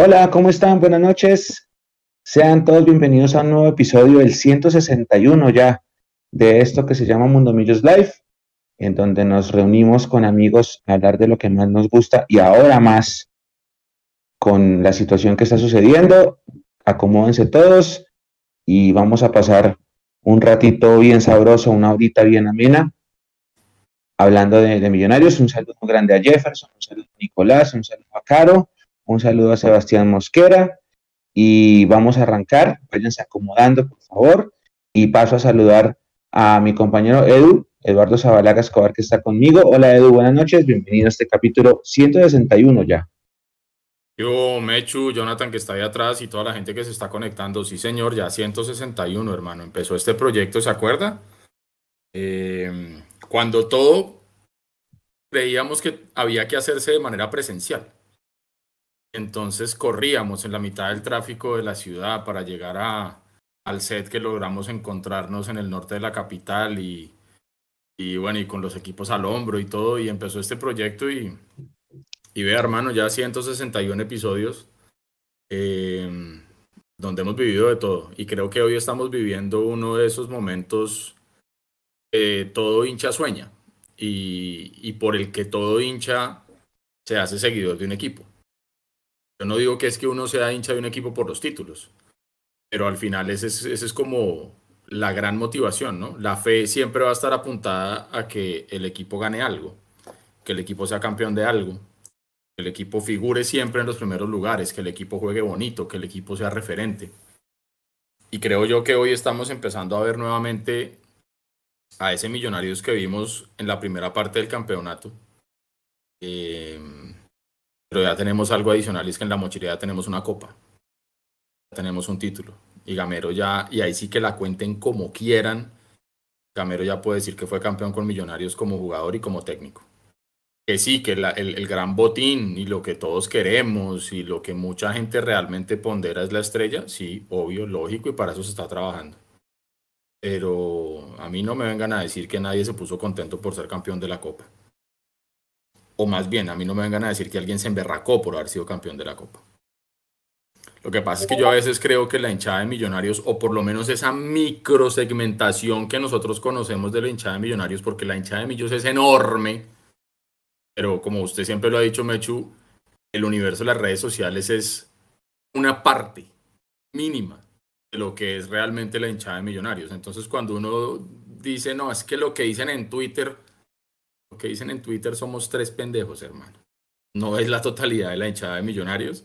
Hola, ¿cómo están? Buenas noches. Sean todos bienvenidos a un nuevo episodio del 161 ya de esto que se llama Mundo Millos Live, en donde nos reunimos con amigos a hablar de lo que más nos gusta y ahora más con la situación que está sucediendo. Acomódense todos y vamos a pasar un ratito bien sabroso, una horita bien amena, hablando de, de millonarios. Un saludo grande a Jefferson, un saludo a Nicolás, un saludo a Caro un saludo a Sebastián Mosquera y vamos a arrancar. Váyanse acomodando, por favor. Y paso a saludar a mi compañero Edu, Eduardo Zabalaga Escobar, que está conmigo. Hola Edu, buenas noches. Bienvenido a este capítulo 161 ya. Yo, Mechu, Jonathan, que está ahí atrás y toda la gente que se está conectando. Sí, señor, ya 161, hermano. Empezó este proyecto, ¿se acuerda? Eh, cuando todo creíamos que había que hacerse de manera presencial. Entonces corríamos en la mitad del tráfico de la ciudad para llegar a, al set que logramos encontrarnos en el norte de la capital y, y bueno, y con los equipos al hombro y todo, y empezó este proyecto y, y vea, hermano, ya 161 episodios eh, donde hemos vivido de todo. Y creo que hoy estamos viviendo uno de esos momentos eh, todo hincha sueña y, y por el que todo hincha se hace seguidor de un equipo. Yo no digo que es que uno sea hincha de un equipo por los títulos, pero al final esa es, ese es como la gran motivación, ¿no? La fe siempre va a estar apuntada a que el equipo gane algo, que el equipo sea campeón de algo, que el equipo figure siempre en los primeros lugares, que el equipo juegue bonito, que el equipo sea referente. Y creo yo que hoy estamos empezando a ver nuevamente a ese Millonarios que vimos en la primera parte del campeonato. Eh, pero ya tenemos algo adicional es que en la mochila ya tenemos una copa. tenemos un título. Y Gamero ya, y ahí sí que la cuenten como quieran. Gamero ya puede decir que fue campeón con Millonarios como jugador y como técnico. Que sí, que la, el, el, gran botín y lo que todos queremos y lo que mucha gente realmente pondera es la estrella, sí, obvio, lógico, y para eso se está trabajando. Pero a mí no me vengan a decir que nadie se puso contento por ser campeón de la Copa o más bien, a mí no me vengan a decir que alguien se emberracó por haber sido campeón de la Copa. Lo que pasa es que yo a veces creo que la hinchada de Millonarios, o por lo menos esa microsegmentación que nosotros conocemos de la hinchada de Millonarios, porque la hinchada de Millos es enorme, pero como usted siempre lo ha dicho, Mechu, el universo de las redes sociales es una parte mínima de lo que es realmente la hinchada de Millonarios. Entonces, cuando uno dice, no, es que lo que dicen en Twitter lo que dicen en Twitter somos tres pendejos, hermano. No es la totalidad de la hinchada de millonarios,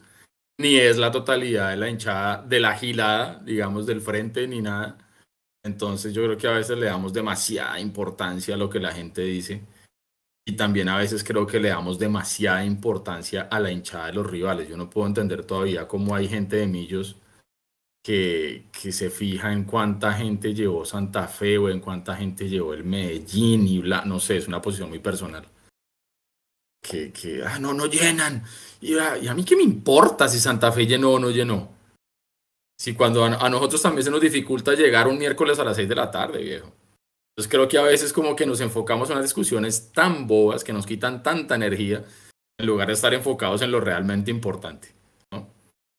ni es la totalidad de la hinchada de la gilada, digamos, del frente, ni nada. Entonces yo creo que a veces le damos demasiada importancia a lo que la gente dice. Y también a veces creo que le damos demasiada importancia a la hinchada de los rivales. Yo no puedo entender todavía cómo hay gente de Millos que, que, se fija en cuánta gente llevó Santa Fe o en cuánta gente llevó el Medellín y bla, no sé, es una posición muy personal. Que, que ah, no, no llenan. Y a, y a, mí qué me importa si Santa Fe llenó o no llenó. Si cuando a, nosotros también se nos dificulta llegar un miércoles a las 6 de la tarde, viejo. Entonces creo que a veces como que nos enfocamos en las discusiones tan bobas que nos quitan tanta energía en lugar de estar enfocados en lo realmente importante.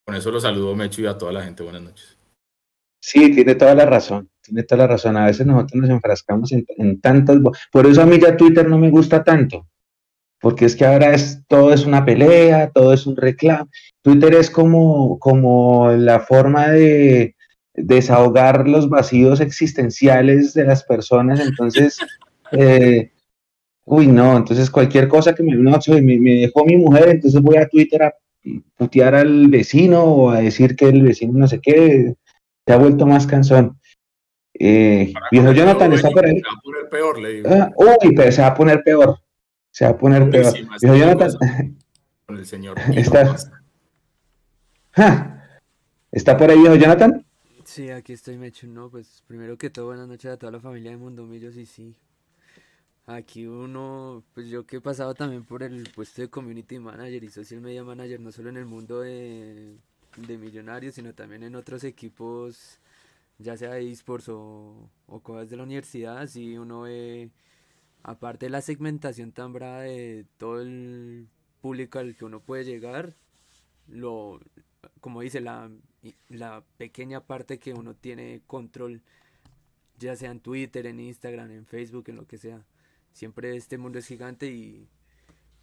Con eso lo saludo, Mecho, y a toda la gente. Buenas noches. Sí, tiene toda la razón. Tiene toda la razón. A veces nosotros nos enfrascamos en, en tantas. Por eso a mí ya Twitter no me gusta tanto. Porque es que ahora es, todo es una pelea, todo es un reclamo. Twitter es como, como la forma de desahogar los vacíos existenciales de las personas. Entonces, eh, uy, no, entonces cualquier cosa que me, no, me, me dejó mi mujer, entonces voy a Twitter a putear al vecino o a decir que el vecino no sé qué, se ha vuelto más cansón. Eh, viejo Jonathan está por ahí. Se va a poner peor, le digo. Ah, uy, pero se va a poner peor. Se va a poner peor. Viejo Jonathan. Con el señor. Está, ja, ¿Está por ahí, viejo Jonathan? Sí, aquí estoy, Mecho. No, pues primero que todo, buenas noches a toda la familia de Mundo Millos y sí, Aquí uno, pues yo que he pasado también por el puesto de community manager y social media manager, no solo en el mundo de, de millonarios, sino también en otros equipos, ya sea de esports o, o cosas de la universidad, así uno ve, aparte de la segmentación tan brava de todo el público al que uno puede llegar, lo, como dice, la, la pequeña parte que uno tiene control, ya sea en Twitter, en Instagram, en Facebook, en lo que sea. Siempre este mundo es gigante y,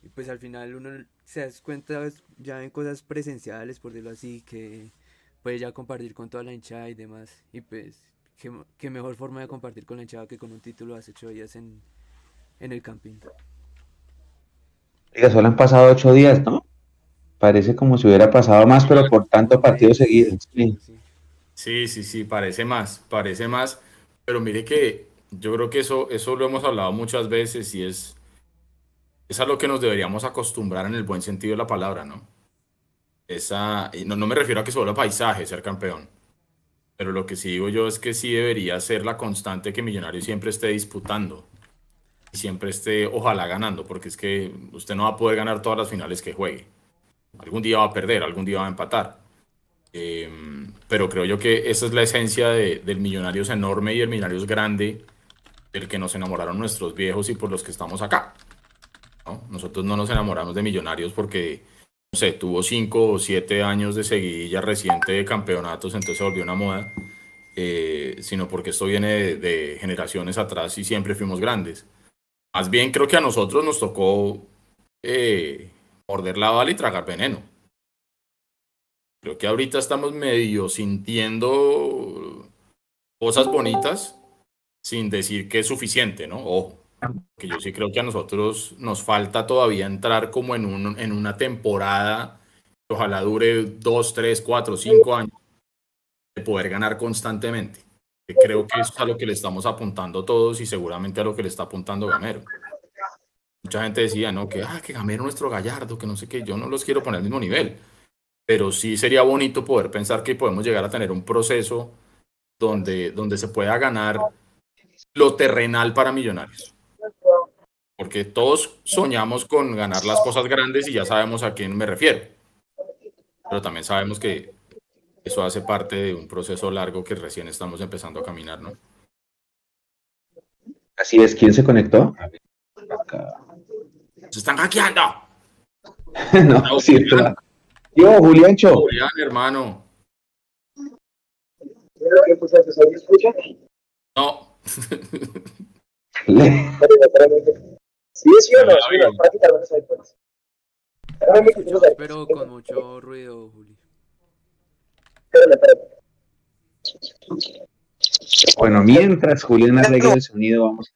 y pues al final uno se da cuenta ya en cosas presenciales, por decirlo así, que puede ya compartir con toda la hinchada y demás. Y pues, qué, mejor forma de compartir con la hinchada que con un título hace ocho días en, en el camping. Diga, solo han pasado ocho días, ¿no? Parece como si hubiera pasado más, pero por tanto partido seguido. Sí. sí, sí, parece más, parece más. Pero mire que yo creo que eso, eso lo hemos hablado muchas veces y es, es a lo que nos deberíamos acostumbrar en el buen sentido de la palabra, ¿no? Esa, no, no me refiero a que solo paisaje ser campeón, pero lo que sí digo yo es que sí debería ser la constante que Millonarios siempre esté disputando y siempre esté, ojalá, ganando, porque es que usted no va a poder ganar todas las finales que juegue. Algún día va a perder, algún día va a empatar. Em, pero creo yo que esa es la esencia del Millonarios enorme y el Millonarios grande, del que nos enamoraron nuestros viejos y por los que estamos acá. Nosotros no nos enamoramos de Millonarios porque no sé, tuvo cinco o siete años de seguidilla reciente de campeonatos, entonces se volvió una moda, eh, sino porque esto viene de, generaciones atrás y siempre fuimos grandes. Más bien creo que a nosotros nos tocó eh, morder la bala y tragar veneno. Creo que ahorita estamos medio sintiendo cosas bonitas sin decir que es suficiente, ¿no? Ojo que yo sí creo que a nosotros nos falta todavía entrar como en, un, en una temporada ojalá dure dos, tres, cuatro, cinco años de poder ganar constantemente. Que creo que es a lo que le estamos apuntando todos y seguramente a lo que le está apuntando Gamero. Mucha gente decía, ¿no? Que, ah, que Gamero nuestro gallardo, que no sé qué, yo no los quiero poner al mismo nivel. Pero sí sería bonito poder pensar que podemos llegar a tener un proceso donde, donde se pueda ganar lo terrenal para millonarios porque todos soñamos con ganar las cosas grandes y ya sabemos a quién me refiero. Pero también sabemos que eso hace parte de un proceso largo que recién estamos empezando a caminar, ¿no? Así es, ¿quién se conectó? ¡Se están hackeando! no, sí, Julián. Yo, Juliancho. Julián, hermano. No. Sí, sí o no, Pero con mucho ruido, Juli. Bueno, mientras Julián arregla el sonido, vamos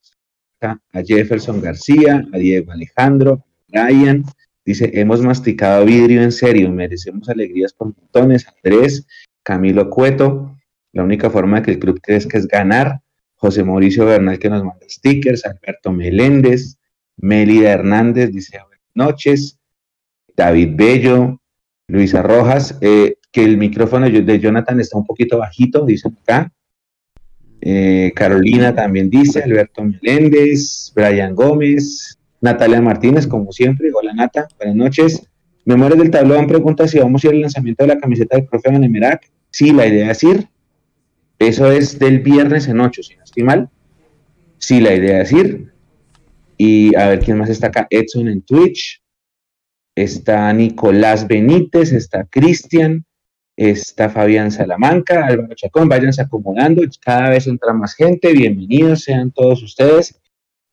a Jefferson García, a Diego Alejandro, Ryan. Dice, hemos masticado vidrio en serio, merecemos alegrías por montones. Andrés, Camilo Cueto, la única forma de que el club crezca es ganar. José Mauricio Bernal que nos manda stickers, Alberto Meléndez, Melida Hernández dice buenas noches, David Bello, Luisa Rojas, eh, que el micrófono de Jonathan está un poquito bajito, dice acá. Eh, Carolina también dice, Alberto Meléndez, Brian Gómez, Natalia Martínez, como siempre, hola Nata, buenas noches. Memorias del tablón pregunta si vamos a ir al lanzamiento de la camiseta del profe Emerac. Sí, la idea es ir. Eso es del viernes en 8, si no estoy mal. Sí, la idea es ir. Y a ver quién más está acá. Edson en Twitch. Está Nicolás Benítez, está Cristian, está Fabián Salamanca, Álvaro Chacón. Váyanse acomodando. Cada vez entra más gente. Bienvenidos sean todos ustedes.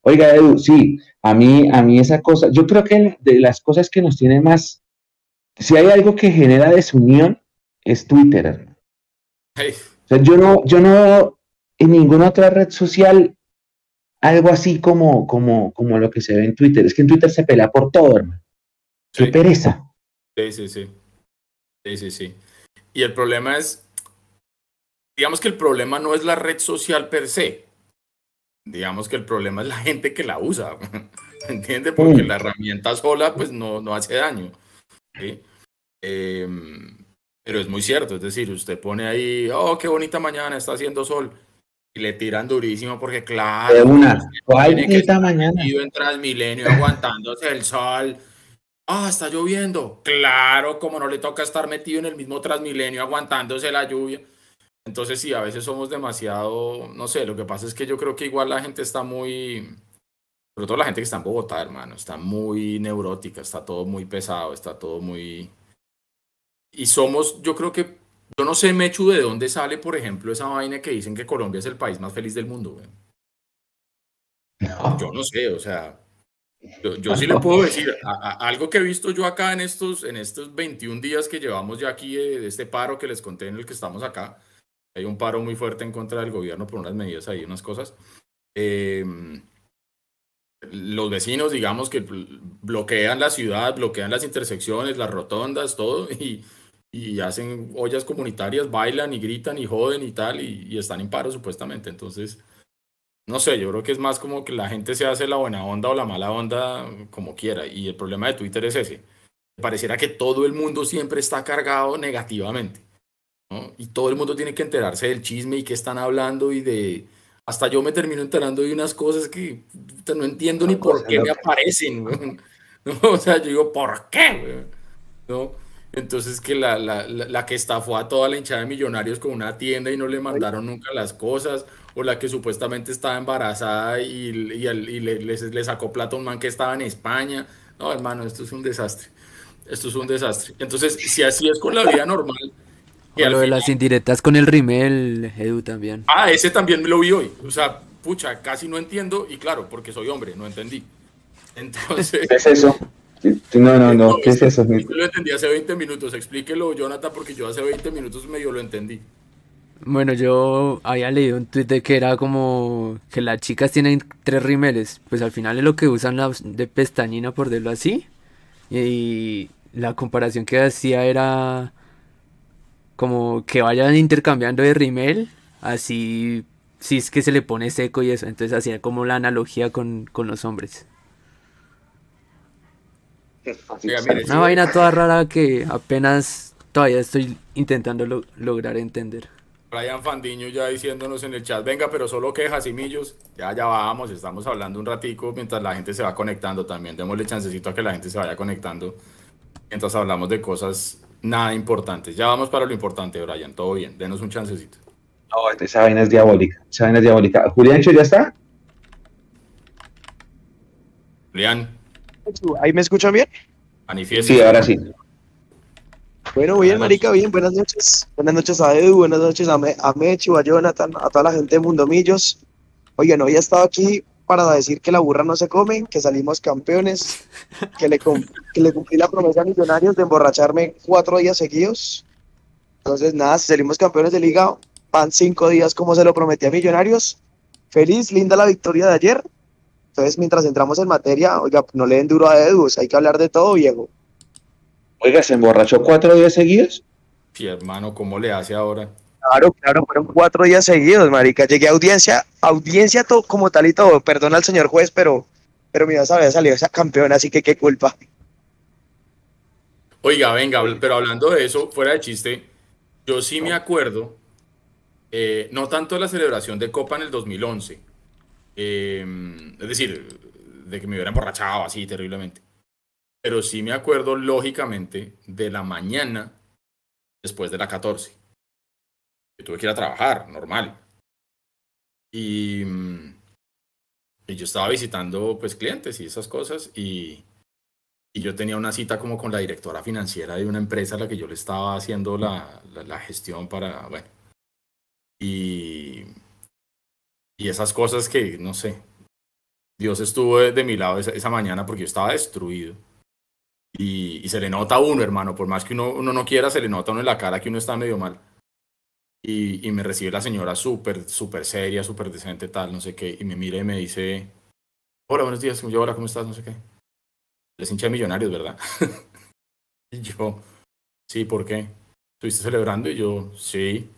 Oiga, Edu, sí, a mí, a mí esa cosa, yo creo que de las cosas que nos tiene más, si hay algo que genera desunión, es Twitter. Yo no, yo no, en ninguna otra red social algo así como, como, como lo que se ve en Twitter. Es que en Twitter se pelea por todo, hermano. Qué pereza. Sí, sí, sí. Sí, sí, sí. Y el problema es, digamos que el problema no es la red social per se. Digamos que el problema es la gente que la usa. ¿Entiende? Porque la herramienta sola pues no, no hace daño. ¿sí? Em, pero es muy cierto, es decir, usted pone ahí, oh, qué bonita mañana, está haciendo sol y le tiran durísimo porque, claro, de una, bonita mañana? en Transmilenio aguantándose el sol. Ah, está lloviendo. Claro, como no le toca estar metido en el mismo Transmilenio aguantándose la lluvia. Entonces, sí, a veces somos demasiado, no sé, lo que pasa es que yo creo que igual la gente está muy, sobre todo la gente que está en Bogotá, hermano, está muy neurótica, está todo muy pesado, está todo muy, y somos, yo creo que, yo no sé, Mechu, de dónde sale, por ejemplo, esa vaina que dicen que Colombia es el país más feliz del mundo, güey. Yo no sé, o sea, yo, sí le puedo decir, algo que he visto yo acá en estos, en estos 21 días que llevamos ya aquí de, este paro que les conté en el que estamos acá, hay un paro muy fuerte en contra del gobierno por unas medidas ahí, unas cosas. Em, los vecinos, digamos, que bloquean la ciudad, bloquean las intersecciones, las rotondas, todo, y, y hacen ollas comunitarias, bailan y gritan y joden y tal, y, y están en paro supuestamente. Entonces, no sé, yo creo que es más como que la gente se hace la buena onda o la mala onda como quiera. Y el problema de Twitter es ese. Pareciera que todo el mundo siempre está cargado negativamente. ¿no? Y todo el mundo tiene que enterarse del chisme y qué están hablando y de... Hasta yo me termino enterando de unas cosas que no entiendo ni por qué me aparecen. ¿no? O sea, yo digo, ¿por qué? ¿no? Entonces que la, la, la, que estafó a toda la hinchada de millonarios con una tienda y no le mandaron nunca las cosas, o la que supuestamente estaba embarazada y, y, y le, le, sacó plata a un man que estaba en España. No, hermano, esto es un desastre. Esto es un desastre. Entonces, si así es con la vida normal. O lo de las indirectas con el rimel, Edu también. Ah, ese también lo vi hoy. O sea, pucha, casi no entiendo. Y claro, porque soy hombre, no entendí. Entonces. ¿Qué es eso? No, no, no, ¿qué es eso? Yo lo entendí hace 20 minutos. Explíquelo, Jonathan, porque yo hace 20 minutos medio lo entendí. Bueno, yo había leído un tweet de que era como que las chicas tienen tres rimeles. Pues al final es lo que usan de pestañina, por decirlo así. Y la comparación que hacía era como que vayan intercambiando de rimel, así si es que se le pone seco y eso. Entonces hacía como la analogía con, con los hombres. Una vaina toda rara que apenas todavía estoy intentando lograr entender. Brian Fandiño ya diciéndonos en el chat, venga, pero solo quejas y millos. Ya, ya vamos, estamos hablando un ratico mientras la gente se va conectando también. Démosle chancecito a que la gente se vaya conectando mientras hablamos de cosas nada importantes. Ya vamos para lo importante, Brian, todo bien, denos un chancecito. No, esa vaina es diabólica, esa vaina es diabólica. ¿Juliancho ya está? Julián. ¿Ahí me escuchan bien? Manifiesta. Sí, ahora sí. Bueno, bien, Marica, bien, buenas noches. Buenas noches a Edu, buenas noches a, Me a Mechu, a Jonathan, a toda la gente de Mundomillos. Oigan, hoy he estado aquí para decir que la burra no se come, que salimos campeones, que le, que le cumplí la promesa a Millonarios de emborracharme cuatro días seguidos. Entonces, nada, salimos campeones de liga, van cinco días como se lo prometí a Millonarios. Feliz, linda la victoria de ayer. Entonces, mientras entramos en materia, oiga, no le den duro a Edu, hay que hablar de todo, viejo. Oiga, ¿se emborrachó cuatro días seguidos? Sí, hermano, ¿cómo le hace ahora? Claro, claro, fueron cuatro días seguidos, marica. Llegué a audiencia, audiencia como tal y todo. Perdona al señor juez, pero, pero mira, sabía salido esa campeona, así que qué culpa. Oiga, venga, pero hablando de eso, fuera de chiste, yo sí me acuerdo, eh, no tanto de la celebración de Copa en el 2011, eh, es decir, de que me hubiera emborrachado así terriblemente pero sí me acuerdo lógicamente de la mañana después de la 14. Yo tuve que ir a trabajar, normal. Y, mm, y yo estaba visitando pues clientes y esas cosas y, y, yo tenía una cita como con la directora financiera de una empresa a la que yo le estaba haciendo la, la, gestión para, bueno, y, y esas cosas que, no sé, Dios estuvo de, mi lado esa, mañana porque yo estaba destruido y, se le nota a uno, hermano, por más que uno, no quiera, se le nota a uno en la cara que uno está medio mal. Y, y me recibe la señora súper, súper seria, súper decente, tal, no sé qué, y me mira y me dice, hola, buenos días, yo, hola, ¿cómo estás? No sé qué. Les hincha de millonarios, ¿verdad? y yo, sí, ¿por qué? ¿Estuviste celebrando? Y yo, sí.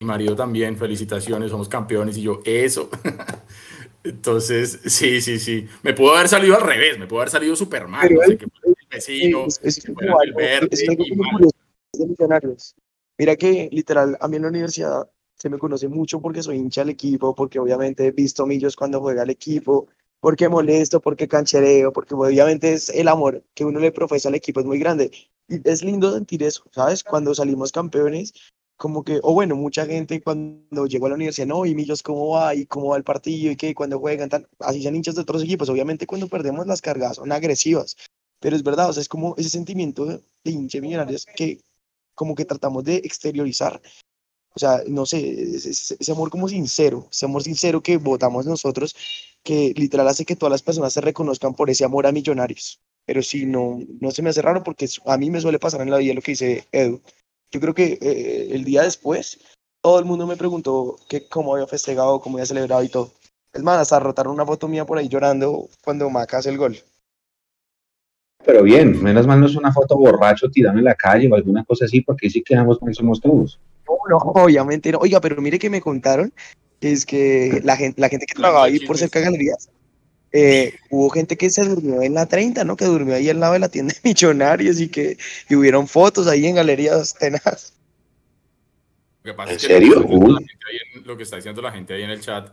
Mi marido también, felicitaciones, somos campeones. Y yo, eso. Entonces, sí, sí, sí. Me pudo haber salido al revés, me pudo haber salido súper mal. No sé qué, vecino, Mira que literal, a mí en la universidad se me conoce mucho porque soy hincha del equipo, porque obviamente he visto millos cuando juega el equipo, porque molesto, porque canchereo, porque obviamente es el amor que uno le profesa al equipo es muy grande. Y es lindo sentir eso, ¿sabes? Cuando salimos campeones, como que, o bueno, mucha gente cuando llegó a la universidad, no, y Millos, ¿cómo va? ¿Y cómo va el partido? ¿Y qué? Cuando juegan, tal, así sean hinchas de otros equipos. Obviamente cuando perdemos las cargas son agresivas, pero es verdad, o sea, es como ese sentimiento de hinche millonarios que como que tratamos de exteriorizar. O sea, no sé, ese, ese amor como sincero, ese amor sincero que votamos nosotros, que literal hace que todas las personas se reconozcan por ese amor a millonarios. Pero sí, no, no se me hace raro porque a mí me suele pasar en la vida lo que dice Edu. Yo creo que eh, el día después todo el mundo me preguntó que cómo había festejado, cómo había celebrado y todo. Es más, hasta rotaron una foto mía por ahí llorando cuando Maca hace el gol. Pero bien, menos mal no es una foto borracho tirando en la calle o alguna cosa así, porque sí quedamos mal somos todos. No, no, obviamente no. Oiga, pero mire que me contaron que es que la gente, la gente que trabajaba ahí por cerca de galerías, eh, hubo gente que se durmió en la 30, ¿no? Que durmió ahí al lado de la tienda de millonarios y que y hubieron fotos ahí en galerías tenaz. Lo que pasa ¿En es que serio? Lo que, está diciendo Uy. la gente ahí en- lo que está diciendo la gente ahí en el chat,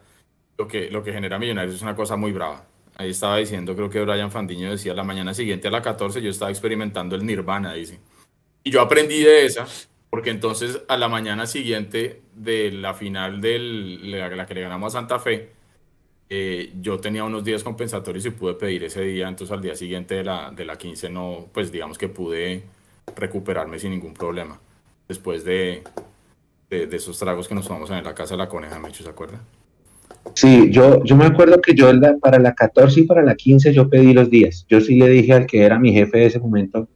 lo que, lo que genera Millonarios es una cosa muy brava. Ahí estaba diciendo, creo que Brian Fandiño decía, la mañana siguiente a la 14 yo estaba experimentando el Nirvana, dice. Y yo aprendí de esa, porque entonces a la mañana siguiente de la final de la, la que le ganamos a Santa Fe, eh, yo tenía unos días compensatorios y pude pedir ese día, entonces al día siguiente de la, de la 15 no, pues digamos que pude recuperarme sin ningún problema, después de, de, esos tragos que nos tomamos en la casa de la coneja, Mecho, ¿se acuerda? Sí, yo, yo me acuerdo que yo para la 14 y para la 15 yo pedí los días. Yo sí le dije al que era mi jefe de ese momento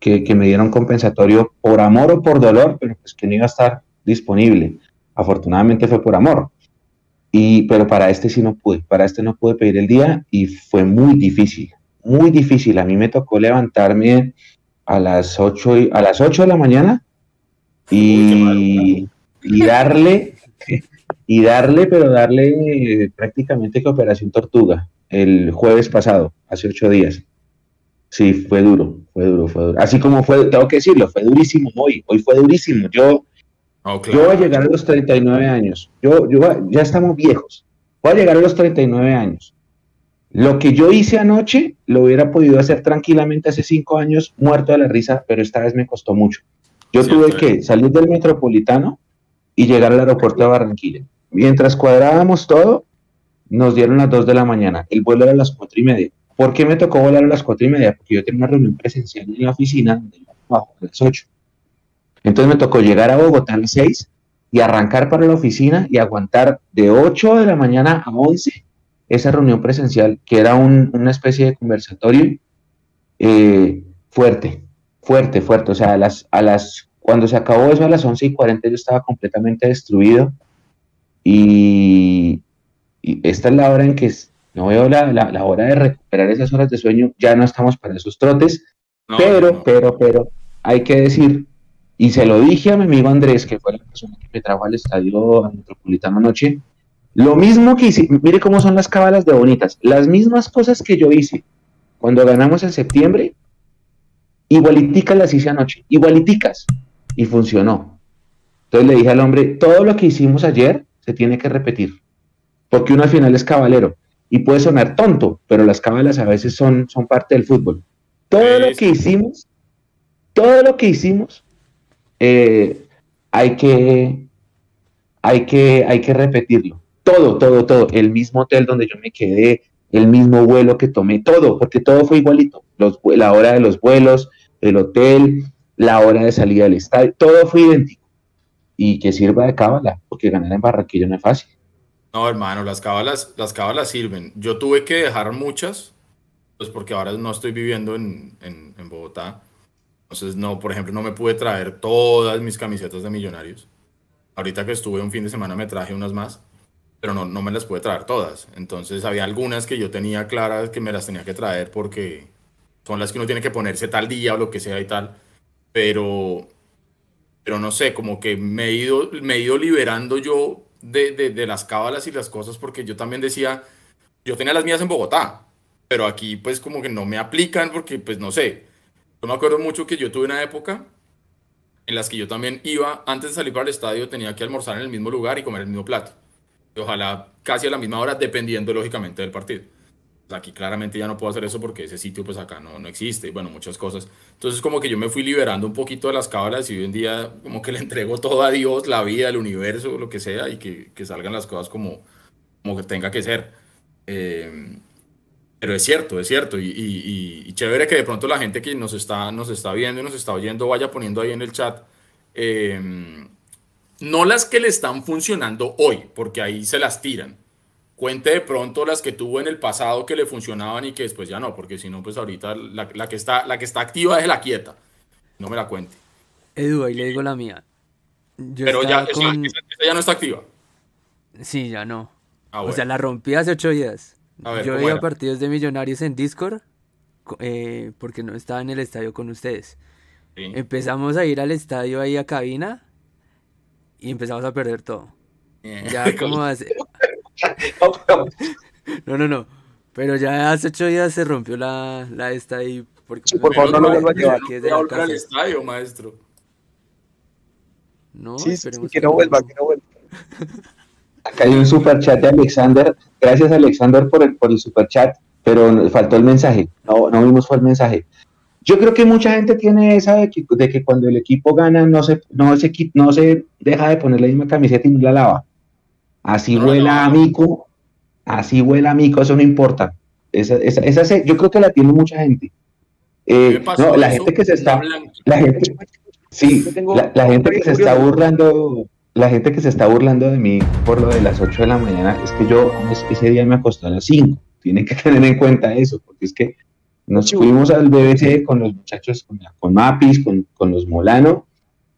que, que me diera un compensatorio por amor o por dolor, pero pues que no iba a estar disponible. Afortunadamente fue por amor. Y, pero para este sí no pude, para este no pude pedir el día y fue muy difícil, muy difícil. A mí me tocó levantarme a las 8, y- a las 8 de la mañana y, y darle, y darle, pero darle eh, prácticamente que Operación Tortuga el jueves pasado, hace ocho días. Sí, fue duro, fue duro, fue duro. Así como fue, tengo que decirlo, fue durísimo hoy, hoy fue durísimo. Yo, No, yo voy a llegar a los 39 años, yo, yo, ya estamos viejos, voy a llegar a los 39 años. Lo que yo hice anoche lo hubiera podido hacer tranquilamente hace cinco años, muerto de la risa, pero esta vez me costó mucho. Yo tuve que salir del metropolitano y llegar al aeropuerto de Barranquilla. Mientras cuadrábamos todo, nos dieron las 2 de la mañana. El vuelo era a las 4 y media. ¿Por qué me tocó volar a las 4 y media? Porque yo tenía una reunión presencial en la oficina donde yo trabajo a las 8. Entonces me tocó llegar a Bogotá a las 6 y arrancar para la oficina y aguantar de 8 de la mañana a 11 esa reunión presencial, que era un- una especie de conversatorio eh, fuerte, fuerte, fuerte. O sea, a las, a las, cuando se acabó eso a las 11 y 40 yo estaba completamente destruido y, y esta es la hora en que no veo la, la, la hora de recuperar esas horas de sueño. Ya no estamos para esos trotes, No, pero, no. pero, pero, hay que decir, y se lo dije a mi amigo Andrés, que fue la persona que me trajo al estadio metropolitano anoche, lo mismo que hice, mire cómo son las cábalas de bonitas, las mismas cosas que yo hice cuando ganamos en septiembre, igualiticas las hice anoche, igualiticas, y funcionó. Entonces le dije al hombre, todo lo que hicimos ayer se tiene que repetir, porque uno al final es cabalero, y puede sonar tonto, pero las cábalas a veces son, son parte del fútbol. Todo lo que hicimos, todo lo que hicimos, eh, hay que, hay que, hay que repetirlo. Todo, todo, todo. El mismo hotel donde yo me quedé, el mismo vuelo que tomé, todo, porque todo fue igualito. La hora de los vuelos, el hotel, la hora de salida del estadio, todo fue idéntico. Y que sirva de cábala, porque ganar en Barranquilla no es fácil. No, hermano, las cábalas, las cábalas sirven. Yo tuve que dejar muchas, pues porque ahora no estoy viviendo en, en- en Bogotá. Entonces, no, por ejemplo, no me pude traer todas mis camisetas de millonarios. Ahorita que estuve un fin de semana me traje unas más, pero no, no me las pude traer todas. Entonces, había algunas que yo tenía claras que me las tenía que traer porque son las que uno tiene que ponerse tal día o lo que sea y tal. Pero, pero no sé, como que me he ido, me he ido liberando yo de, de, de las cábalas y las cosas porque yo también decía, yo tenía las mías en Bogotá, pero aquí pues como que no me aplican porque pues no sé. Yo me acuerdo mucho que yo tuve una época en las que yo también iba, antes de salir para el estadio, tenía que almorzar en el mismo lugar y comer el mismo plato. Y ojalá casi a la misma hora, dependiendo lógicamente del partido. Pues aquí claramente ya no puedo hacer eso porque ese sitio pues acá no, no existe, y bueno, muchas cosas. Entonces como que yo me fui liberando un poquito de las cábalas y hoy en día como que le entrego todo a Dios, la vida, el universo, lo que sea, y que, que salgan las cosas como, como que tenga que ser. Eh, pero es cierto, es cierto, y, y- y- y chévere que de pronto la gente que nos está, nos está viendo y nos está oyendo vaya poniendo ahí en el chat em, no las que le están funcionando hoy, porque ahí se las tiran. Cuente de pronto las que tuvo en el pasado que le funcionaban y que después ya no, porque si no, pues ahorita la, la que, está, la que está activa es la quieta. No me la cuente. Edu, ahí le digo la mía. Yo Pero ya, con- esa- esa ya no está activa. Sí, ya no. Ah, O sea, la rompí hace ocho días. A ver, Yo ¿cómo veía era? partidos de Millonarios en Discord co- eh, porque no estaba en el estadio con ustedes. Sí. Empezamos a ir al estadio ahí a cabina y empezamos a perder todo. Ya como hace... No, no, no. Pero ya hace ocho días se rompió la, la esta ahí. Porque Sí, por favor, no lo vuelva a llevar. que es Voy de a la volver al estadio, maestro. No, Sí, sí, esperemos que no vuelva, que no vuelva. Acá hay un super chat de Alexander. Gracias, Alexander, por el, por el super chat, pero nos faltó el mensaje. No, no vimos fue el mensaje. Yo creo que mucha gente tiene esa de que, de que cuando el equipo gana no se, no, se, no se deja de poner la misma camiseta y no la lava. Así No, huela no. a mico, así huela a mico, eso no importa. Esa, esa, esa se- yo creo que la tiene mucha gente. Eh, no, la gente que se está, la gente, sí, la, la gente que se está burlando, la gente que se está burlando de mí por lo de las 8 de la mañana, es que yo es- ese día me acosté a las 5. Tienen que tener en cuenta eso, porque es que nos fuimos al BBC con los muchachos, con, con Mapis, con, con los Molano,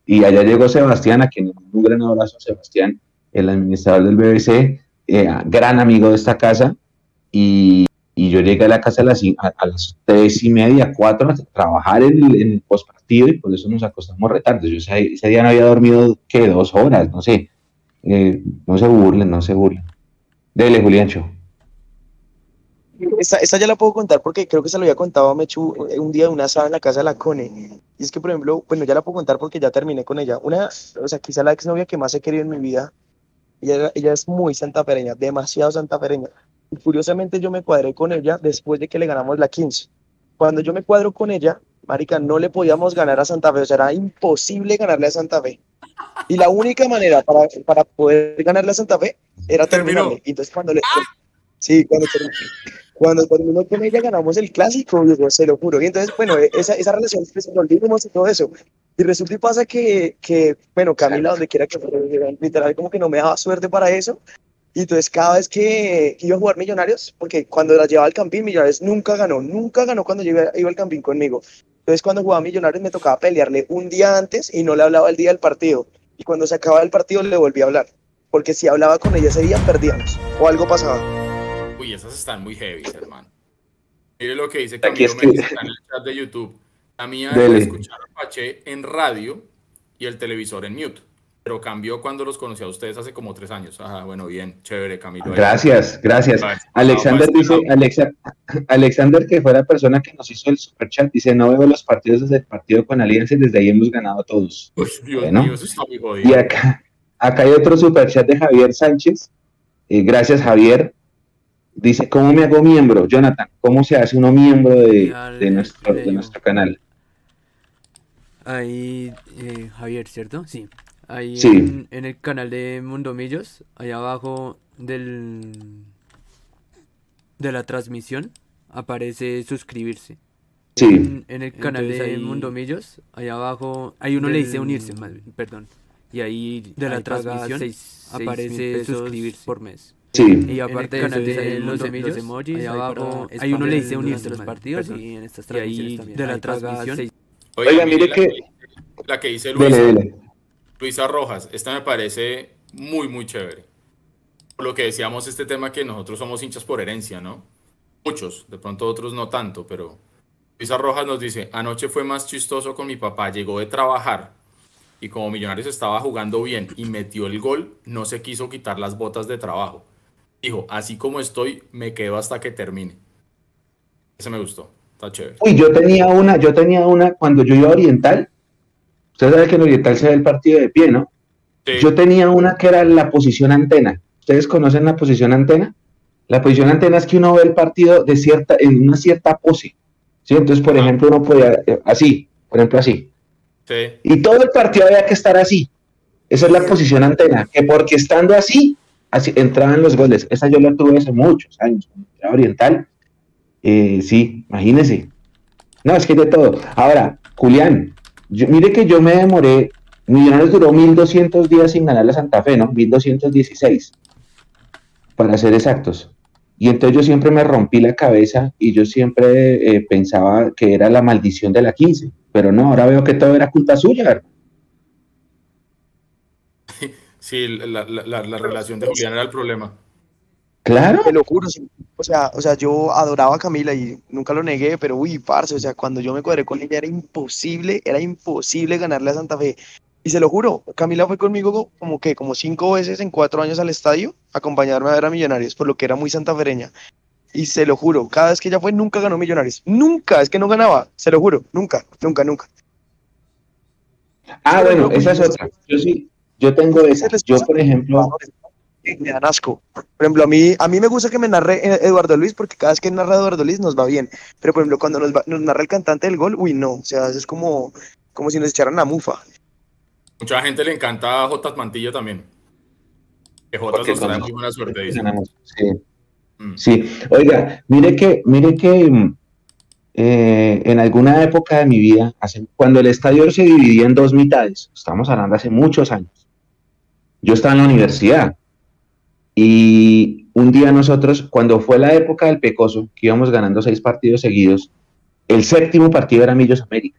y allá llegó Sebastián, a quien un gran abrazo, Sebastián, el administrador del BBC, eh, gran amigo de esta casa, y, y yo llegué a la casa a las, tres y media, cuatro, a trabajar en el, en el postpartido, y por eso nos acostamos retardos. Yo ese, día no había dormido, que Dos horas, no sé. Eh, no se burlen, no se burlen. Dele, Juliancho. Esta, esta ya la puedo contar porque creo que se lo había contado a Mechu un día de una asada en la casa de la Cone. Y es que, por ejemplo, bueno, ya la puedo contar porque ya terminé con ella. Una, o sea, quizá la exnovia que más he querido en mi vida. Ella, ella es muy santafereña, demasiado santafereña. Y curiosamente yo me cuadré con ella después de que le ganamos la 15. Cuando yo me cuadro con ella, marica, no le podíamos ganar a Santa Fe. O sea, era imposible ganarle a Santa Fe. Y la única manera para, para poder ganarle a Santa Fe era Terminó. terminarle. Entonces cuando le... Sí, cuando terminó cuando terminó con ella ganamos el clásico, digo, se lo juro. Y entonces, bueno, esa, esa relación pues, nos dimos y todo eso. Y resulta y pasa que, que bueno, Camila, donde quiera que fuera, literal, como que no me daba suerte para eso. Y entonces, cada vez que iba a jugar Millonarios, porque cuando la llevaba al Campín, Millonarios nunca ganó, nunca ganó cuando yo iba, iba al Campín conmigo. Entonces, cuando jugaba Millonarios, me tocaba pelearle un día antes y no le hablaba el día del partido. Y cuando se acababa el partido, le volví a hablar. Porque si hablaba con ella ese día, perdíamos. O algo pasaba. Uy, esas están muy heavy, hermano. Mire lo que dice Aquí Camilo que- Méndez está en el chat de YouTube. La mía Dele. es escuchar a Pache en radio y el televisor en mute. Pero cambió cuando los conocí a ustedes hace como tres años. Ajá, bueno, bien, chévere, Camilo. Gracias, gracias. Vale. Alexander Vamos, dice. Alexa, Alexander, que fue la persona que nos hizo el superchat, dice, no veo los partidos desde el partido con Alianza y desde ahí hemos ganado todos. Uy, Dios Bueno. mío, eso está muy Y jodido. acá, acá hay otro superchat de Javier Sánchez. Eh, gracias, Javier. Dice, ¿cómo me hago miembro? Jonathan, ¿cómo se hace uno miembro de, nuestro, de nuestro canal? Ahí, eh, Javier, ¿cierto? Sí. Ahí Sí. En, en el canal de Mundomillos, ahí abajo del de la transmisión, aparece suscribirse. Sí, En, en el canal Entonces de ahí- Mundomillos, ahí abajo, ahí uno le dice del- unirse, más perdón. Y ahí de la ahí transmisión seis- aparece suscribirse. por mes. sí. Y aparte el de canal los, de los, los emojis, emojis, ahí abajo, ahí uno le dice unirse los partidos perdón. y en estas Y ahí transmisiones también. de la transmisión, seis- Oiga, mire que- La que dice Luisa, Dele, dele. Luisa Rojas, esta me parece muy, muy chévere. Por lo que decíamos, este tema que nosotros somos hinchas por herencia, ¿no? Muchos, de pronto otros no tanto, pero Luisa Rojas nos dice, anoche fue más chistoso con mi papá, llegó de trabajar y como Millonarios estaba jugando bien y metió el gol, no se quiso quitar las botas de trabajo. Dijo, así como estoy, me quedo hasta que termine. Ese me gustó, está chévere. Uy, yo tenía una, yo tenía una cuando yo iba a Oriental. Usted sabe que en Oriental se ve el partido de pie, ¿no? Sí, Yo tenía una que era la posición antena. ¿Ustedes conocen la posición antena? La posición antena es que uno ve el partido de cierta, en una cierta pose. ¿sí? Entonces, por Ah. ejemplo, uno podía, eh, así, por ejemplo, así. sí. Y todo el partido había que estar así. Esa es la posición antena, que porque estando así, así entraban los goles. Esa yo la tuve hace muchos años, era oriental. Eh, sí, imagínese. No, es que de todo. Ahora, Julián, yo- mire que yo me demoré Millonarios duró 1200 días sin ganar la Santa Fe, ¿no? 1216, para ser exactos. Y entonces yo siempre me rompí la cabeza y yo siempre eh, pensaba que era la maldición de la 15, pero no, ahora veo que todo era culpa suya. Sí, la, relación de Julián era el problema. Claro. Te lo juro, o sea, o sea, yo adoraba a Camila y nunca lo negué, pero uy, parce, o sea, cuando yo me cuadré con ella era imposible, era imposible ganarle a Santa Fe. Y se lo juro, Camila fue conmigo como que, como cinco veces en cuatro años al estadio, a acompañarme a ver a Millonarios, por lo que era muy santafereña. Y se lo juro, cada vez que ella fue, nunca ganó Millonarios. Nunca, es que no ganaba, se lo juro, nunca, nunca, nunca. Ah, bueno, esa es otra. Yo sí, yo tengo esa. Yo, por ejemplo, me dan asco. Por ejemplo, a mí, a mí me gusta que me narre Eduardo Luis porque cada vez que narra Eduardo Luis nos va bien. Pero, por ejemplo, cuando nos, nos narra el cantante del gol, uy, no. O sea, es como, como si nos echaran la mufa. Mucha gente le encanta a Jotas Mantillo también. Que Jotas nos trae muy buena suerte, dice. Sí. Mm. sí. Oiga, mire que, mire que mm, eh, en alguna época de mi vida, cuando el estadio se dividía en dos mitades, estamos hablando hace muchos años, yo estaba en la universidad y un día nosotros, cuando fue la época del Pecoso, que íbamos ganando seis partidos seguidos, el séptimo partido era Millos América.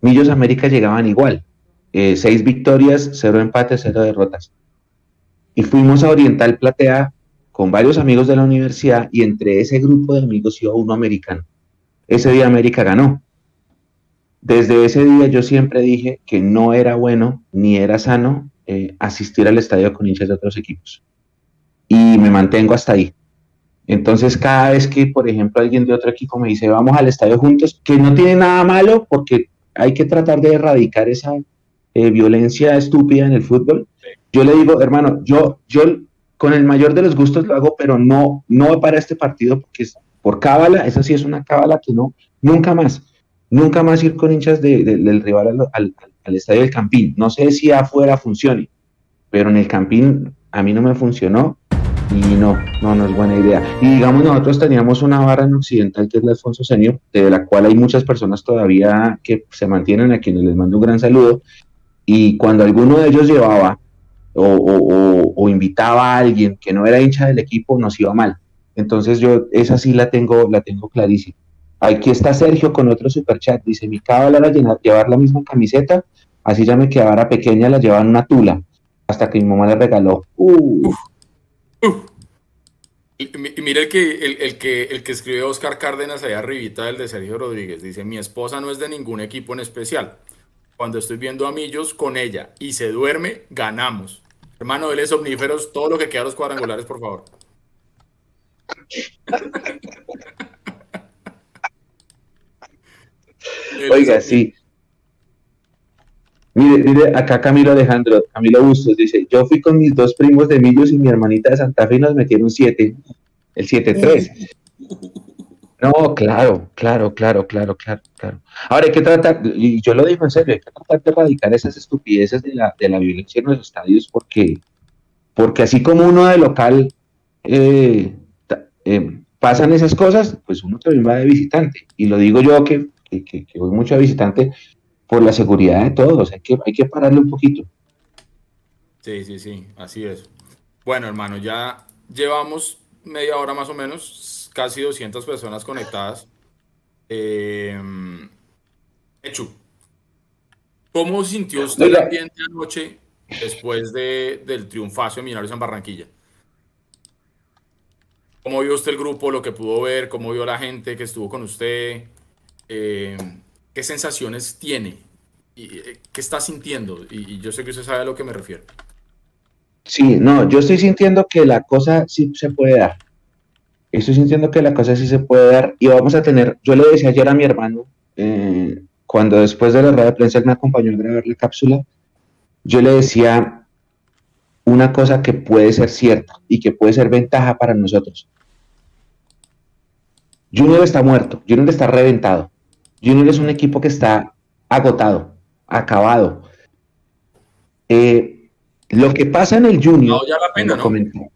Millos América llegaban igual. Eh, seis victorias, cero empates, cero derrotas. Y fuimos a Oriental Platea con varios amigos de la universidad y entre ese grupo de amigos iba uno americano. Ese día América ganó. Desde ese día yo siempre dije que no era bueno ni era sano eh, asistir al estadio con hinchas de otros equipos y me mantengo hasta ahí. Entonces, cada vez que, por ejemplo, alguien de otro equipo me dice, vamos al estadio juntos, que no tiene nada malo porque hay que tratar de erradicar esa eh, violencia estúpida en el fútbol, yo le digo, hermano, yo, yo con el mayor de los gustos lo hago, pero no, no para este partido porque es por cábala, esa sí es una cábala que no, nunca más, nunca más ir con hinchas del rival al, al estadio del Campín. No sé si afuera funcione, pero en el Campín a mí no me funcionó y no, no, no es buena idea. Y digamos, nosotros teníamos una barra en Occidental que es la Alfonso Senio, de la cual hay muchas personas todavía que se mantienen, a quienes les mando un gran saludo. Y cuando alguno de ellos llevaba o, invitaba a alguien que no era hincha del equipo, nos iba mal. Entonces yo esa sí la tengo, la tengo clarísima. Aquí está Sergio con otro superchat. Dice, mi cábala era llevar la misma camiseta, así ya me quedaba pequeña, la llevaba en una tula, hasta que mi mamá le regaló. Uh, y mire el que, el, que, el que escribe Oscar Cárdenas allá arribita, el de Sergio Rodríguez, dice, mi esposa no es de ningún equipo en especial. Cuando estoy viendo a Millos con ella y se duerme, ganamos. Hermano, él es omníferos, todo lo que queda los cuadrangulares, por favor. Oiga, sí. Mire, mire, acá Camilo Alejandro, Camilo Bustos dice, yo fui con mis dos primos de Millos y mi hermanita de Santa Fe y nos metieron siete, el 7-3. No, claro, claro, claro, claro, claro, claro. Ahora hay que tratar, y yo lo digo en serio, hay que tratar de erradicar esas estupideces de la, de la violencia en los estadios porque, porque así como uno de local eh, eh, pasan esas cosas, pues uno también va de visitante. Y lo digo yo que, que, que voy mucho de visitante, por la seguridad de todos. Hay que, hay que pararle un poquito. Sí, sí, sí, así es. Bueno, hermano, ya llevamos media hora más o menos, casi 200 personas conectadas. Eh, Hecho, ¿cómo sintió usted el ambiente anoche después de, del triunfazo de Millonarios en Barranquilla? ¿Cómo vio usted el grupo, lo que pudo ver? ¿Cómo vio la gente que estuvo con usted? Eh, ¿Qué sensaciones tiene? ¿Y, eh, ¿Qué está sintiendo? Y, yo sé que usted sabe a lo que me refiero. Sí, no, yo estoy sintiendo que la cosa sí se puede dar. Estoy sintiendo que la cosa sí se puede dar y vamos a tener, yo le decía ayer a mi hermano, eh, cuando después de la rueda de prensa él me acompañó a grabar la cápsula, yo le decía una cosa que puede ser cierta y que puede ser ventaja para nosotros. Junior está muerto, Junior está reventado. Junior es un equipo que está agotado, acabado. Eh, lo que pasa en el Junior. No, ya la pena, ¿no?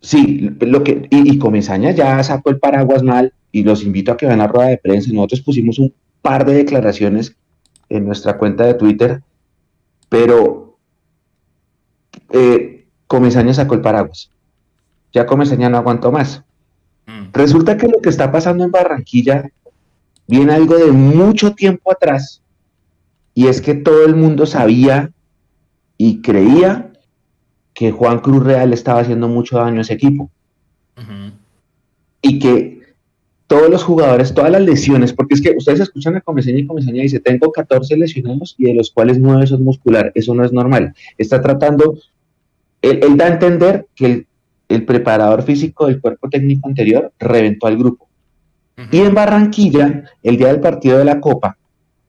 sí, lo que, y, y Comesaña ya sacó el paraguas mal y los invito a que vean la rueda de prensa. Nosotros pusimos un par de declaraciones en nuestra cuenta de Twitter pero eh, Comesaña sacó el paraguas. Ya Comesaña no aguantó más. Mm. Resulta que lo que está pasando en Barranquilla viene algo de mucho tiempo atrás, y es que todo el mundo sabía y creía que Juan Cruz Real estaba haciendo mucho daño a ese equipo. Y que todos los jugadores, todas las lesiones, porque es que ustedes escuchan a Comesaña y Comesaña dice, tengo 14 lesionados y de los cuales 9 son muscular, eso no es normal. Está tratando, él, da a entender que el, preparador físico del cuerpo técnico anterior reventó al grupo. Y en Barranquilla, el día del partido de la Copa,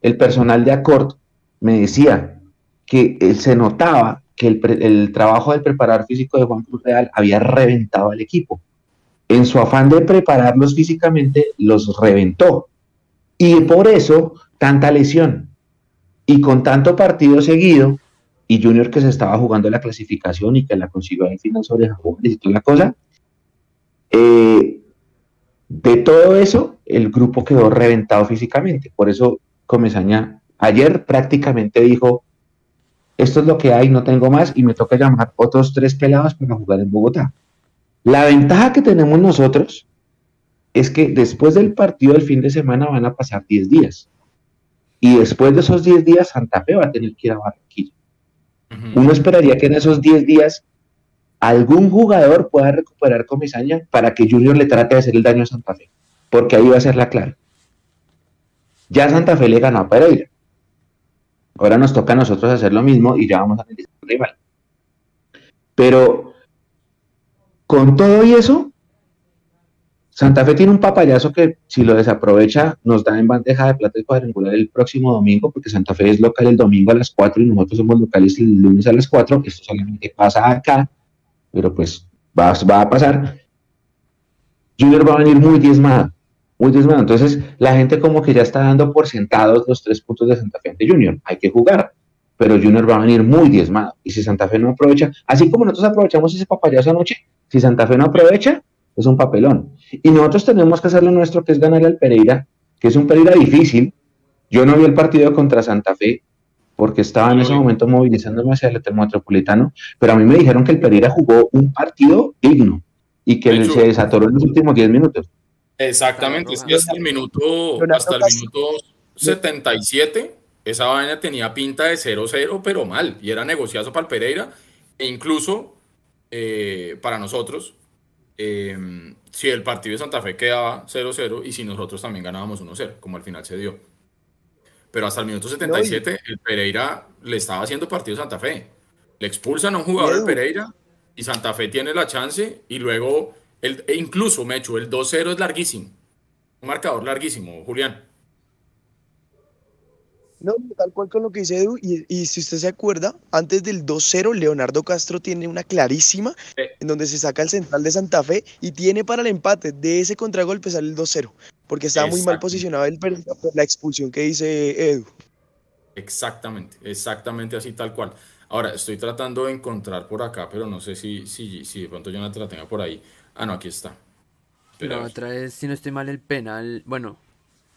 el personal de Accord me decía que eh, se notaba que el, el trabajo del preparador físico de Juan Cruz Real había reventado al equipo en su afán de prepararlos físicamente, los reventó. Y por eso, tanta lesión. Y con tanto partido seguido, y Junior que se estaba jugando la clasificación y que la consiguió al final sobre y toda la cosa, eh, de todo eso, el grupo quedó reventado físicamente. Por eso Comesaña ayer prácticamente dijo, esto es lo que hay, no tengo más, y me toca llamar otros tres pelados para jugar en Bogotá. La ventaja que tenemos nosotros es que después del partido del fin de semana van a pasar 10 días. Y después de esos 10 días, Santa Fe va a tener que ir a Barranquilla. Uno esperaría que en esos 10 días algún jugador pueda recuperar comisaña para que Junior le trate de hacer el daño a Santa Fe, porque ahí va a ser la clara. Ya Santa Fe le ganó a Pereira. Ahora nos toca a nosotros hacer lo mismo y ya vamos a analizar el rival. Pero con todo y eso, Santa Fe tiene un papayazo que si lo desaprovecha nos da en bandeja de plata el cuadrangular el próximo domingo, porque Santa Fe es local el domingo a las 4 y nosotros somos locales el lunes a las 4. Esto solamente pasa acá, pero pues va, va a pasar. Junior va a venir muy diezmado, muy diezmado. Entonces la gente como que ya está dando por sentados los tres puntos de Santa Fe ante Junior. Hay que jugar pero Junior va a venir muy diezmado. Y si Santa Fe no aprovecha, así como nosotros aprovechamos ese papayazo anoche, si Santa Fe no aprovecha, es un papelón. Y nosotros tenemos que hacer lo nuestro, que es ganar al Pereira, que es un Pereira difícil. Yo no vi el partido contra Santa Fe porque estaba en ese momento movilizándome hacia el metropolitano, pero a mí me dijeron que el Pereira jugó un partido digno y que se desatoró en los últimos 10 minutos. Exactamente, es que hasta el minuto, hasta el minuto 77 esa vaina tenía pinta de 0-0, pero mal, y era negociazo para el Pereira, e incluso eh, para nosotros, em, si el partido de Santa Fe quedaba 0-0 y si nosotros también ganábamos 1-0, como al final se dio. Pero hasta el minuto 77, el Pereira le estaba haciendo partido a Santa Fe. Le expulsan a un jugador del Pereira y Santa Fe tiene la chance y luego, el, e incluso, Mecho, el 2-0 es larguísimo. Un marcador larguísimo, Julián. No, tal cual con lo que dice Edu, y, si usted se acuerda, antes del 2-0, Leonardo Castro tiene una clarísima en donde se saca el central de Santa Fe y tiene para el empate de ese contragolpe sale el 2-0, porque estaba muy mal posicionado el por la expulsión que dice Edu. Exactamente, exactamente así tal cual. Ahora, estoy tratando de encontrar por acá, pero no sé si, si, si de pronto Jonathan la tenga por ahí. Ah, no, aquí está. Pero otra vez, si no estoy mal, el penal, bueno,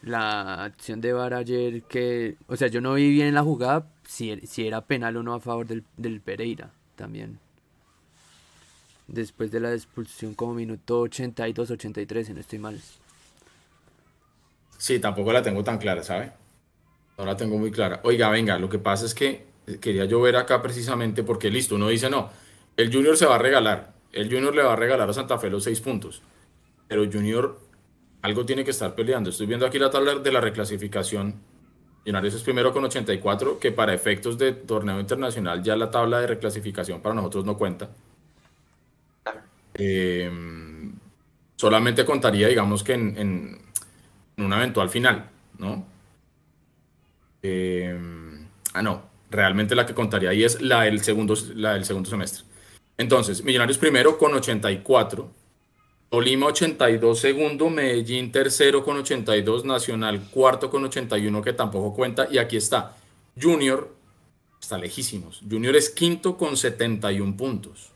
la acción de VAR ayer que, o sea, yo no vi bien la jugada, si, si era penal o no a favor del, del, Pereira también. Después de la expulsión como minuto 82-83, si no estoy mal. Sí, tampoco la tengo tan clara, ¿sabe? No la tengo muy clara. Oiga, venga, lo que pasa es que quería yo ver acá precisamente porque listo, uno dice no, el Junior se va a regalar, el Junior le va a regalar a Santa Fe los seis puntos, pero Junior algo tiene que estar peleando. Estoy viendo aquí la tabla de la reclasificación. Millonarios es primero con 84, que para efectos de torneo internacional ya la tabla de reclasificación para nosotros no cuenta. Em, solamente contaría, digamos que en, una eventual final, ¿no? Em, ah, no, realmente la que contaría ahí es la del segundo, la del segundo semestre. Entonces, Millonarios primero con 84, Tolima 82 segundo, Medellín tercero con 82, Nacional cuarto con 81 que tampoco cuenta y aquí está Junior, está lejísimos, Junior es quinto con 71 puntos.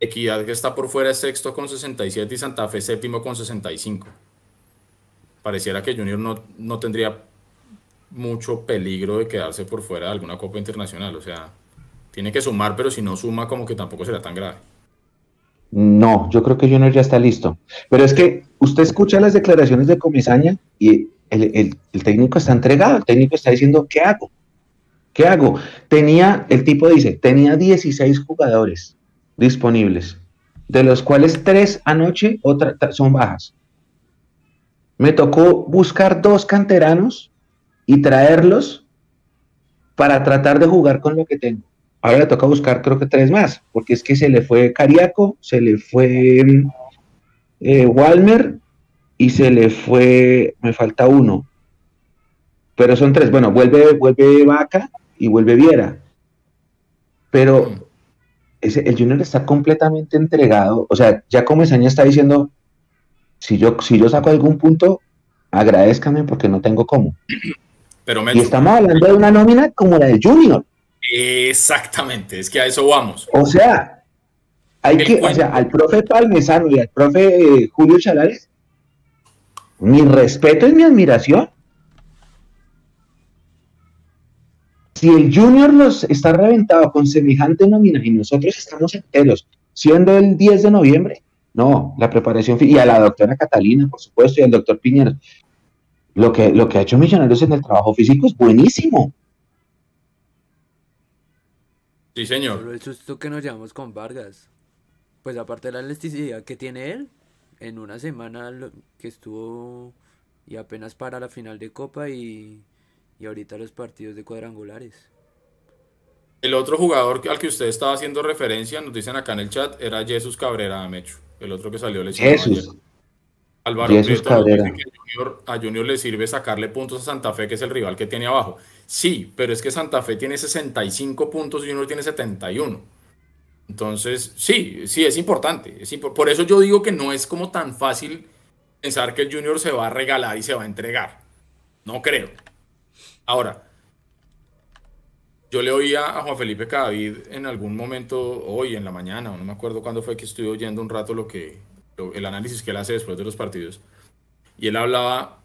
Equidad que está por fuera es sexto con 67 y Santa Fe séptimo con 65. Pareciera que Junior no, no tendría mucho peligro de quedarse por fuera de alguna Copa Internacional. O sea, tiene que sumar, pero si no suma, como que tampoco será tan grave. No, yo creo que Junior ya está listo. Pero es que usted escucha las declaraciones de Comisaña y el, técnico está entregado, el técnico está diciendo, ¿qué hago? ¿Qué hago? Tenía, el tipo dice, tenía 16 jugadores disponibles, de los cuales tres anoche otra, son bajas. Me tocó buscar dos canteranos y traerlos para tratar de jugar con lo que tengo. Ahora le toca buscar creo que tres más, porque es que se le fue Cariaco, se le fue eh, Walmer y se le fue, me falta uno. Pero son tres. Bueno, vuelve, vuelve Vaca y vuelve Viera. Pero el Junior está completamente entregado. O sea, ya como año está diciendo, si yo, si yo saco algún punto, agradezcanme porque no tengo cómo. Pero y estamos hablando de una nómina como la de Junior. Exactamente, es que a eso vamos. O sea, hay que, o sea, al profe Palmesano y al profe eh, Julio Chalares, mi respeto y mi admiración. Si el Junior los está reventado con semejante nómina y nosotros estamos enteros, siendo el 10 de noviembre, no, la preparación, y a la doctora Catalina, por supuesto, y al doctor Piñera, lo que, lo que ha hecho Millonarios en el trabajo físico es buenísimo. Sí, señor. Pero el susto que nos llevamos con Vargas, pues aparte de la elasticidad que tiene él, en una semana que estuvo y apenas para la final de Copa y, y ahorita los partidos de cuadrangulares. El otro jugador al que usted estaba haciendo referencia, nos dicen acá en el chat, era Jesús Cabrera Mecho, el otro que salió lesionado. Jesús. Álvaro Jesús Cabrera. a Junior le sirve sacarle puntos a Santa Fe, que es el rival que tiene abajo. Sí, pero es que Santa Fe tiene 65 puntos y Junior tiene 71. Entonces, sí, sí, es importante. Es por eso yo digo que no es como tan fácil pensar que el Junior se va a regalar y se va a entregar. No creo. Ahora, yo le oía a Juan Felipe Cadavid en algún momento, hoy en la mañana, no me acuerdo cuándo fue que estuve oyendo un rato lo que, el análisis que él hace después de los partidos. Y él hablaba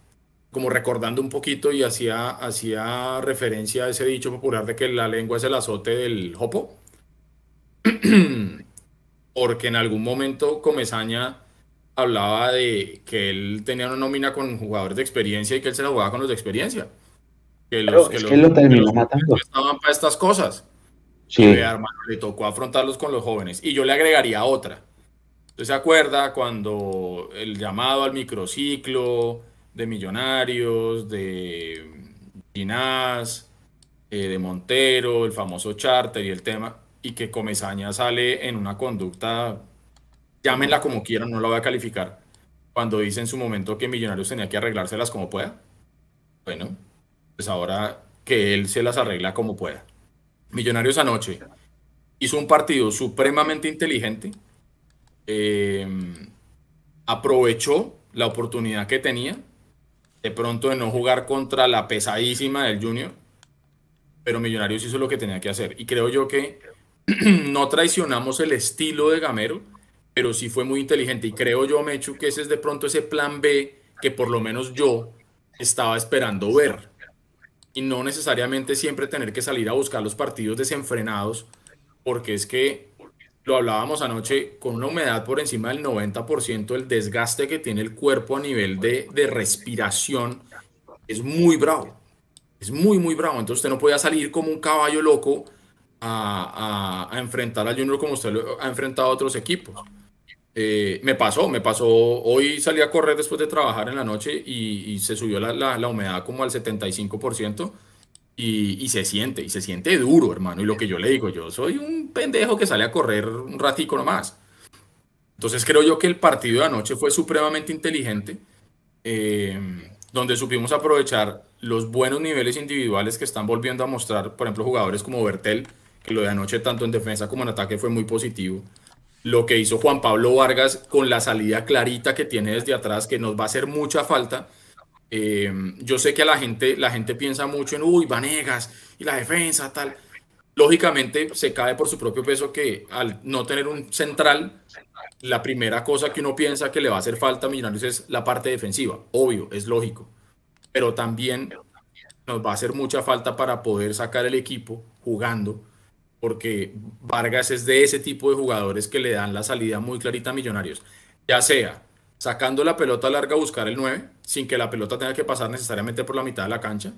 como recordando un poquito y hacía, hacía referencia a ese dicho popular de que la lengua es el azote del jopo. Porque en algún momento Comezaña hablaba de que él tenía una nómina con jugadores de experiencia y que él se la jugaba con los de experiencia. Que los, que, lo terminó matando. Estaban para estas cosas. Sí. Y, hermano, le tocó afrontarlos con los jóvenes. Y yo le agregaría otra. ¿Usted se acuerda cuando el llamado al microciclo, de Millonarios, de Ginás, eh, de Montero, el famoso charter y el tema, y que Comesaña sale en una conducta, llámenla como quieran, no la voy a calificar, cuando dice en su momento que Millonarios tenía que arreglárselas como pueda. Bueno, pues ahora que él se las arregla como pueda. Millonarios anoche hizo un partido supremamente inteligente, eh, aprovechó la oportunidad que tenía de pronto de no jugar contra la pesadísima del Junior, pero Millonarios hizo lo que tenía que hacer. Y creo yo que no traicionamos el estilo de Gamero, pero sí fue muy inteligente. Y creo yo, Mechu, que ese es de pronto ese plan B que por lo menos yo estaba esperando ver. Y no necesariamente siempre tener que salir a buscar los partidos desenfrenados, porque es que lo hablábamos anoche, con una humedad por encima del 90%, el desgaste que tiene el cuerpo a nivel de, respiración es muy bravo. Es muy, muy bravo. Entonces usted no podía salir como un caballo loco a, enfrentar al Junior como usted ha enfrentado a otros equipos. Eh, me pasó, me pasó. Hoy salí a correr después de trabajar en la noche y, se subió la, la humedad como al 75%. Y, se siente, y se siente duro, hermano. Y lo que yo le digo, yo soy un pendejo que sale a correr un ratico nomás. Entonces creo yo que el partido de anoche fue supremamente inteligente, eh, donde supimos aprovechar los buenos niveles individuales que están volviendo a mostrar, por ejemplo, jugadores como Bertel, que lo de anoche tanto en defensa como en ataque fue muy positivo. Lo que hizo Juan Pablo Vargas con la salida clarita que tiene desde atrás, que nos va a hacer mucha falta eh, yo sé que la gente, la gente piensa mucho en, uy, Vanegas y la defensa, tal. Lógicamente se cae por su propio peso que al no tener un central, la primera cosa que uno piensa que le va a hacer falta a Millonarios es la parte defensiva. Obvio, es lógico. Pero también nos va a hacer mucha falta para poder sacar el equipo jugando, porque Vargas es de ese tipo de jugadores que le dan la salida muy clarita a Millonarios, ya sea sacando la pelota larga a buscar el 9, sin que la pelota tenga que pasar necesariamente por la mitad de la cancha,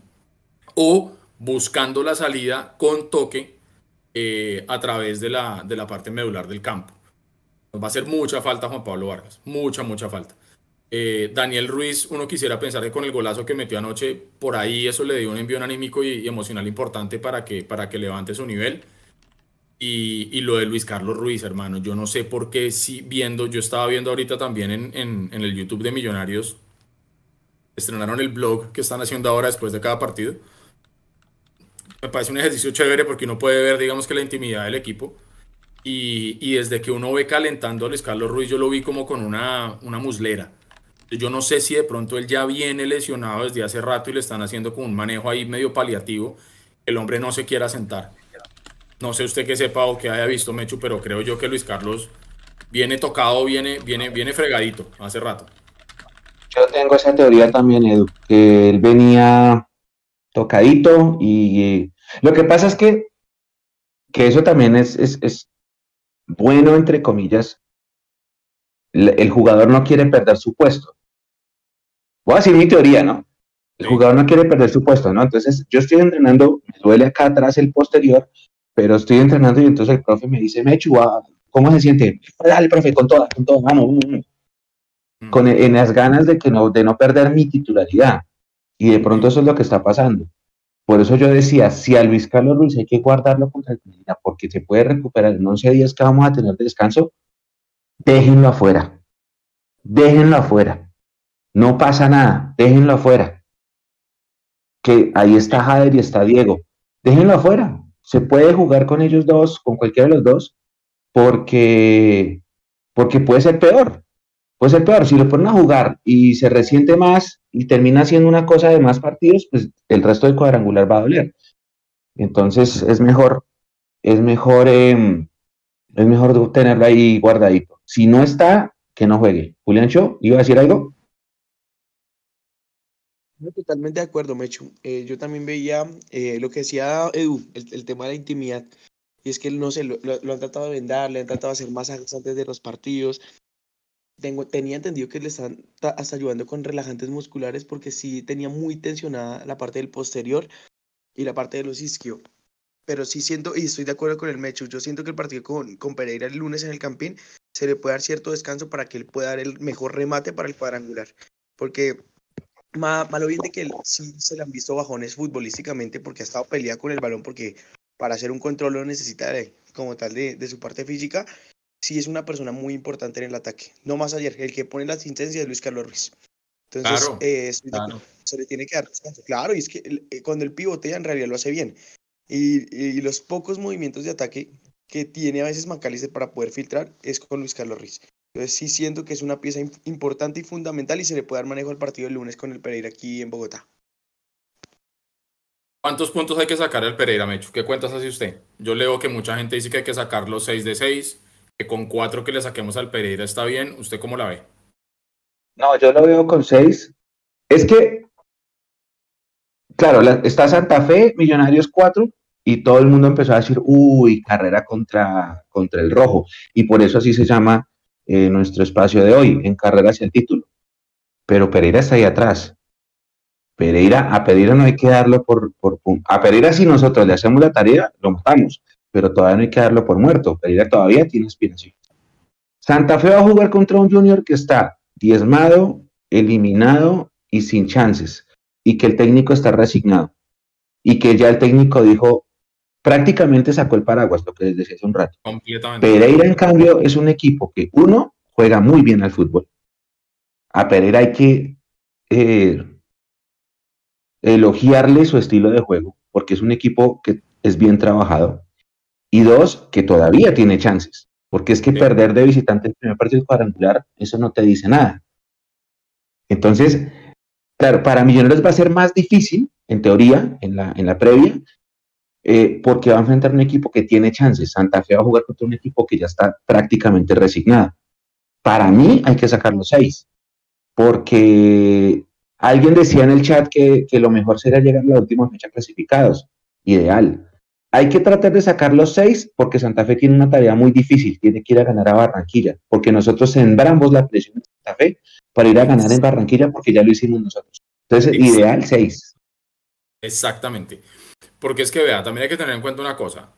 o buscando la salida con toque eh, a través de la, de la parte medular del campo. Nos va a hacer mucha falta Juan Pablo Vargas, mucha, mucha falta. Eh, Daniel Ruiz, uno quisiera pensar que con el golazo que metió anoche, por ahí eso le dio un envío anímico y, emocional importante para que, para que levante su nivel. Y, lo de Luis Carlos Ruiz, hermano, yo no sé por qué si viendo, yo estaba viendo ahorita también en, el YouTube de Millonarios, estrenaron el blog que están haciendo ahora después de cada partido. Me parece un ejercicio chévere porque uno puede ver, digamos que la intimidad del equipo. Y, y desde que uno ve calentando a Luis Carlos Ruiz, yo lo vi como con una, una muslera yo no sé si de pronto él ya viene lesionado desde hace rato y le están haciendo con un manejo ahí medio paliativo. El hombre no se quiera sentar. No sé usted qué sepa o que haya visto, Mechu, pero creo yo que Luis Carlos viene tocado, viene, viene, viene fregadito hace rato. Yo tengo esa teoría también, Edu, que él venía tocadito y lo que pasa es que, que eso también es, es, es bueno, entre comillas, el jugador no quiere perder su puesto. Voy a decir mi teoría, ¿no? El jugador no quiere perder su puesto, ¿no? Entonces, yo estoy entrenando, me duele acá atrás el posterior, pero estoy entrenando y entonces el profe me dice, Mechu, ah, ¿cómo se siente? Dale, profe, con toda, con toda, vamos. Mm. Con, en las ganas de, que no, de no perder mi titularidad. Y de pronto eso es lo que está pasando. Por eso yo decía, si a Luis Carlos Ruiz hay que guardarlo contra el Pereira, porque se puede recuperar en 11 días que vamos a tener de descanso, déjenlo afuera. Déjenlo afuera. No pasa nada, déjenlo afuera. Que ahí está Jader y está Diego. Déjenlo afuera. Se puede jugar con ellos dos, con cualquiera de los dos, porque, porque puede ser peor. Puede ser peor. Si lo ponen a jugar y se resiente más y termina haciendo una cosa de más partidos, pues el resto del cuadrangular va a doler. Entonces es mejor, es mejor, em, es mejor tenerlo ahí guardadito. Si no está, que no juegue. Julián Cho, ¿iba a decir algo? Totalmente de acuerdo, Mecho. Eh, yo también veía eh, lo que decía Edu, el, tema de la intimidad. Y es que, no sé, lo, han tratado de vendar, le han tratado de hacer masajes antes de los partidos. Tengo, tenía entendido que le están hasta ayudando con relajantes musculares porque sí tenía muy tensionada la parte del posterior y la parte de los isquio. Pero sí siento, y estoy de acuerdo con el Mecho, yo siento que el partido con, con Pereira el lunes en el Campín se le puede dar cierto descanso para que él pueda dar el mejor remate para el cuadrangular. Porque malo bien de que sí se le han visto bajones futbolísticamente porque ha estado peleado con el balón porque para hacer un control lo necesita como tal de, su parte física. Sí es una persona muy importante en el ataque. No más ayer, el que pone la asistencia de Luis Carlos Ruiz. Entonces, eh, se le tiene que dar Claro, y es que eh, cuando el pivotea en realidad lo hace bien. Y, y, los pocos movimientos de ataque que tiene a veces Macalister para poder filtrar es con Luis Carlos Ruiz. Entonces sí siento que es una pieza importante y fundamental y se le puede dar manejo al partido el lunes con el Pereira aquí en Bogotá. ¿Cuántos puntos hay que sacar al Pereira, Mecho? ¿Qué cuentas hace usted? Yo leo que mucha gente dice que hay que sacar los 6 de 6, que con 4 que le saquemos al Pereira está bien. ¿Usted cómo la ve? No, yo lo veo con 6. Es que, claro, está Santa Fe, Millonarios 4, y todo el mundo empezó a decir, uy, carrera contra, contra el rojo. Y por eso así se llama eh, nuestro espacio de hoy, en carrera hacia el título. Pero Pereira está ahí atrás. Pereira, a Pereira no hay que darlo por, por a Pereira si nosotros le hacemos la tarea, lo matamos, pero todavía no hay que darlo por muerto. Pereira todavía tiene aspiración. Santa Fe va a jugar contra un Junior que está diezmado, eliminado y sin chances, y que el técnico está resignado, y que ya el técnico dijo, prácticamente sacó el paraguas, lo que les decía hace un rato. Pereira, en cambio, es un equipo que, uno, juega muy bien al fútbol. A Pereira hay que eh, elogiarle su estilo de juego, porque es un equipo que es bien trabajado. Y dos, que todavía tiene chances, porque es que perder de visitante el primer partido cuadrangular, eso no te dice nada. Entonces, claro, para Millonarios va a ser más difícil, en teoría, en la, en la previa, eh, porque va a enfrentar un equipo que tiene chances. Santa Fe va a jugar contra un equipo que ya está prácticamente resignado. Para mí hay que sacar los seis, porque Alguien decía en el chat que, que lo mejor sería llegar a la última fecha clasificados. Ideal. Hay que tratar de sacar los seis porque Santa Fe tiene una tarea muy difícil, tiene que ir a ganar a Barranquilla, porque nosotros sembramos la presión de Santa Fe para ir a ganar en Barranquilla porque ya lo hicimos nosotros. Entonces, ideal seis. Exactamente. Porque es que vea, también hay que tener en cuenta una cosa.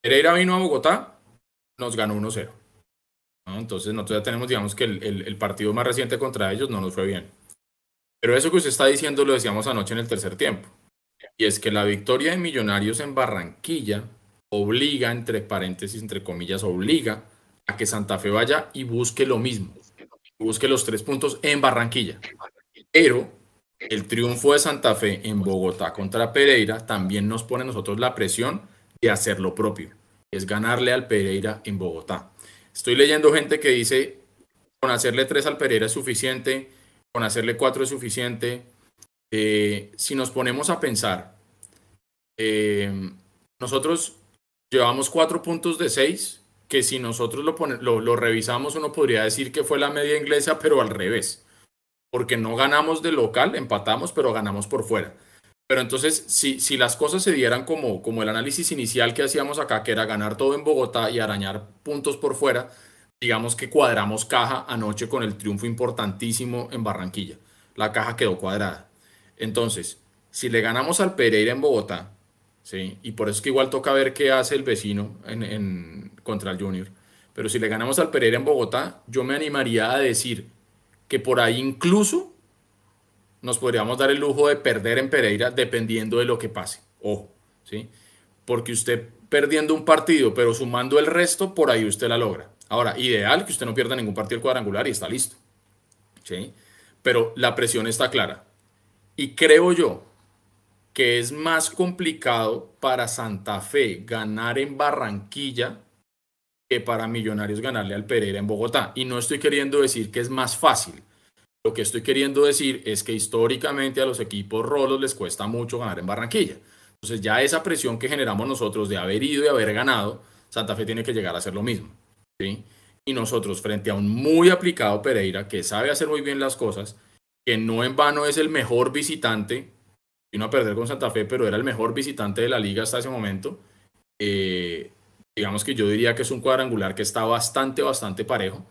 Pereira vino a Bogotá, nos ganó 1-0. Entonces nosotros ya tenemos, digamos, que el, el, partido más reciente contra ellos no nos fue bien. Pero eso que usted está diciendo lo decíamos anoche en el tercer tiempo. Y es que la victoria de Millonarios en Barranquilla obliga, entre paréntesis, entre comillas, obliga a que Santa Fe vaya y busque lo mismo. Busque los tres puntos en Barranquilla. Pero el triunfo de Santa Fe en Bogotá contra Pereira también nos pone a nosotros la presión de hacer lo propio. Es ganarle al Pereira en Bogotá. Estoy leyendo gente que dice, con hacerle tres al Pereira es suficiente, con hacerle cuatro es suficiente. Eh, si nos ponemos a pensar, eh, nosotros llevamos cuatro puntos de seis, que si nosotros lo, lo, revisamos uno podría decir que fue la media inglesa, pero al revés, porque no ganamos de local, empatamos, pero ganamos por fuera. Pero entonces, si, si las cosas se dieran como, como el análisis inicial que hacíamos acá, que era ganar todo en Bogotá y arañar puntos por fuera, digamos que cuadramos caja anoche con el triunfo importantísimo en Barranquilla. La caja quedó cuadrada. Entonces, si le ganamos al Pereira en Bogotá, ¿sí? y por eso es que igual toca ver qué hace el vecino en, contra el Junior, pero si le ganamos al Pereira en Bogotá, yo me animaría a decir que por ahí incluso nos podríamos dar el lujo de perder en Pereira dependiendo de lo que pase. Ojo, ¿sí? Porque usted perdiendo un partido, pero sumando el resto, por ahí usted la logra. Ahora, ideal que usted no pierda ningún partido cuadrangular y está listo. ¿sí? Pero la presión está clara. Y creo yo que es más complicado para Santa Fe ganar en Barranquilla que para Millonarios ganarle al Pereira en Bogotá. Y no estoy queriendo decir que es más fácil. Lo que estoy queriendo decir es que históricamente a los equipos rolos les cuesta mucho ganar en Barranquilla. Entonces ya esa presión que generamos nosotros de haber ido y haber ganado, Santa Fe tiene que llegar a hacer lo mismo. ¿sí? Y nosotros frente a un muy aplicado Pereira que sabe hacer muy bien las cosas, que no en vano es el mejor visitante, vino a perder con Santa Fe, pero era el mejor visitante de la liga hasta ese momento. Eh, digamos que yo diría que es un cuadrangular que está bastante, bastante parejo.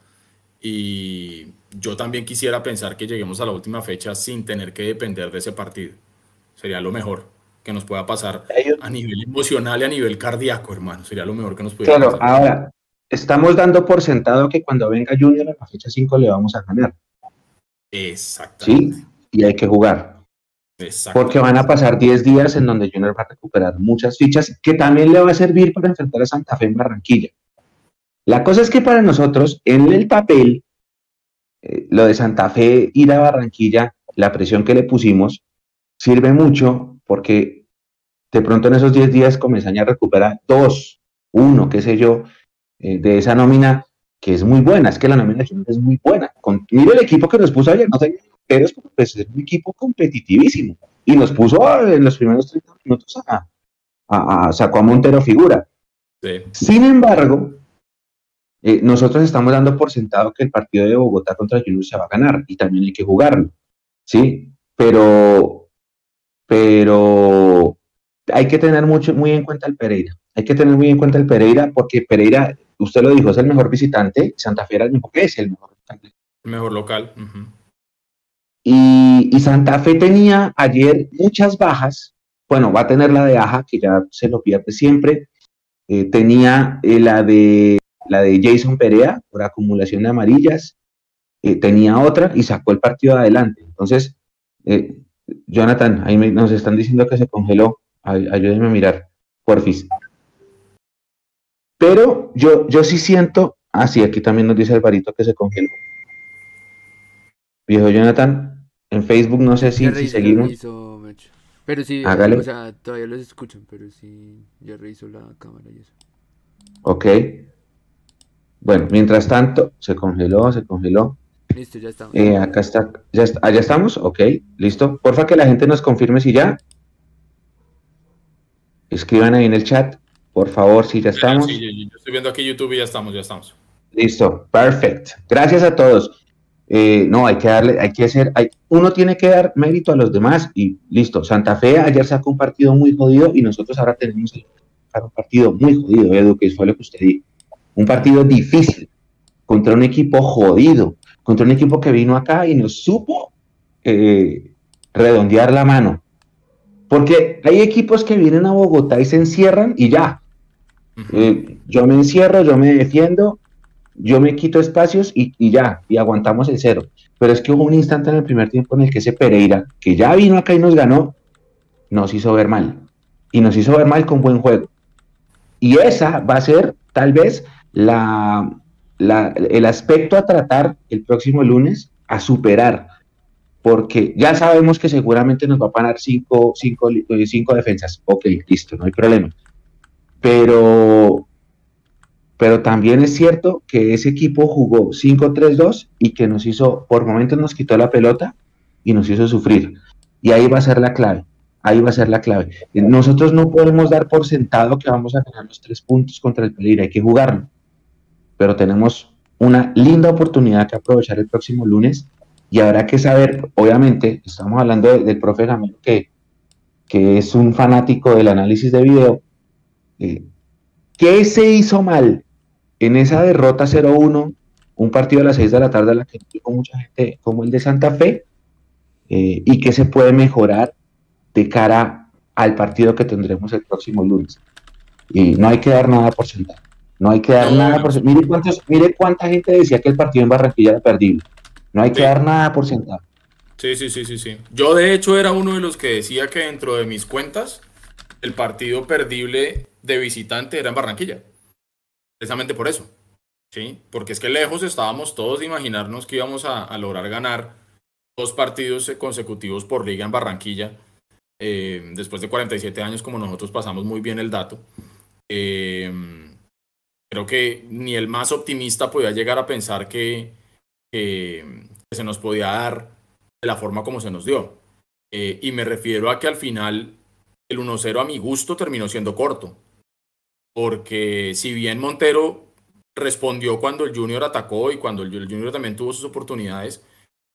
Y yo también quisiera pensar que lleguemos a la última fecha sin tener que depender de ese partido. Sería lo mejor que nos pueda pasar a nivel emocional y a nivel cardíaco, hermano. Sería lo mejor que nos pudiera claro, ahora, estamos dando por sentado que cuando venga Junior a la fecha 5 le vamos a ganar. Exactamente. Sí, y hay que jugar. Porque van a pasar 10 días en donde Junior va a recuperar muchas fichas que también le va a servir para enfrentar a Santa Fe en Barranquilla. La cosa es que para nosotros, en el papel, eh, lo de Santa Fe, ir a Barranquilla, la presión que le pusimos, sirve mucho porque de pronto en esos 10 días Comesaña recupera dos, uno, qué sé yo, eh, de esa nómina que es muy buena, es que la nómina es muy buena. Con, mire el equipo que nos puso ayer, no sé, pero pues, es un equipo competitivísimo. Y nos puso en los primeros 30 minutos a, a, sacó a Montero figura. Sin embargo, eh, nosotros estamos dando por sentado que el partido de Bogotá contra Junior se va a ganar y también hay que jugarlo, ¿sí? Pero, pero hay que tener mucho, muy en cuenta el Pereira. Hay que tener muy en cuenta el Pereira porque Pereira, usted lo dijo, es el mejor visitante. Santa Fe era el mejor que es el mejor visitante. El mejor local. Y, Santa Fe tenía ayer muchas bajas. Bueno, va a tener la de Aja, que ya se lo pierde siempre. Eh, tenía eh, la de la de Jason Perea por acumulación de amarillas, eh, tenía otra y sacó el partido adelante. Entonces, Jonathan, ahí nos están diciendo que se congeló. ayúdenme a mirar, porfis. Pero yo, yo sí siento, ah, sí, aquí también nos dice Alvarito que se congeló. Viejo Jonathan, en Facebook no sé si, seguimos. pero sí, o sea, todavía los escuchan, pero sí, ya reviso la cámara y eso. Ok. Bueno, mientras tanto, se congeló, se congeló. Listo, ya estamos. Eh, acá está, ya, está, ah, estamos, ok, listo. Porfa que la gente nos confirme si ya. Escriban ahí en el chat, por favor, si ya estamos. Sí, yo, estoy viendo aquí YouTube y ya estamos, ya estamos. Listo, perfecto. Gracias a todos. Eh, no, hay que darle, hay que hacer, hay, uno tiene que dar mérito a los demás y listo. Santa Fe ayer sacó un partido muy jodido y nosotros ahora tenemos un partido muy jodido, Edu, que fue lo que usted dijo. Un partido difícil contra un equipo jodido, contra un equipo que vino acá y nos supo eh, redondear la mano. Porque hay equipos que vienen a Bogotá y se encierran y ya. Eh, yo me encierro, yo me defiendo yo me quito espacios y, ya, y aguantamos el cero. Pero es que hubo un instante en el primer tiempo en el que ese Pereira, que ya vino acá y nos ganó, nos hizo ver mal. Y nos hizo ver mal con buen juego. Y esa va a ser tal vez la, el aspecto a tratar el próximo lunes, a superar. Porque ya sabemos que seguramente nos va a parar cinco, cinco, cinco defensas. Ok, listo, no hay problema. Pero pero también es cierto que ese equipo jugó 5-3-2 y que nos hizo, por momentos nos quitó la pelota y nos hizo sufrir. Y ahí va a ser la clave, ahí va a ser la clave. Nosotros no podemos dar por sentado que vamos a ganar los tres puntos contra el Pereira, hay que jugarlo. Pero tenemos una linda oportunidad que aprovechar el próximo lunes y habrá que saber, obviamente, estamos hablando del profe Gamero que, que es un fanático del análisis de video, eh, ¿qué se hizo mal en esa derrota 0-1, un partido a las 6 de la tarde a la que tuvo mucha gente como el de Santa Fe, eh, y que se puede mejorar de cara al partido que tendremos el próximo lunes. Y no hay que dar nada por sentado. No hay que dar nada por sentado. Mire, cuántos, mire cuánta gente decía que el partido en Barranquilla era perdible. No hay que dar nada por sentado. Sí, sí, sí, sí, sí. Yo de hecho era uno de los que decía que dentro de mis cuentas el partido perdible de visitante era en Barranquilla precisamente por eso. ¿sí? Porque es que lejos estábamos todos de imaginarnos que íbamos a, lograr ganar dos partidos consecutivos por liga en Barranquilla. Eh, después de 47 años, como nosotros pasamos muy bien el dato. Eh, creo que ni el más optimista podía llegar a pensar que, se nos podía dar de la forma como se nos dio. Eh, y me refiero a que al final el 1-0 a mi gusto terminó siendo corto porque si bien Montero respondió cuando el Junior atacó y cuando el Junior también tuvo sus oportunidades,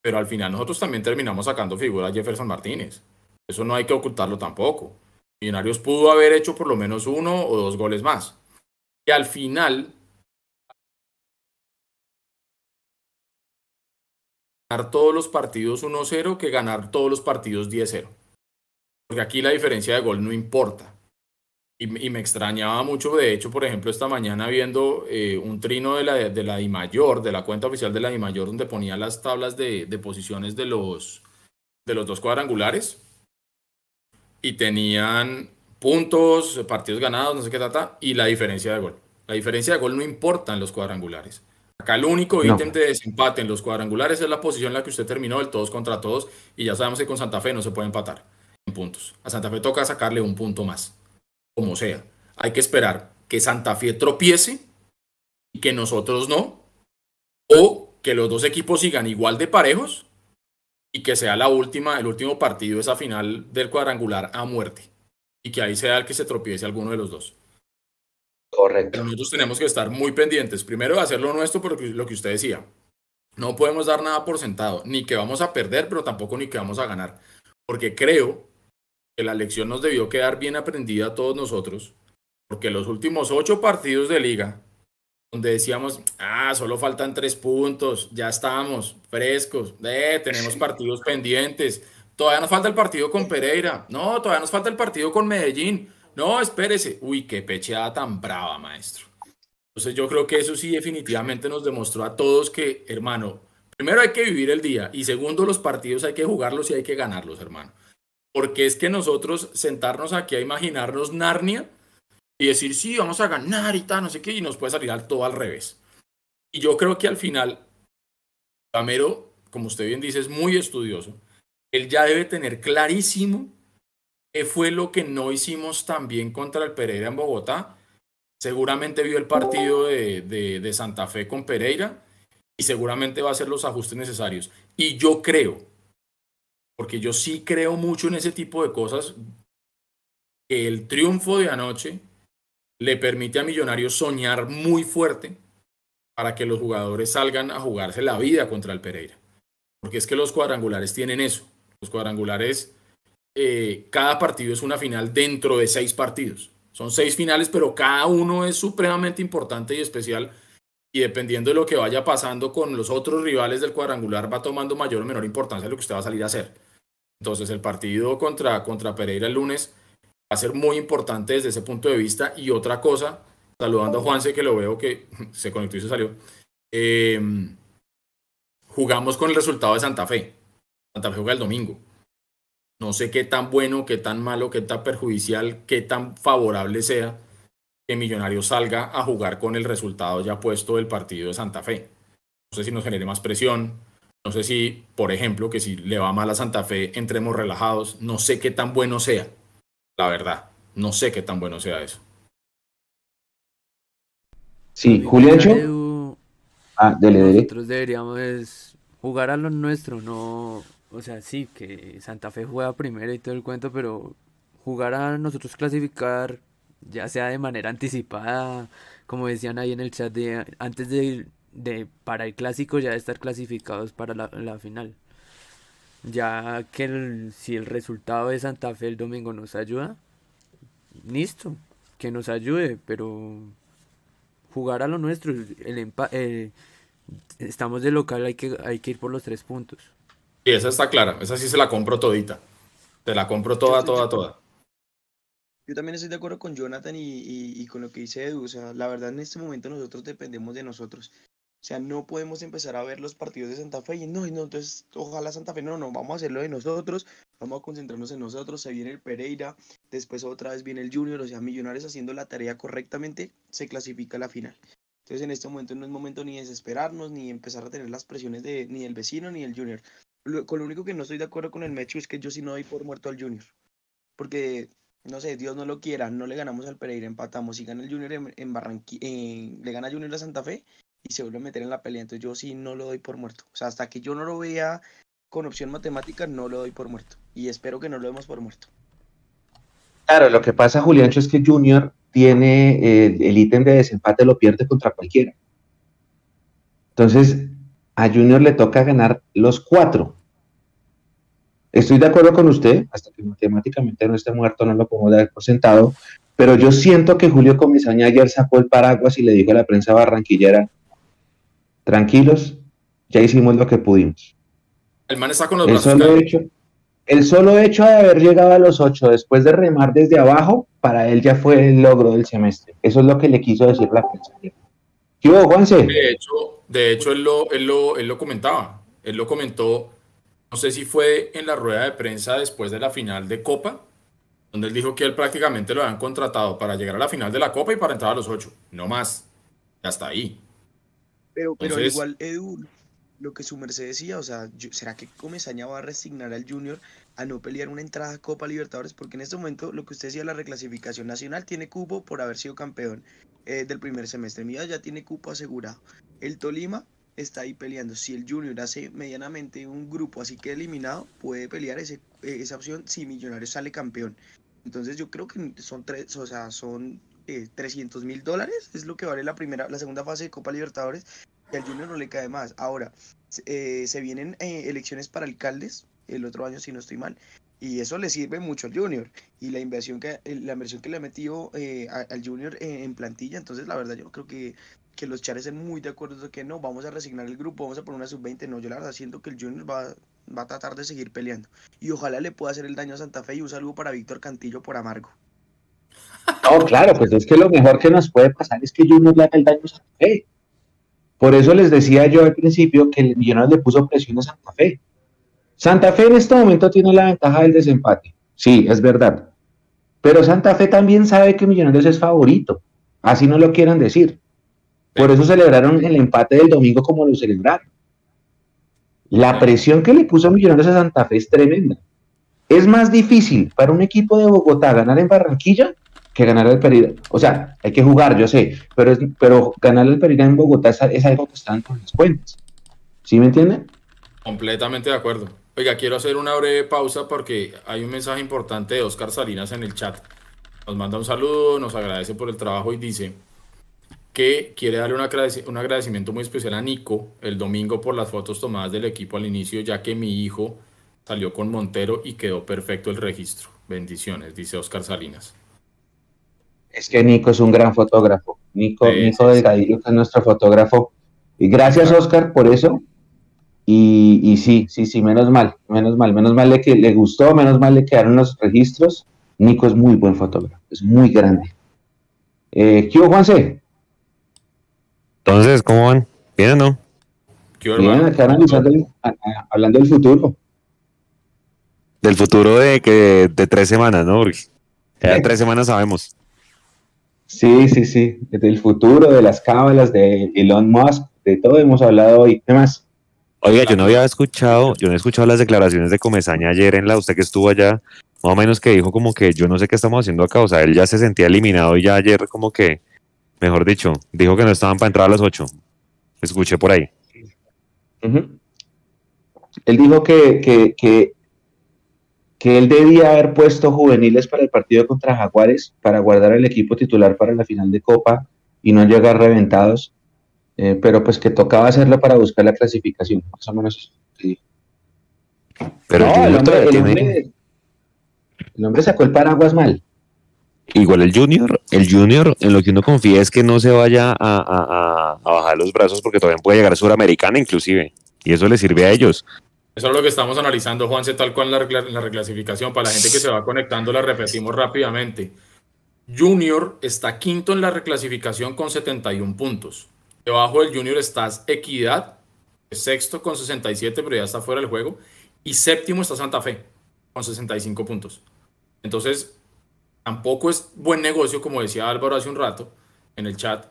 pero al final nosotros también terminamos sacando figura a Jefferson Martínez. Eso no hay que ocultarlo tampoco. Millonarios pudo haber hecho por lo menos uno o dos goles más. Y al final, ganar todos los partidos 1-0 que ganar todos los partidos 10-0. Porque aquí la diferencia de gol no importa. Y, me extrañaba mucho, de hecho, por ejemplo, esta mañana viendo eh, un trino de la, de la DIMAYOR, de la cuenta oficial de la DIMAYOR, donde ponía las tablas de, de posiciones de los, de los dos cuadrangulares. Y tenían puntos, partidos ganados, no sé qué trata, y la diferencia de gol. La diferencia de gol no importa en los cuadrangulares. Acá el único ítem de desempate en los cuadrangulares es la posición en la que usted terminó, el todos contra todos, y ya sabemos que con Santa Fe no se puede empatar en puntos. A Santa Fe toca sacarle un punto más como sea. Hay que esperar que Santa Fe tropiece y que nosotros no, o que los dos equipos sigan igual de parejos y que sea la última, el último partido, esa final del cuadrangular a muerte y que ahí sea el que se tropiece alguno de los dos. Correcto. nosotros tenemos que estar muy pendientes, primero de hacer lo nuestro, por lo que usted decía. No podemos dar nada por sentado, ni que vamos a perder, pero tampoco ni que vamos a ganar, porque creo que la lección nos debió quedar bien aprendida a todos nosotros, porque los últimos ocho partidos de liga, donde decíamos, ah, solo faltan tres puntos, ya estamos frescos, eh, tenemos partidos pendientes, todavía nos falta el partido con Pereira, no, todavía nos falta el partido con Medellín, no, espérese, uy, qué pecheada tan brava, maestro. Entonces yo creo que eso sí definitivamente nos demostró a todos que, hermano, primero hay que vivir el día y segundo los partidos hay que jugarlos y hay que ganarlos, hermano. Porque es que nosotros sentarnos aquí a imaginarnos Narnia y decir, sí, vamos a ganar y tal, no sé qué, y nos puede salir todo al revés. Y yo creo que al final, Camero, como usted bien dice, es muy estudioso. Él ya debe tener clarísimo qué fue lo que no hicimos tan bien contra el Pereira en Bogotá. Seguramente vio el partido de, de Santa Fe con Pereira y seguramente va a hacer los ajustes necesarios. Y yo creo porque yo sí creo mucho en ese tipo de cosas, el triunfo de anoche le permite a Millonarios soñar muy fuerte para que los jugadores salgan a jugarse la vida contra el Pereira. porque es que los cuadrangulares tienen eso. Los cuadrangulares, eh, cada partido es una final dentro de seis partidos. Son seis finales, pero cada uno es supremamente importante y especial. Y dependiendo de lo que vaya pasando con los otros rivales del cuadrangular, va tomando mayor o menor importancia lo que usted va a salir a hacer. Entonces, el partido contra, contra Pereira el lunes va a ser muy importante desde ese punto de vista. Y otra cosa, saludando a Juanse, que lo veo que se conectó y se salió. Eh, jugamos con el resultado de Santa Fe. Santa Fe juega el domingo. No sé qué tan bueno, qué tan malo, qué tan perjudicial, qué tan favorable sea que Millonarios salga a jugar con el resultado ya puesto del partido de Santa Fe. No sé si nos genere más presión. No sé si, por ejemplo, que si le va mal a Santa Fe, entremos relajados. No sé qué tan bueno sea. La verdad, no sé qué tan bueno sea eso. Sí, Julián. Ah, Nosotros deberíamos jugar a lo nuestro, no. O sea, sí, que Santa Fe juega primero y todo el cuento, pero jugar a nosotros clasificar, ya sea de manera anticipada, como decían ahí en el chat, de antes de, de para el clásico ya estar clasificados para la, la final. Ya que si el resultado de Santa Fe el domingo nos ayuda, listo, que nos ayude, pero jugar a lo nuestro, el eh, estamos de local, hay que, hay que ir por los tres puntos. Y esa está clara, esa sí se la compro todita. Se la compro toda, toda, toda. Yo también estoy de acuerdo con Jonathan y, y, con lo que dice Edu. O sea, la verdad en este momento nosotros dependemos de nosotros. O sea, no podemos empezar a ver los partidos de Santa Fe y no, no, entonces ojalá Santa Fe, no, no, vamos a hacerlo de nosotros, vamos a concentrarnos en nosotros, se viene el Pereira, después otra vez viene el Junior, o sea, Millonarios haciendo la tarea correctamente, se clasifica a la final. Entonces en este momento no es momento ni desesperarnos, ni empezar a tener las presiones de ni el vecino ni el Junior. con lo único que no estoy de acuerdo con el Mechu es que yo sí no doy por muerto al Junior. Porque no sé, Dios no lo quiera, no le ganamos al Pereira, empatamos y gana el Junior en, en Barranquilla, le gana Junior a Santa Fe y se vuelve a meter en la pelea. Entonces yo sí no lo doy por muerto. O sea, hasta que yo no lo vea con opción matemática, no lo doy por muerto. Y espero que no lo demos por muerto. Claro, lo que pasa, Juliancho, es que Junior tiene eh, el ítem de desempate, lo pierde contra cualquiera. Entonces, a Junior le toca ganar los cuatro. Estoy de acuerdo con usted, hasta que matemáticamente no esté muerto, no lo podemos dar por sentado, pero yo siento que Julio Comisaña ayer sacó el paraguas y le dijo a la prensa barranquillera, tranquilos, ya hicimos lo que pudimos. El man está con los el solo hecho, El solo hecho de haber llegado a los ocho después de remar desde abajo, para él ya fue el logro del semestre. Eso es lo que le quiso decir la prensa. ¿Qué hubo, Juanse? De hecho, de hecho él, lo, él, lo, él lo comentaba. Él lo comentó, no sé si fue en la rueda de prensa después de la final de Copa, donde él dijo que él prácticamente lo habían contratado para llegar a la final de la Copa y para entrar a los ocho. No más. Ya está ahí. Pero, pero igual, Edu, lo que su merced decía, o sea, ¿será que Comesaña va a resignar al Junior a no pelear una entrada a Copa Libertadores? Porque en este momento, lo que usted decía, la reclasificación nacional tiene cupo por haber sido campeón eh, del primer semestre. Mira, ya tiene cupo asegurado. El Tolima está ahí peleando. Si el Junior hace medianamente un grupo así que eliminado, puede pelear ese, eh, esa opción si Millonarios sale campeón. Entonces yo creo que son tres, o sea, son 300 eh, mil dólares, es lo que vale la primera, la segunda fase de Copa Libertadores, y al Junior no le cae más. Ahora, eh, se vienen eh, elecciones para alcaldes el otro año, si no estoy mal, y eso le sirve mucho al Junior, y la inversión que, la inversión que le ha metido al Junior en plantilla, entonces la verdad yo creo que, que los chares están muy de acuerdo de que no, vamos a resignar el grupo, vamos a poner una sub-20, no, yo la verdad siento que el Junior va, va a tratar de seguir peleando, y ojalá le pueda hacer el daño a Santa Fe, y un saludo para Víctor Cantillo por amargo. No, claro, pues es que lo mejor que nos puede pasar es que Junior le haga el daño a Santa Fe. Por eso les decía yo al principio que el Millonarios le puso presión a Santa Fe. Santa Fe en este momento tiene la ventaja del desempate. Sí, es verdad. Pero Santa Fe también sabe que Millonarios es favorito. Así no lo quieran decir. Por eso celebraron el empate del domingo como lo celebraron. La presión que le puso Millonarios a Santa Fe es tremenda. Es más difícil para un equipo de Bogotá ganar en Barranquilla que ganar el Pereira. O sea, hay que jugar, yo sé, pero, es, pero ganar el Pereira en Bogotá es, algo que está en las cuentas. ¿Sí me entienden? Completamente de acuerdo. Oiga, quiero hacer una breve pausa porque hay un mensaje importante de Oscar Salinas en el chat. Nos manda un saludo, nos agradece por el trabajo y dice, que quiere darle un, agradecimiento muy especial a Nico el domingo por las fotos tomadas del equipo al inicio, ya que mi hijo salió con Montero y quedó perfecto el registro. Bendiciones, dice Oscar Salinas. Es que Nico es un gran fotógrafo. Nico, Nico Delgadillo es nuestro fotógrafo. Y gracias, Oscar, por eso. Y, sí, sí, sí, menos mal, menos mal, menos mal le, que le gustó, menos mal le quedaron los registros. Nico es muy buen fotógrafo, es muy grande. Eh, ¿Qué Juanse? Entonces, ¿cómo van? ¿Bien o no? Bien, acá hablando del futuro. Del futuro de que de tres semanas, ¿no? Porque ya tres semanas sabemos. Sí, sí, sí. Del futuro, de las cábalas, de Elon Musk, de todo hemos hablado hoy. ¿Qué más? Oiga, yo no había escuchado, yo no he escuchado las declaraciones de Comesaña ayer en la, usted que estuvo allá, más o menos que dijo como que yo no sé qué estamos haciendo acá, o sea, él ya se sentía eliminado y ya ayer como que mejor dicho, dijo que no estaban para entrar a las 8. Escuché por ahí. Él dijo que, que, que, que, él debía haber puesto juveniles para el partido contra Jaguares para guardar el equipo titular para la final de Copa y no llegar reventados, eh, pero pues que tocaba hacerlo para buscar la clasificación, más o menos. Pero el, hombre, el hombre sacó el paraguas mal. Igual el Junior, el Junior en lo que uno confía es que no se vaya a, bajar los brazos porque todavía puede llegar a Suramericana inclusive. Y eso le sirve a ellos. Eso es lo que estamos analizando, Juanse, tal cual la, la reclasificación. Para la gente que se va conectando, la repetimos rápidamente. Junior está quinto en la reclasificación con 71 puntos. Debajo del Junior está Equidad, sexto con 67, pero ya está fuera del juego. Y séptimo está Santa Fe, con 65 puntos. Entonces, tampoco es buen negocio, como decía Álvaro hace un rato en el chat,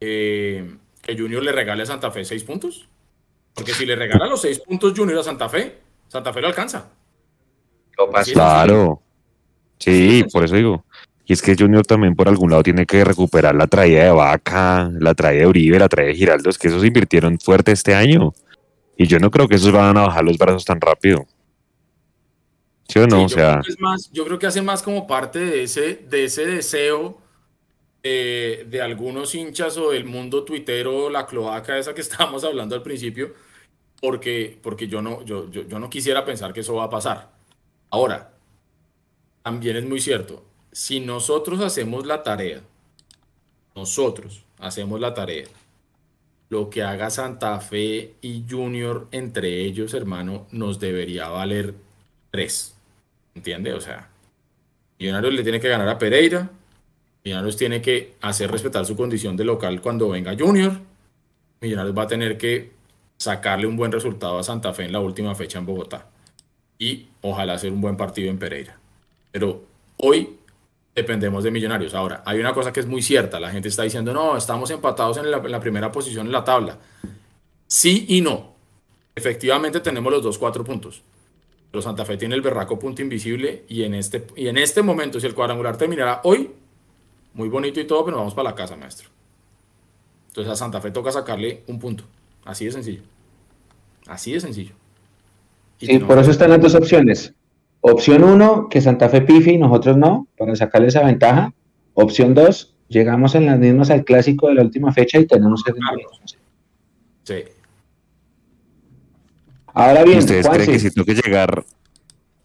eh, que Junior le regale a Santa Fe seis puntos. Porque si le regala los seis puntos Junior a Santa Fe, Santa Fe lo alcanza. Claro. Sí, por eso digo. Y es que Junior también por algún lado tiene que recuperar la traída de Vaca, la traída de Uribe, la traída de Giraldo. Es que esos invirtieron fuerte este año. Y yo no creo que esos van a bajar los brazos tan rápido. ¿Sí o no? o sea... yo creo que hace más como parte de ese, de ese deseo de algunos hinchas o del mundo tuitero, la cloaca esa que estábamos hablando al principio, porque, porque yo, no, yo, yo, no quisiera pensar que eso va a pasar. Ahora, también es muy cierto, si nosotros hacemos la tarea, nosotros hacemos la tarea, lo que haga Santa Fe y Junior entre ellos, hermano, nos debería valer tres. ¿Entiende? O sea, Millonarios le tiene que ganar a Pereira. Millonarios tiene que hacer respetar su condición de local cuando venga Junior. Millonarios va a tener que sacarle un buen resultado a Santa Fe en la última fecha en Bogotá. Y ojalá hacer un buen partido en Pereira. Pero hoy dependemos de Millonarios. Ahora, hay una cosa que es muy cierta. La gente está diciendo, no, estamos empatados en la, primera posición en la tabla. Sí y no. Efectivamente tenemos los dos cuatro puntos. Pero Santa Fe tiene el berraco punto invisible y en este, y en este momento, si el cuadrangular terminará hoy, muy bonito y todo, pero vamos para la casa, maestro. Entonces a Santa Fe toca sacarle un punto. Así de sencillo. Así de sencillo. Y por eso están las dos opciones. Opción uno, que Santa Fe pifi y nosotros no, para sacarle esa ventaja. Opción dos, llegamos en las mismas al clásico de la última fecha y tenemos que... Sí. Ahora bien, ¿ustedes creen que si toca llegar,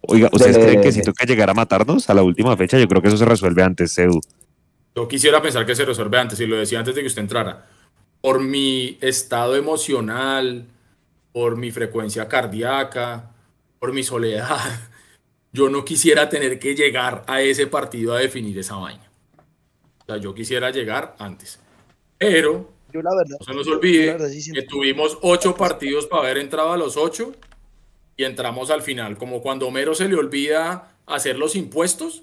oiga, ¿ustedes creen que si toca llegar a matarnos a la última fecha? Yo creo que eso se resuelve antes, Edu. Yo quisiera pensar que se resuelve antes, y lo decía antes de que usted entrara. Por mi estado emocional, por mi frecuencia cardíaca, por mi soledad, yo no quisiera tener que llegar a ese partido a definir esa vaina. O sea, yo quisiera llegar antes. Pero yo la verdad. No se nos olvide que tuvimos ocho partidos para haber entrado a los ocho y entramos al final. Como cuando Homero se le olvida hacer los impuestos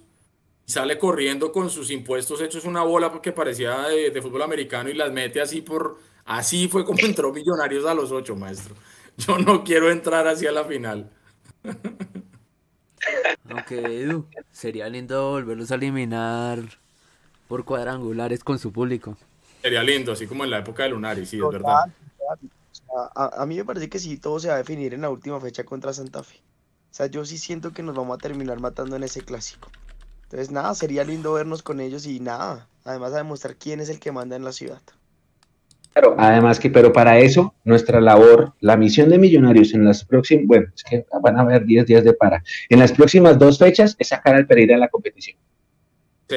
y sale corriendo con sus impuestos hechos una bola que parecía de, fútbol americano y las mete así por. Así fue como entró Millonarios a los ocho, maestro. Yo no quiero entrar hacia la final. Aunque Edu, sería lindo volverlos a eliminar por cuadrangulares con su público. Sería lindo, así como en la época de Lunari, sí, es verdad. A, mí me parece que sí, todo se va a definir en la última fecha contra Santa Fe. O sea, yo sí siento que nos vamos a terminar matando en ese clásico. Entonces, nada, sería lindo vernos con ellos y nada, además a demostrar quién es el que manda en la ciudad. Claro, además que, pero para eso, nuestra labor, la misión de Millonarios en las próximas, bueno, es que van a haber 10 días de para. En las próximas dos fechas es sacar al Pereira de la competición. Sí.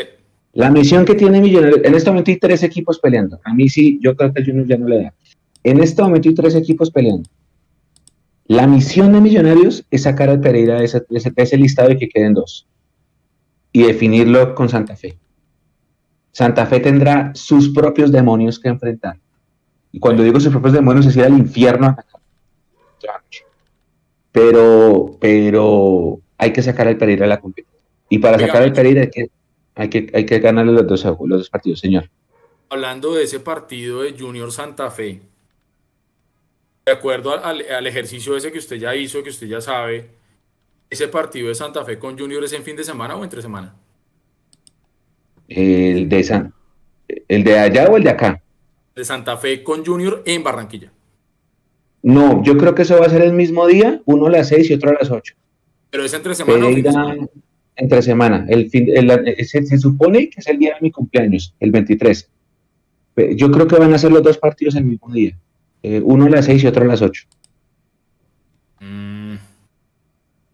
La misión que tiene Millonarios, en este momento hay tres equipos peleando. A mí sí, yo creo que el Junior ya no le da. En este momento hay tres equipos peleando. La misión de Millonarios es sacar al Pereira de ese, de ese- de ese listado y que queden dos. Y definirlo con Santa Fe. Santa Fe tendrá sus propios demonios que enfrentar. Y cuando digo sus propios demonios, es ir al infierno a atacar. Pero, pero hay que sacar al Pereira de la competición. Y para Oiga, sacar al Pereira hay que, hay que, hay que ganarle los dos, los dos partidos, señor. Hablando de ese partido de Junior Santa Fe, de acuerdo al- al ejercicio ese que usted ya hizo, que usted ya sabe, ese partido de Santa Fe con Junior es en fin de semana o entre semana. El de San, el de allá o el de acá. De Santa Fe con Junior en Barranquilla. No, yo creo que eso va a ser el mismo día, uno a las 6 y otro a las 8. Pero es entre semana o fin de Pereira semana. entre semana. El fin, el- el- se, se supone que es el día de mi cumpleaños, el 23. Pe- Yo creo que van a ser los dos partidos el mismo día. Eh, uno a las 6 y otro a las 8. Mm,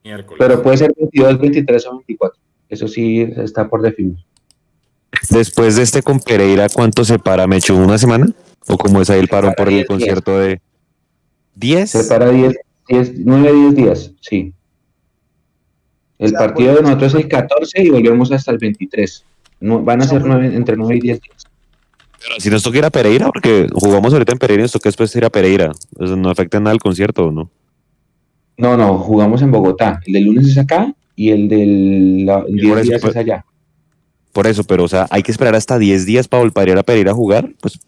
miércoles. Pero puede ser 22, 23 o 24. Eso sí está por definir. Después de este con Pereira, ¿cuánto se para Mecho? ¿Una semana? ¿O cómo es ahí el paro para por el 10 concierto de 10? Se para 10, 10, 9, 10 días, sí. El partido de pues- nosotros es el 14 y volvemos hasta el 23. No, van a ser pues- nueve- entre 9 y 10 días. Pero si nos toca ir a Pereira, porque jugamos ahorita en Pereira y nos toca después ir a Pereira. Eso no afecta en nada el concierto, ¿o ¿no? No, no, jugamos en Bogotá. El del lunes es acá y el del la- por 10 eso, días pues- es allá. Por eso, pero o sea, hay que esperar hasta 10 días para volver a ir a Pereira a jugar. Pues,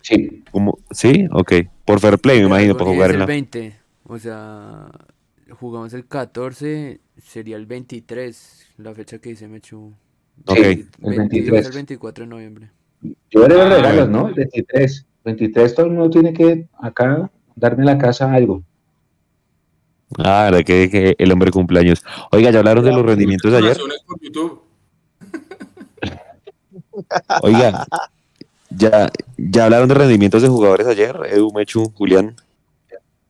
Sí, como ¿Sí? Ok. Por fair play, me Pero imagino, el para jugar es en el la... 20, o sea, jugamos el 14, sería el 23, la fecha que dice Mechu. Ok. el 22 23. al 24 de noviembre. Yo haré los Ah, regalos. ¿no? El 23. 23 todo el mundo tiene que acá darme la casa algo. Ah, verdad que, que el hombre cumpleaños. Oiga, ¿ya hablaron de los rendimientos de ayer? Oiga, ¿ya, ya hablaron de rendimientos de jugadores ayer? Edu, Mechu, Julián.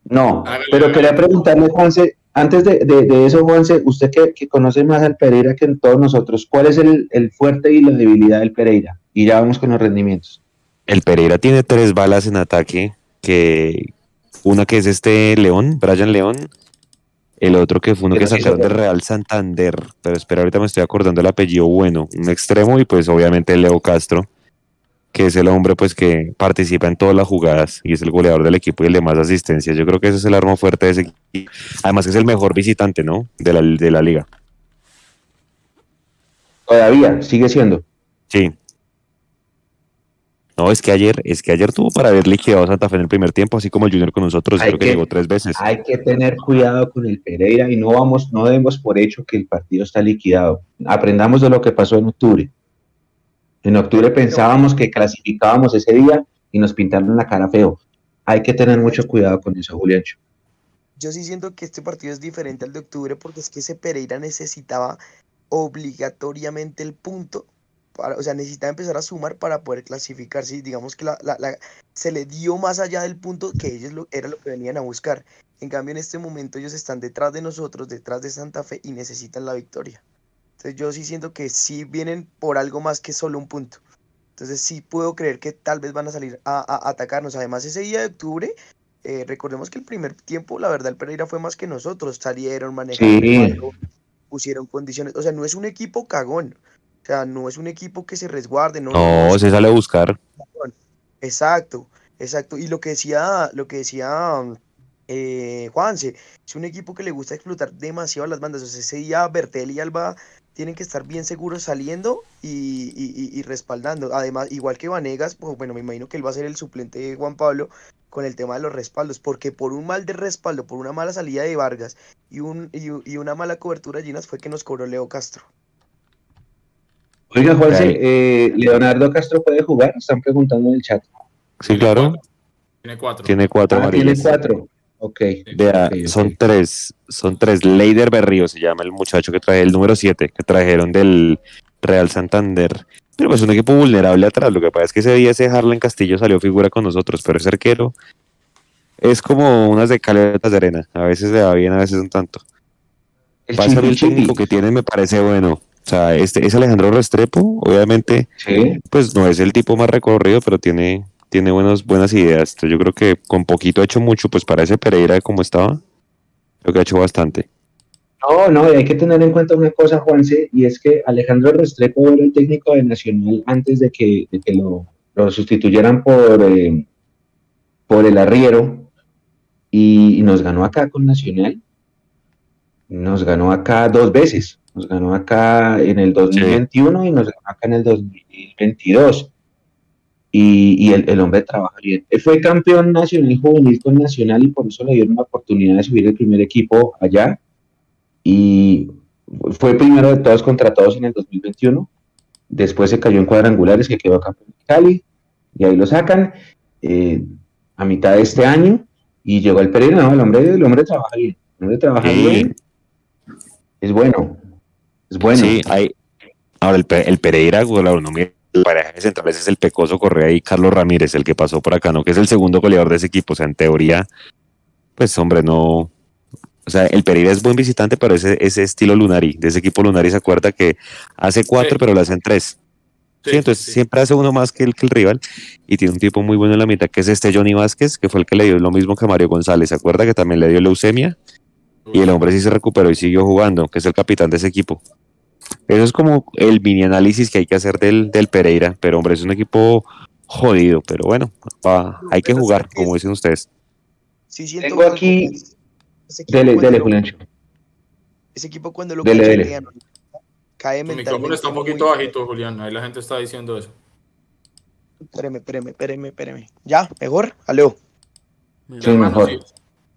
No, Hágale, pero quería preguntarle, Juanse, antes de, de- de eso, Juanse, usted que, que conoce más al Pereira que en todos nosotros, ¿cuál es el, el fuerte y la debilidad del Pereira? Y ya vamos con los rendimientos. El Pereira tiene tres balas en ataque, que una que es este León, Brian León, el otro que fue uno que sacaron del Real Santander, pero espera, ahorita me estoy acordando el apellido bueno, un extremo y pues obviamente Leo Castro, que es el hombre pues que participa en todas las jugadas y es el goleador del equipo y el de más asistencias. Yo creo que ese es el arma fuerte de ese equipo. Además que es el mejor visitante, ¿no? De la, de la liga. Todavía, sigue siendo. Sí. No, es que ayer, es que ayer tuvo para haber liquidado a Santa Fe en el primer tiempo, así como el Junior con nosotros, Hay creo que que- llegó tres veces. Hay que tener cuidado con el Pereira y no vamos, no demos por hecho que el partido está liquidado. Aprendamos de lo que pasó en octubre. En octubre pensábamos que clasificábamos ese día y nos pintaron la cara feo. Hay que tener mucho cuidado con eso, Juliancho. Yo sí siento que este partido es diferente al de octubre porque es que ese Pereira necesitaba obligatoriamente el punto. Para, o sea, necesitaba empezar a sumar para poder clasificar. Sí, digamos que la, la- la- se le dio más allá del punto que ellos lo, era lo que venían a buscar. En cambio, en este momento ellos están detrás de nosotros, detrás de Santa Fe y necesitan la victoria. Entonces yo sí siento que sí vienen por algo más que solo un punto. Entonces sí puedo creer que tal vez van a salir a, a atacarnos. Además, ese día de octubre eh, recordemos que el primer tiempo, la verdad, el Pereira fue más que nosotros. Salieron, manejaron, Sí. balón, pusieron condiciones. O sea, no es un equipo cagón. O sea, no es un equipo que se resguarde. No, No, se sale a buscar. Exacto, exacto. Y lo que decía, lo que decía eh, Juanse, es un equipo que le gusta explotar demasiado las bandas. O sea, ese día Bertel y Alba tienen que estar bien seguros saliendo y, y- y- y respaldando. Además, igual que Vanegas, pues bueno, me imagino que él va a ser el suplente de Juan Pablo con el tema de los respaldos, porque por un mal de respaldo, por una mala salida de Vargas y, un, y, y una mala cobertura de Ginas fue que nos cobró Leo Castro. Oiga, Juanse, eh, Leonardo Castro puede jugar, están preguntando en el chat. Sí, claro. Tiene cuatro. Tiene cuatro Ah, tiene cuatro. Ok. Vea, ok, ok. son tres, son tres. Leider Berrío se llama el muchacho que trae el número 7, que trajeron del Real Santander. Pero pues un equipo vulnerable atrás. Lo que pasa es que ese día ese Harlan Castillo salió figura con nosotros, pero ese arquero es como unas de caletas de arena. A veces le va bien, a veces un tanto. El Pasa el técnico que tiene me parece bueno. O sea, este es Alejandro Restrepo, obviamente, Sí. pues no es el tipo más recorrido, pero tiene, tiene buenos, buenas ideas. Entonces yo creo que con poquito ha hecho mucho, pues para ese Pereira como estaba, creo que ha hecho bastante. No, no, y hay que tener en cuenta una cosa, Juanse, y es que Alejandro Restrepo era el técnico de Nacional antes de que, de que lo, lo sustituyeran por, eh, por el arriero y, y nos ganó acá con Nacional. Nos ganó acá dos veces. Nos ganó acá en el 2021 y nos ganó acá en el 2022. Y, y el, el hombre trabaja bien. Él fue campeón nacional juvenil con Nacional y por eso le dieron la oportunidad de subir el primer equipo allá y fue primero de todos contra todos en el 2021. Después se cayó en cuadrangulares que quedó campeón de Cali y ahí lo sacan eh, a mitad de este año y llegó el Pereira. No, el hombre, el hombre trabaja bien. El hombre trabaja Sí. bien. Es bueno. Es bueno. Sí, hay. Ahora, el, el Pereira, mire, el pareja de centrales es el Pecoso Correa y Carlos Ramírez, el que pasó por acá, ¿no? Que es el segundo goleador de ese equipo. O sea, en teoría, pues, hombre, no. O sea, el Pereira es buen visitante, pero ese, ese estilo Lunari, de ese equipo Lunari se acuerda que hace cuatro, Sí. pero lo hacen tres. Sí, entonces sí. siempre hace uno más que el, que el rival y tiene un tipo muy bueno en la mitad que es este Johnny Vázquez, que fue el que le dio lo mismo que a Mario González. ¿Se acuerda que también le dio leucemia? Y el hombre sí se recuperó y siguió jugando, que es el capitán de ese equipo. Eso es como el mini análisis que hay que hacer del, del Pereira, pero hombre, es un equipo jodido, pero bueno, va- hay que jugar, como dicen ustedes. Sí, siento Tengo aquí- ese equipo Dele, cuando dele, lo- Juliancho. Ese equipo cuando lo Dele, dele. cachetean, cae Tu micrófono mentalmente está un poquito bajito, Julián. Ahí la gente está diciendo eso. Espéreme, espéreme, espéreme, espéreme. ¿Ya? ¿Mejor? Aló. Sí, mejor. sí.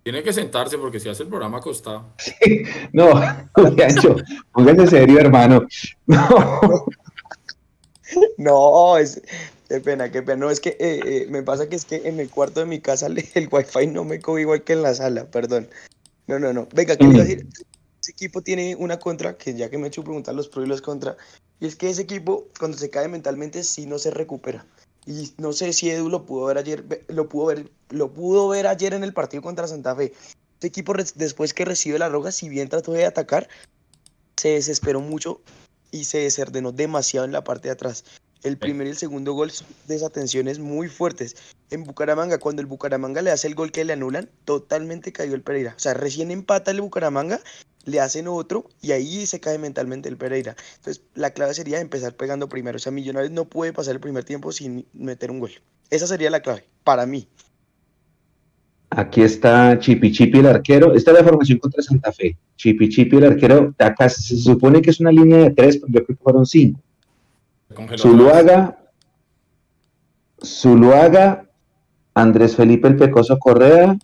Tiene que sentarse porque si hace el programa acostado. No, Juliancho, póngase serio, hermano. No. No, es... Qué pena, qué pena. No, es que eh, eh, me pasa que es que en el cuarto de mi casa el wifi no me coge igual que en la sala, perdón. No, no, no. Venga, quería Mm. decir, ese equipo tiene una contra, que ya que me he hecho preguntar los pros y los contra, y es que ese equipo, cuando se cae mentalmente, sí no se recupera. Y no sé si Edu lo pudo ver ayer, lo pudo ver, lo pudo ver ayer en el partido contra Santa Fe. Este equipo después que recibe la roja, si bien trató de atacar, se desesperó mucho y se desordenó demasiado en la parte de atrás. El primer y el segundo gol son desatenciones muy fuertes. En Bucaramanga, cuando el Bucaramanga le hace el gol que le anulan, totalmente cayó el Pereira. O sea, recién empata el Bucaramanga, le hacen otro y ahí se cae mentalmente el Pereira. Entonces, la clave sería empezar pegando primero. O sea, Millonarios no puede pasar el primer tiempo sin meter un gol. Esa sería la clave, para mí. Aquí está Chipi Chipi el arquero. Esta es la formación contra Santa Fe. Chipi Chipi el arquero. Acá se supone que es una línea de tres, pero yo creo que fueron cinco. Zuluaga, Zuluaga, Andrés Felipe el Pecoso Correa,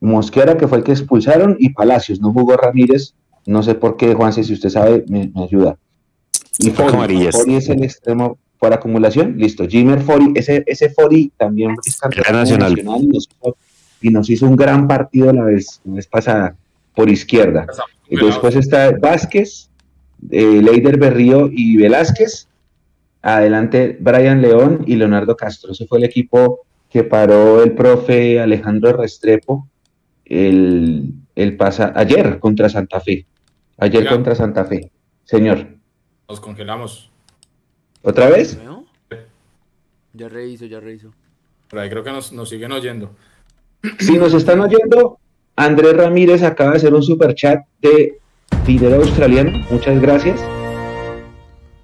Mosquera, que fue el que expulsaron, y Palacios. No jugó Ramírez. No sé por qué, Juanse, si usted sabe, me, me ayuda. Y Fori. Fori es el extremo por acumulación. Listo. Jimmer Fori, ese, ese Fori también es campeón nacional. nacional y nos, hizo, y nos hizo un gran partido la vez, la vez pasada por izquierda. Y después está Vázquez, eh, Leider Berrío y Velázquez. Adelante Brian León y Leonardo Castro. Ese fue el equipo que paró el profe Alejandro Restrepo el, el pasa, ayer contra Santa Fe. Ayer Oiga. contra Santa Fe. Señor, Nos congelamos. ¿otra vez? Ya reviso, ya reviso. Por ahí creo que nos, nos siguen oyendo. Si nos están oyendo, Andrés Ramírez acaba de hacer un super chat de dinero australiano. Muchas gracias.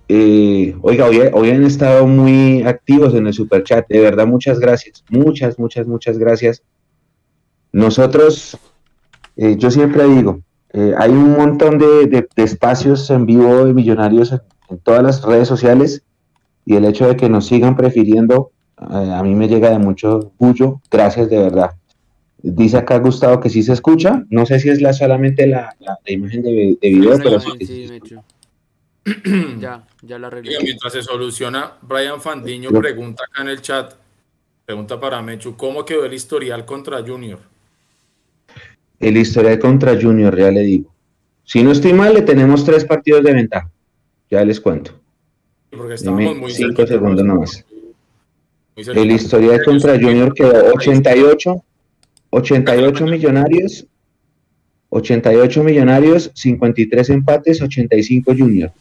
Eh, oiga, hoy, hoy han estado muy activos en el super chat. De verdad, muchas gracias. Muchas, muchas, muchas gracias. Nosotros, eh, yo siempre digo, eh, hay un montón de, de- de espacios en vivo de millonarios en, en todas las redes sociales y el hecho de que nos sigan prefiriendo, eh, a mí me llega de mucho orgullo. Gracias de verdad. Dice acá Gustavo que sí se escucha. No sé si es la, solamente la, la- la imagen de, de video, pero sí que sí, sí. Ya, ya la arreglé. Mientras se soluciona, Brian Fandiño pregunta acá en el chat, pregunta para Mechu, ¿cómo quedó el historial contra Junior? El historial contra Junior, ya le digo. Si no estoy mal, le tenemos tres partidos de ventaja. Ya les cuento. Porque estábamos muy 5 cerquita, segundos ¿no? nomás. El historial contra Junior quedó 88, 88 millonarios, 88 millonarios, 53 empates, 85 Junior.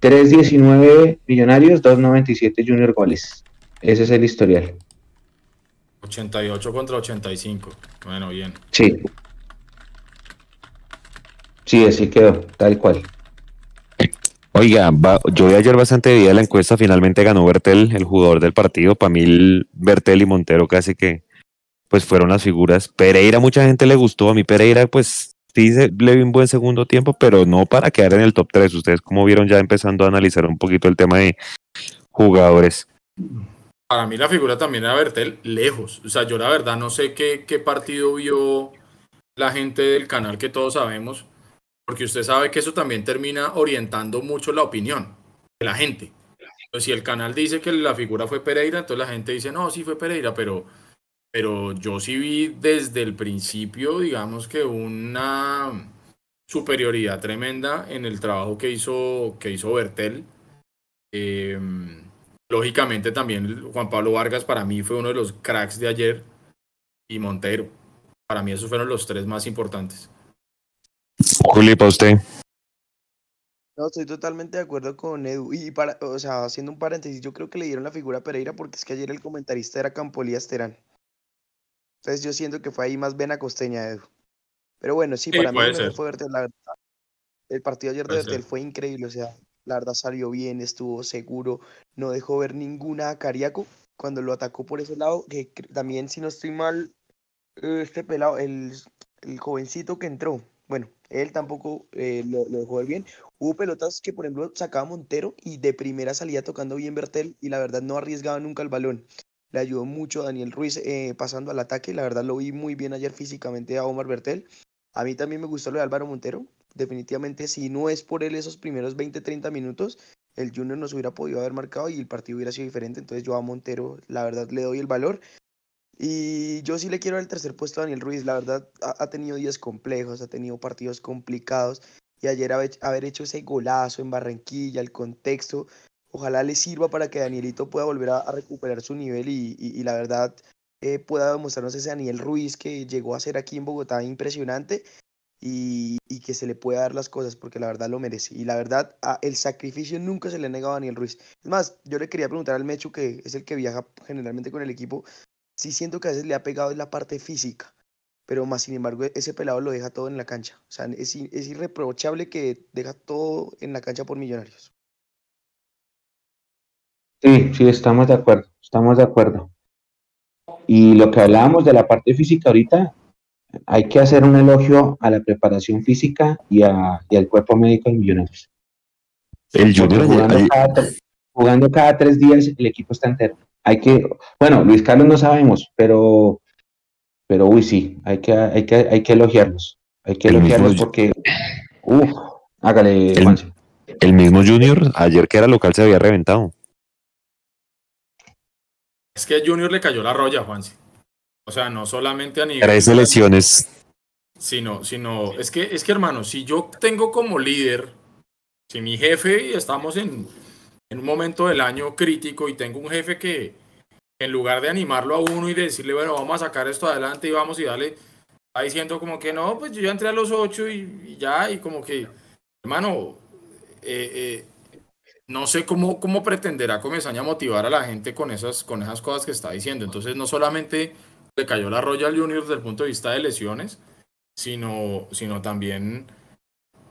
319 millonarios, 297 Junior goles. Ese es el historial. 88 contra 85. Bueno, bien. Sí. Sí, así quedó, tal cual. Oiga, va- yo vi ayer bastante bien la encuesta, finalmente ganó Bertel, el jugador del partido. Para mí, el Bertel y Montero casi que pues fueron las figuras. Pereira, mucha gente le gustó. A mí Pereira, pues sí se- le vi un buen segundo tiempo, pero no para quedar en el top 3. Ustedes como vieron ya empezando a analizar un poquito el tema de jugadores. Para mí la figura también era Bertel lejos. O sea, yo la verdad no sé qué, qué partido vio la gente del canal que todos sabemos, porque usted sabe que eso también termina orientando mucho la opinión de la gente. Pues si el canal dice que la figura fue Pereira, entonces la gente dice, no, sí fue Pereira, pero, pero yo sí vi desde el principio, digamos que una superioridad tremenda en el trabajo que hizo, que hizo Bertel. Eh, lógicamente también Juan Pablo Vargas para mí fue uno de los cracks de ayer y Montero. Para mí esos fueron los tres más importantes. Juli, para usted. No, estoy totalmente de acuerdo con Edu. Y para, o sea, haciendo un paréntesis, yo creo que le dieron la figura a Pereira porque es que ayer el comentarista era Campolías Terán. Entonces yo siento que fue ahí más vena costeña, Edu. Pero bueno, sí, Sí, para mí ser. fue Bertel, la verdad. El partido ayer de Bertel fue increíble, o sea, la verdad salió bien, estuvo seguro, no dejó ver ninguna a Cariaco cuando lo atacó por ese lado, que también si no estoy mal, eh, este pelado, el, el jovencito que entró, bueno, él tampoco eh, lo, lo dejó ver bien. Hubo pelotas que, por ejemplo, sacaba Montero y de primera salía tocando bien Bertel y la verdad no arriesgaba nunca el balón. Le ayudó mucho a Daniel Ruiz eh, pasando al ataque. La verdad lo vi muy bien ayer físicamente a Omar Bertel. A mí también me gustó lo de Álvaro Montero. Definitivamente, si no es por él esos primeros 20, 30 minutos, el Junior nos hubiera podido haber marcado y el partido hubiera sido diferente. Entonces yo a Montero, la verdad, le doy el valor. Y yo sí le quiero el tercer puesto a Daniel Ruiz. La verdad, ha, tenido días complejos, ha tenido partidos complicados. Y ayer haber, hecho ese golazo en Barranquilla, el contexto, ojalá le sirva para que Danielito pueda volver a, recuperar su nivel y, y- y la verdad eh, pueda demostrarnos ese Daniel Ruiz que llegó a ser aquí en Bogotá impresionante y, que se le pueda dar las cosas porque la verdad lo merece. Y la verdad, el sacrificio nunca se le ha negado a Daniel Ruiz. Es más, yo le quería preguntar al Mechu, que es el que viaja generalmente con el equipo, sí siento que a veces le ha pegado en la parte física, pero más sin embargo ese pelado lo deja todo en la cancha. O sea, es, es irreprochable que deja todo en la cancha por millonarios. Sí, sí, estamos de acuerdo, estamos de acuerdo. Y lo que hablábamos de la parte física ahorita, hay que hacer un elogio a la preparación física y, a- y al cuerpo médico de Millonarios. El Junior jugando, cada, tre- jugando cada tres días el equipo está entero. Hay que, bueno, Luis Carlos no sabemos, pero, pero uy, sí, hay que, hay que, hay que elogiarlos. Hay que El elogiarlos porque, uff, hágale, El- Juanse. el mismo Junior, ayer que era local, se había reventado. Es que Junior le cayó la roya, Juanse. O sea, no solamente a nivel. Tres lesiones. Sino, sino, es que, es que hermano, si yo tengo como líder, si mi jefe, y estamos en, en un momento del año crítico y tengo un jefe que en lugar de animarlo a uno y decirle, bueno, vamos a sacar esto adelante y vamos y dale, está diciendo como que no, pues yo ya entré a los ocho y, y ya, y como que, hermano, eh, eh, no sé cómo, cómo pretenderá Comesaña motivar a la gente con esas, con esas cosas que está diciendo. Entonces, no solamente le cayó la Royal Junior desde el punto de vista de lesiones, sino, sino también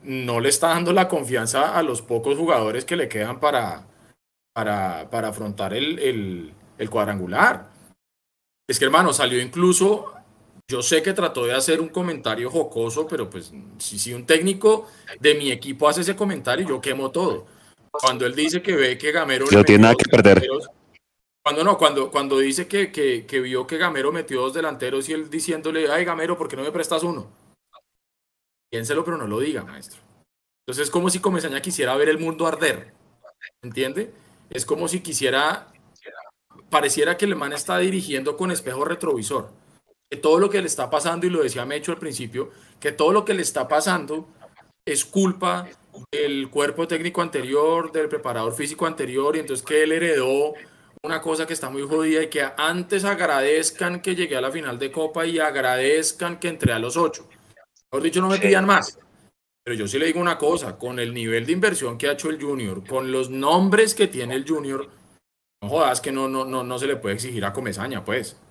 no le está dando la confianza a los pocos jugadores que le quedan para, para, para afrontar el, el, el cuadrangular. Es que, hermano, salió incluso, yo sé que trató de hacer un comentario jocoso, pero pues si, si un técnico de mi equipo hace ese comentario, yo quemo todo. Cuando él dice que ve que Gamero... No tiene nada que perder. Cuando no, cuando, cuando dice que, que, que vio que Gamero metió dos delanteros y él diciéndole, ay Gamero, ¿por qué no me prestas uno? Piénselo, pero no lo diga, maestro. Entonces es como si Comesaña quisiera ver el mundo arder. ¿Entiende? Es como si quisiera, pareciera que el man está dirigiendo con espejo retrovisor. Que todo lo que le está pasando, y lo decía Mecho al principio, que todo lo que le está pasando es culpa del cuerpo técnico anterior, del preparador físico anterior, y entonces que él heredó una cosa que está muy jodida y que antes agradezcan que llegué a la final de Copa y agradezcan que entré a los ocho. Mejor dicho, no me pidan más. Pero yo sí le digo una cosa, con el nivel de inversión que ha hecho el Junior, con los nombres que tiene el Junior, no jodas que no, no, no, no se le puede exigir a Comesaña, pues.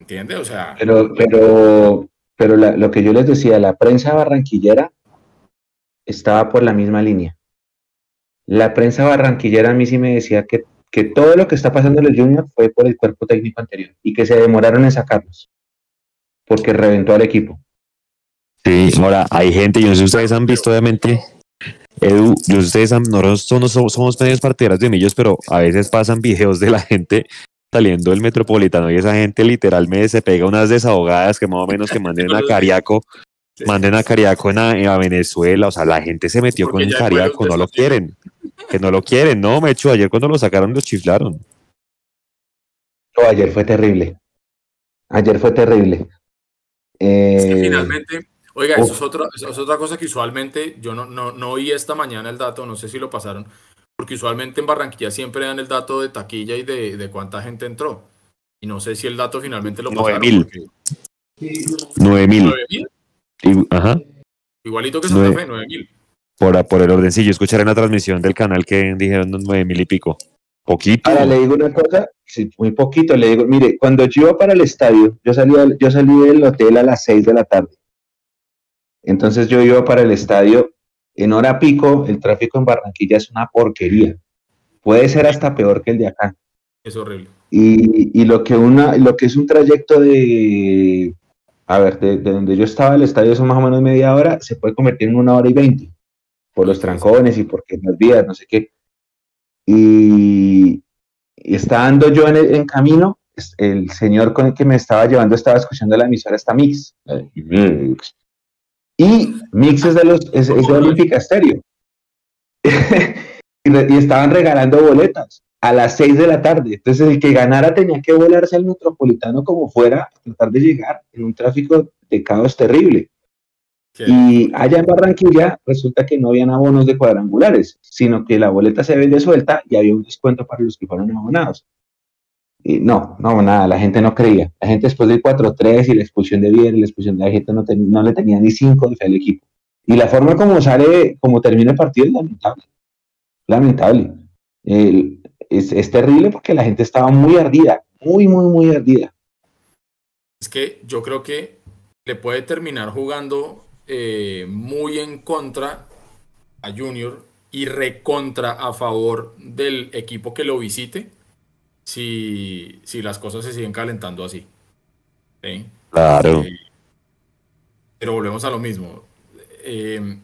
¿Entiendes? O sea. Pero, pero, pero lo que yo les decía, la prensa barranquillera estaba por la misma línea. La prensa barranquillera a mí sí me decía que que todo lo que está pasando en el Junior fue por el cuerpo técnico anterior y que se demoraron en sacarlos porque reventó al equipo. Sí, ahora hay gente, yo no sé si ustedes han visto obviamente, Edu, yo no sé ustedes han, nosotros somos, somos medios partidarios de millos, pero a veces pasan videos de la gente saliendo del metropolitano y esa gente literalmente se pega unas desahogadas que más o menos que manden a Cariaco, manden a Cariaco a, a, Venezuela, o sea, la gente se metió con el Cariaco, no lo quieren que no lo quieren, ¿no? Me hecho ayer cuando lo sacaron lo chiflaron. No, ayer fue terrible. Ayer fue terrible. Eh, finalmente, oiga, eso es, otra, eso es, otra, cosa que usualmente yo no, no, no oí esta mañana el dato, no sé si lo pasaron, porque usualmente en Barranquilla siempre dan el dato de taquilla y de, de cuánta gente entró. Y no sé si el dato finalmente lo pasaron. 9 mil. 9 mil. Ajá. Igualito que Santa Fe, 9 mil por, por el orden. Sí, yo escucharé en la transmisión del canal que dijeron nueve mil y pico. Poquito. Ahora le digo una cosa, sí, muy poquito, le digo, mire, cuando yo iba para el estadio, yo salí, yo salí del hotel a las seis de la tarde. Entonces yo iba para el estadio en hora pico, el tráfico en Barranquilla es una porquería. Puede ser hasta peor que el de acá. Es horrible. Y, y lo, que una, lo que es un trayecto de, a ver, de, de donde yo estaba, el estadio son más o menos media hora, se puede convertir en una hora y veinte por los trancones y porque las vías, no sé qué. Y, estando yo en, camino, el señor con el que me estaba llevando estaba escuchando la emisora esta Mix. Y Mix es de los es, de Olímpica Stereo. y, estaban regalando boletas a las 6 de la tarde. Entonces el que ganara tenía que volarse al metropolitano como fuera a tratar de llegar en un tráfico de caos terrible. Y allá en Barranquilla resulta que no habían abonos de cuadrangulares, sino que la boleta se vende suelta y había un descuento para los que fueron abonados. Y no, no, nada, la gente no creía. La gente después del 4-3 y la expulsión de Vier y la expulsión de la gente no, no le tenía ni 5 de fe al equipo. Y la forma como sale, como termina el partido es lamentable. Lamentable. es, es terrible porque la gente estaba muy ardida, muy, muy, muy ardida. Es que yo creo que le puede terminar jugando eh, muy en contra a Junior y recontra a favor del equipo que lo visite si, si las cosas se siguen calentando así. Claro. Eh, pero volvemos a lo mismo. Eh,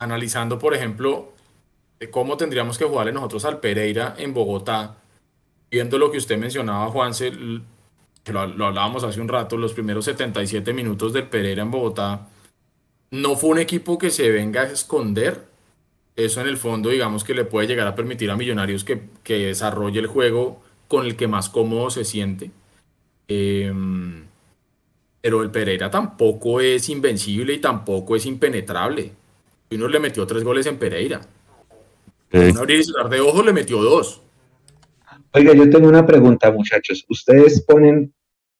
analizando, por ejemplo, cómo tendríamos que jugarle nosotros al Pereira en Bogotá, viendo lo que usted mencionaba, Juanse, que lo, lo hablábamos hace un rato, los primeros 77 minutos del Pereira en Bogotá no fue un equipo que se venga a esconder. Eso en el fondo, digamos que le puede llegar a permitir a Millonarios que, desarrolle el juego con el que más cómodo se siente. Em, pero el Pereira tampoco es invencible y tampoco es impenetrable. Uno le metió tres goles en Pereira. Un abrir de ojos le metió dos. Oiga, yo tengo una pregunta, muchachos. Ustedes ponen,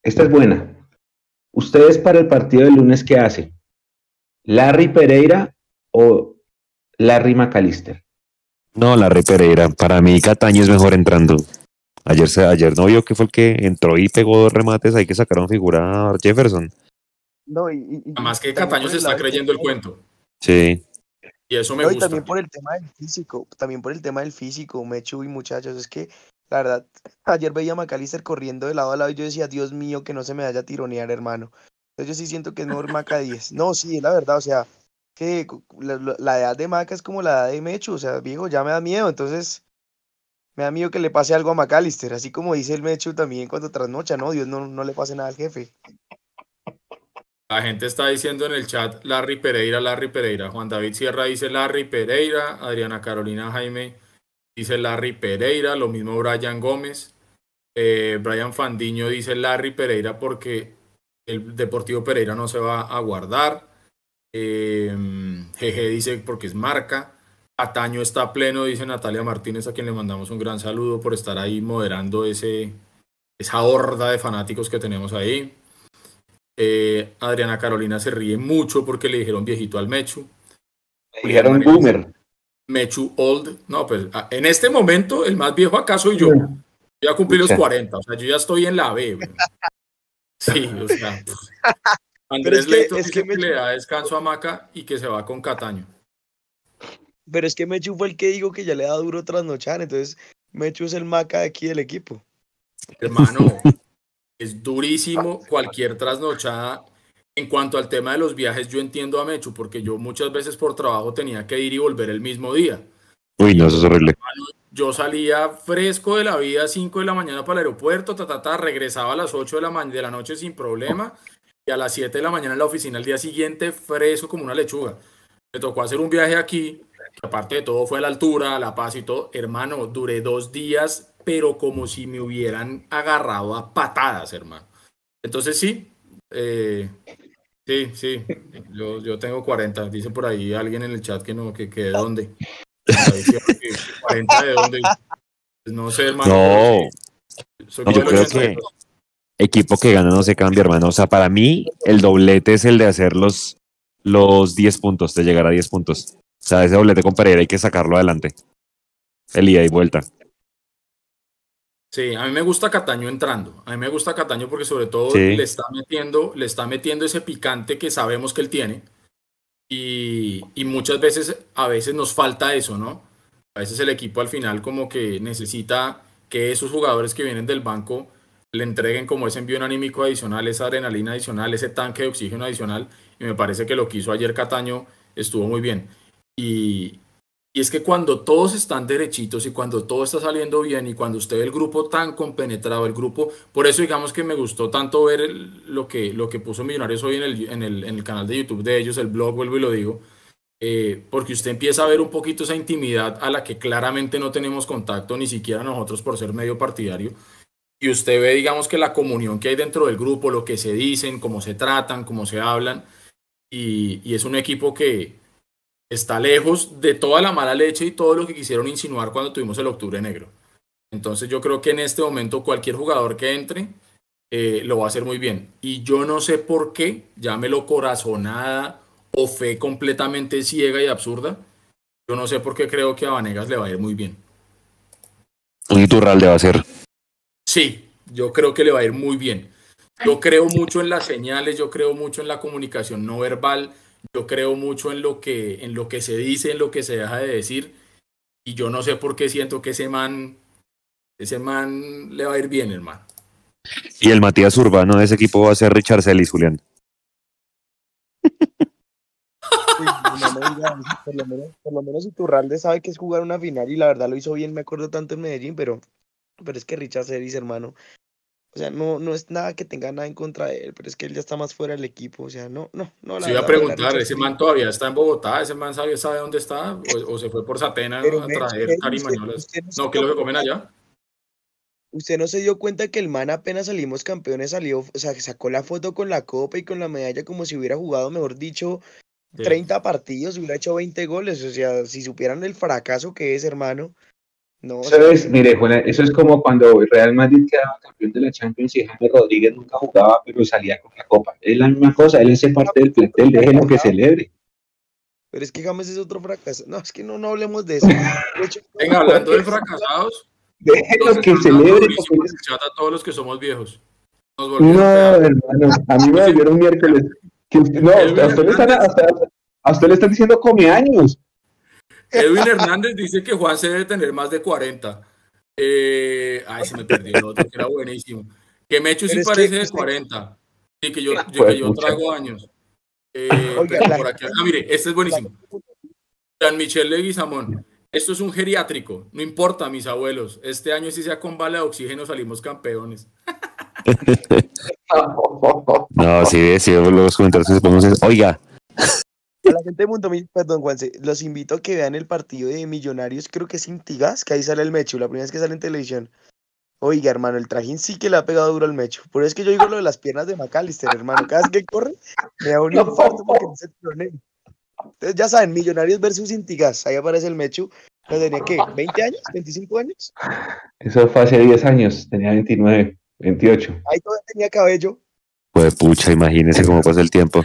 esta es buena. Ustedes para el partido del lunes, ¿qué hacen? ¿Larry Pereira o Larry McAllister? No, Larry Pereira. Para mí Cataño es mejor entrando. Ayer, ayer no vio que fue el que entró y pegó dos remates, hay que sacaron figura a Jefferson. No, y, Además que Cataño se está creyendo el cuento. Sí. Y eso me gusta. Y también por el tema del físico, también por el tema del físico, Mechu y muchachos, es que la verdad, ayer veía a McAllister corriendo de lado a lado y yo decía, Dios mío, que no se me vaya a tironear, hermano yo sí siento que es mejor Maca 10. No, sí, es la verdad, o sea, que la, edad de Maca es como la edad de Mechu, o sea, viejo, ya me da miedo, entonces me da miedo que le pase algo a McAllister, así como dice el Mechu también cuando trasnocha, ¿no? Dios no, no le pase nada al jefe. La gente está diciendo en el chat Larry Pereira, Larry Pereira. Juan David Sierra dice Larry Pereira. Adriana Carolina Jaime dice Larry Pereira. Lo mismo Brian Gómez. Eh, Brian Fandiño dice Larry Pereira porque el Deportivo Pereira no se va a guardar. Eh, GG dice porque es marca. Ataño está pleno, dice Natalia Martínez, a quien le mandamos un gran saludo por estar ahí moderando ese, esa horda de fanáticos que tenemos ahí. Eh, Adriana Carolina se ríe mucho porque le dijeron viejito al Mechu. Dijeron boomer. Mechu Old. No, pues a- en este momento el más viejo acá soy yo. Yo ya cumplí los Pucha. 40, o sea, yo ya estoy en la B. Sí, o sea. pff. Andrés es que- es dice que le da descanso a Maca y que se va con Cataño. Pero es que Mechu fue el que digo que ya le da duro trasnochar, entonces Mechu es el maca de aquí del equipo. Hermano, es durísimo cualquier trasnochada. En cuanto al tema de los viajes, yo entiendo a Mechu, porque yo muchas veces por trabajo tenía que ir y volver el mismo día. Uy, no, eso es horrible. Yo salía fresco de la vida a 5 de la mañana para el aeropuerto, ta, ta, ta, regresaba a las 8 de la, ma- de la noche sin problema y a las 7 de la mañana en la oficina al día siguiente fresco como una lechuga. Me tocó hacer un viaje aquí, que aparte de todo fue a la altura, a La Paz y todo. Hermano, duré dos días, pero como si me hubieran agarrado a patadas, hermano. Entonces sí, eh, sí, sí, yo, yo tengo 40, dice por ahí alguien en el chat que no, que, que de dónde. Ahí sí, que 40 de dónde. Pues No sé, hermano. No, Soy No, como yo creo 82. equipo que gana no se cambia, hermano. O sea, para mí, el doblete es el de hacer los, los 10 puntos, de llegar a 10 puntos. O sea, ese doblete con Pereira hay que sacarlo adelante. El ida y vuelta. Sí, a mí me gusta Cataño entrando. A mí me gusta Cataño porque sobre todo Sí. le está metiendo, le está metiendo ese picante que sabemos que él tiene. Y, muchas veces, a veces nos falta eso, ¿no? A veces el equipo al final como que necesita que esos jugadores que vienen del banco le entreguen como ese envío anímico adicional, esa adrenalina adicional, ese tanque de oxígeno adicional. Y me parece que lo que hizo ayer Cataño estuvo muy bien. Y, y es que cuando todos están derechitos y cuando todo está saliendo bien y cuando usted ve el grupo tan compenetrado, el grupo, por eso digamos que me gustó tanto ver el- lo, que, lo que puso Millonarios hoy en el, en, el, en el canal de YouTube de ellos, el blog, vuelvo y lo digo, eh, porque usted empieza a ver un poquito esa intimidad a la que claramente no tenemos contacto, ni siquiera nosotros por ser medio partidario, y usted ve, digamos, que la comunión que hay dentro del grupo, lo que se dicen, cómo se tratan, cómo se hablan, y, y es un equipo que, está lejos de toda la mala leche y todo lo que quisieron insinuar cuando tuvimos el octubre negro. Entonces yo creo que en este momento cualquier jugador que entre eh, lo va a hacer muy bien. Y yo no sé por qué, llámelo corazonada o fe completamente ciega y absurda, yo no sé por qué creo que a Vanegas le va a ir muy bien. Un Iturralde va a ser. Sí, yo creo que le va a ir muy bien. Yo creo mucho en las señales, yo creo mucho en la comunicación no verbal, yo creo mucho en lo que, en lo que se dice, en lo que se deja de decir. Y yo no sé por qué siento que ese man, ese man le va a ir bien, hermano. Y el Matías Urbano de ese equipo va a ser Richard Celis, Julián. Por, lo menos, por lo menos Iturralde sabe que es jugar una final y la verdad lo hizo bien, me acuerdo tanto en Medellín, pero, pero es que Richard Celis, hermano, o sea, no, no es nada que tenga nada en contra de él, pero es que él ya está más fuera del equipo, o sea, no, no, no. la Se iba a preguntar, ¿ese man todavía está en Bogotá? ¿Ese man sabe, sabe dónde está? ¿O, o se fue por Satena Pero, a traer carimañolas? no No, ¿qué es lo que comen allá? Usted no se dio cuenta que el man apenas salimos campeones salió, o sea, sacó la foto con la copa y con la medalla como si hubiera jugado, mejor dicho, Sí. 30 partidos, hubiera hecho 20 goles, o sea, si supieran el fracaso que es, hermano. No, o sea, Eso es, mire, Juan, eso es como cuando el Real Madrid quedaba campeón de la Champions y James Rodríguez nunca jugaba, pero salía con la copa. Es la misma cosa, él es parte del plantel, déjenlo que celebre. pero es que James es otro fracaso. No, es que no, no hablemos de eso. De hecho, Venga, hablando de fracasados, Déjenlo que celebre. porque a todos los que somos viejos. Nos No, pedazos. hermano, a mí me volvieron miércoles. Que usted, no, a usted, le están, hasta- a usted le están diciendo come años. Edwin Hernández dice que Juan se debe tener más de 40. Eh, ay, se me perdió el otro, que era buenísimo. Que Mechu sí que parece de usted- 40. Sí, que yo, yo- Pues, que yo traigo años. Eh, Oiga, pero la- por aquí, ah, mire, este es buenísimo. Jean-Michel Leguizamón. Esto es un geriátrico. No importa, mis abuelos. Este año, si sea con bala de oxígeno, salimos campeones. No, sí, sí, los comentarios que se es, oiga, a la gente de Mundo Millos, perdón, Juanse, los invito a que vean el partido de Millonarios, creo que es Intigas, que ahí sale el Mechu, la primera vez que sale en televisión. Oiga, hermano, el trajín sí que le ha pegado duro al mecho. Por eso es que yo digo lo de las piernas de McAllister, hermano. Cada vez que corre, me da un infarto porque no se tironea. Entonces, ya saben, Millonarios versus Intigas. Ahí aparece el Mechu. ¿Pero tenía qué? ¿20 años? ¿25 años? Eso fue hace 10 años, tenía 29, 28. Ahí todavía tenía cabello. Pues pucha, imagínense cómo pasa el tiempo.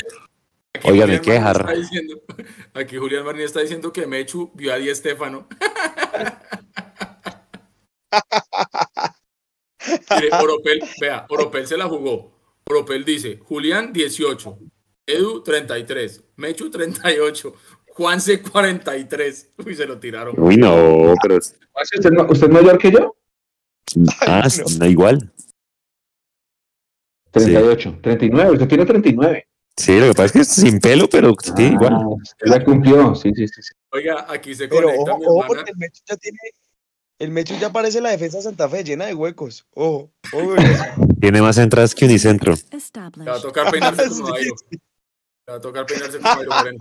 Aquí Oigan, Julián dejar- está diciendo- aquí Julián Marín está diciendo que Mechu vio a Di Estefano. Mire, Oropel, vea, Oropel se la jugó. Oropel dice, Julián 18, Edu 33, Mechu 38, Juanse 43. Uy, se lo tiraron. Uy, no, pero. ¿Usted, no- ¿Usted es mayor que yo? Ah, no, igual. 38, 39, usted tiene 39. Sí, lo que pasa es que es sin pelo, pero sí, igual. Ah, usted ya cumplió, sí, sí, sí. sí. Oiga, aquí se Pero conecta ojo, mi ojo, hermana. porque el Mechu ya tiene. El Mechu ya parece la defensa de Santa Fe, llena de huecos. Ojo, ojo. Tiene más entradas que Unicentro. Le va a tocar peinarse como. Le va a tocar peinarse como Moreno.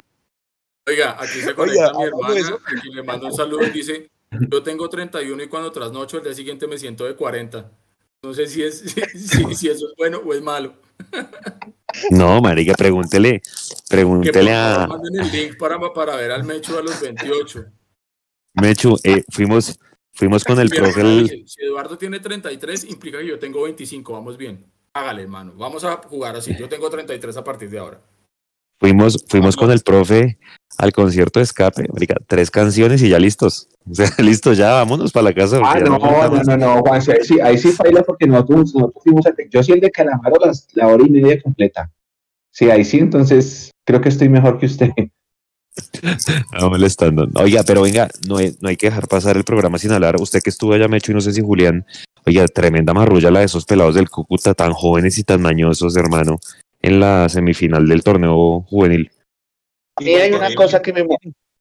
Oiga, aquí se conecta Oiga, mi hermana, eso. a quien le mando un saludo y dice, yo tengo 31 y cuando trasnocho el día siguiente me siento de 40. No sé si, es, si, si eso es bueno o es malo. No, marica, pregúntele. Pregúntele a manden el link para, para ver al Mecho a los 28. Mechu. eh, fuimos, fuimos con el profe. el- si Eduardo tiene 33, implica que yo tengo 25, vamos bien. Hágale, hermano. Vamos a jugar así. Yo tengo 33 a partir de ahora. Fuimos, fuimos con el profe al concierto de escape, marica, tres canciones y ya listos. O sea, listos, ya vámonos para la casa. Ah, no, no, no, no, Juan, ahí sí, ahí sí baila porque nosotros, nosotros fuimos a, yo sí el de Calamaro las, la hora y media completa. Sí, ahí sí, entonces creo que estoy mejor que usted. No molestando. Oiga, pero venga, no hay, no hay que dejar pasar el programa sin hablar. Usted que estuvo allá, Mecho, y no sé si Julián, oiga, tremenda marrulla la de esos pelados del Cúcuta, tan jóvenes y tan mañosos, hermano, en la semifinal del torneo juvenil. Mí hay una cosa que me,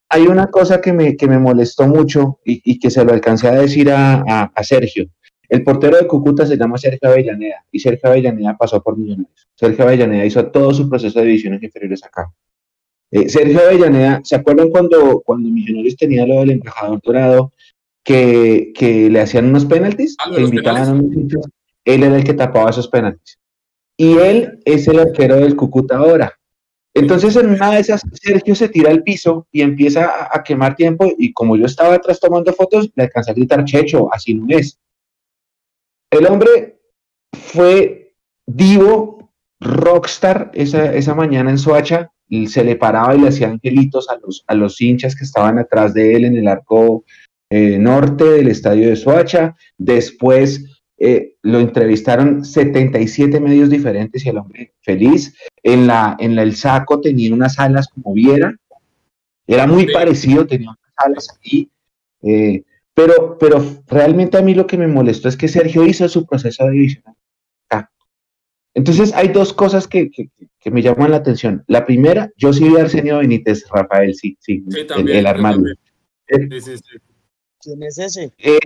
hay una cosa que me, que me molestó mucho y, y que se lo alcancé a decir a, a- a Sergio. El portero de Cúcuta se llama Sergio Avellaneda y Sergio Avellaneda pasó por Millonarios. Sergio Avellaneda hizo todo su proceso de divisiones inferiores acá. Eh, Sergio Avellaneda, ¿se acuerdan cuando, cuando Millonarios tenía lo del embajador dorado que, que le hacían unos penaltis? Ah, que invitaban a hinchas? Él era el que tapaba esos penaltis. Y él es el arquero del Cúcuta ahora. Entonces en una de esas, Sergio se tira al piso y empieza a, quemar tiempo y como yo estaba atrás tomando fotos, le alcancé a gritar, Checho, así no es. El hombre fue divo, rockstar esa, esa mañana en Soacha, y se le paraba y le hacía angelitos a los, a los hinchas que estaban atrás de él en el arco eh, norte del estadio de Soacha. Después eh, lo entrevistaron 77 medios diferentes y el hombre feliz. En, la, en la- el saco tenía unas alas como viera. Era muy Sí. parecido, tenía unas alas aquí. eh, pero, pero realmente a mí lo que me molestó es que Sergio hizo su proceso de división. acá. Entonces hay dos cosas que, que- que me llaman la atención. La primera, yo sí vi a Arsenio Benítez, Rafael, sí, sí, Sí, el- también. el, yo armario. también. Sí, sí, sí. ¿Quién es ese? Eh,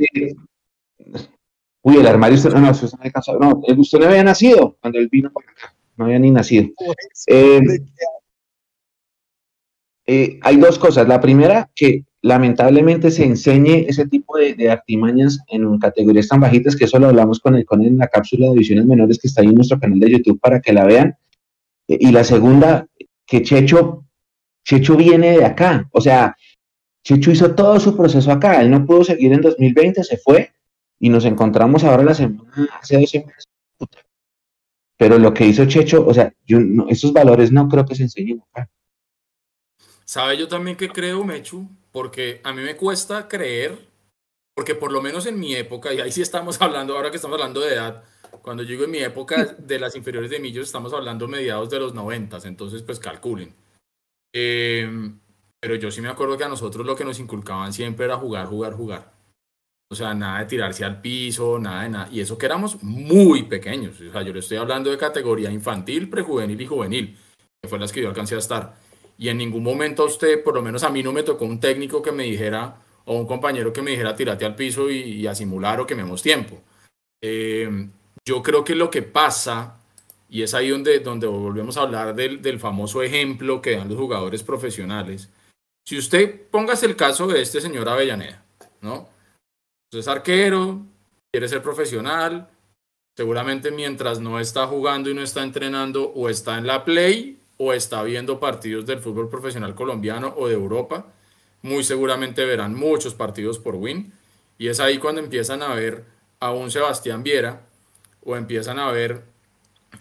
uy, el armario, usted, no, no, usted no alcanzado- no, eh, usted no había nacido cuando él vino para acá, no había ni nacido. Eh, ¿de qué eh, hay dos cosas. La primera, que lamentablemente se enseñe ese tipo de, de artimañas en categorías tan bajitas, que eso lo hablamos con el con en la cápsula de divisiones menores que está ahí en nuestro canal de YouTube para que la vean. Eh, Y la segunda, que Checho, Checho viene de acá. O sea, Checho hizo todo su proceso acá. Él no pudo seguir en 2020, se fue y nos encontramos ahora la semana, hace dos semanas. Pero lo que hizo Checho, o sea, yo no- esos valores no creo que se enseñen acá. ¿Sabe yo también que creo, Mechu? Porque a mí me cuesta creer, porque por lo menos en mi época, y ahí sí estamos hablando, ahora que estamos hablando de edad, cuando yo digo en mi época de las inferiores de Millos, estamos hablando mediados de los noventas, entonces pues calculen. Eh, pero yo sí me acuerdo que a nosotros lo que nos inculcaban siempre era jugar, jugar, jugar. O sea, nada de tirarse al piso, nada de nada. Y eso que éramos muy pequeños. O sea, yo le estoy hablando de categoría infantil, prejuvenil y juvenil, que fue las que yo alcancé a estar. Y en ningún momento a usted, por lo menos a mí no me tocó un técnico que me dijera, o un compañero que me dijera, tírate al piso y, y a simular o quememos tiempo. Eh, yo creo que lo que pasa, y es ahí donde, donde volvemos a hablar del, del famoso ejemplo que dan los jugadores profesionales. Si usted póngase el caso de este señor Avellaneda, ¿no? Es arquero, quiere ser profesional, seguramente mientras no está jugando y no está entrenando o está en la play o está viendo partidos del fútbol profesional colombiano o de Europa, muy seguramente verán muchos partidos por Win y es ahí cuando empiezan a ver a un Sebastián Viera o empiezan a ver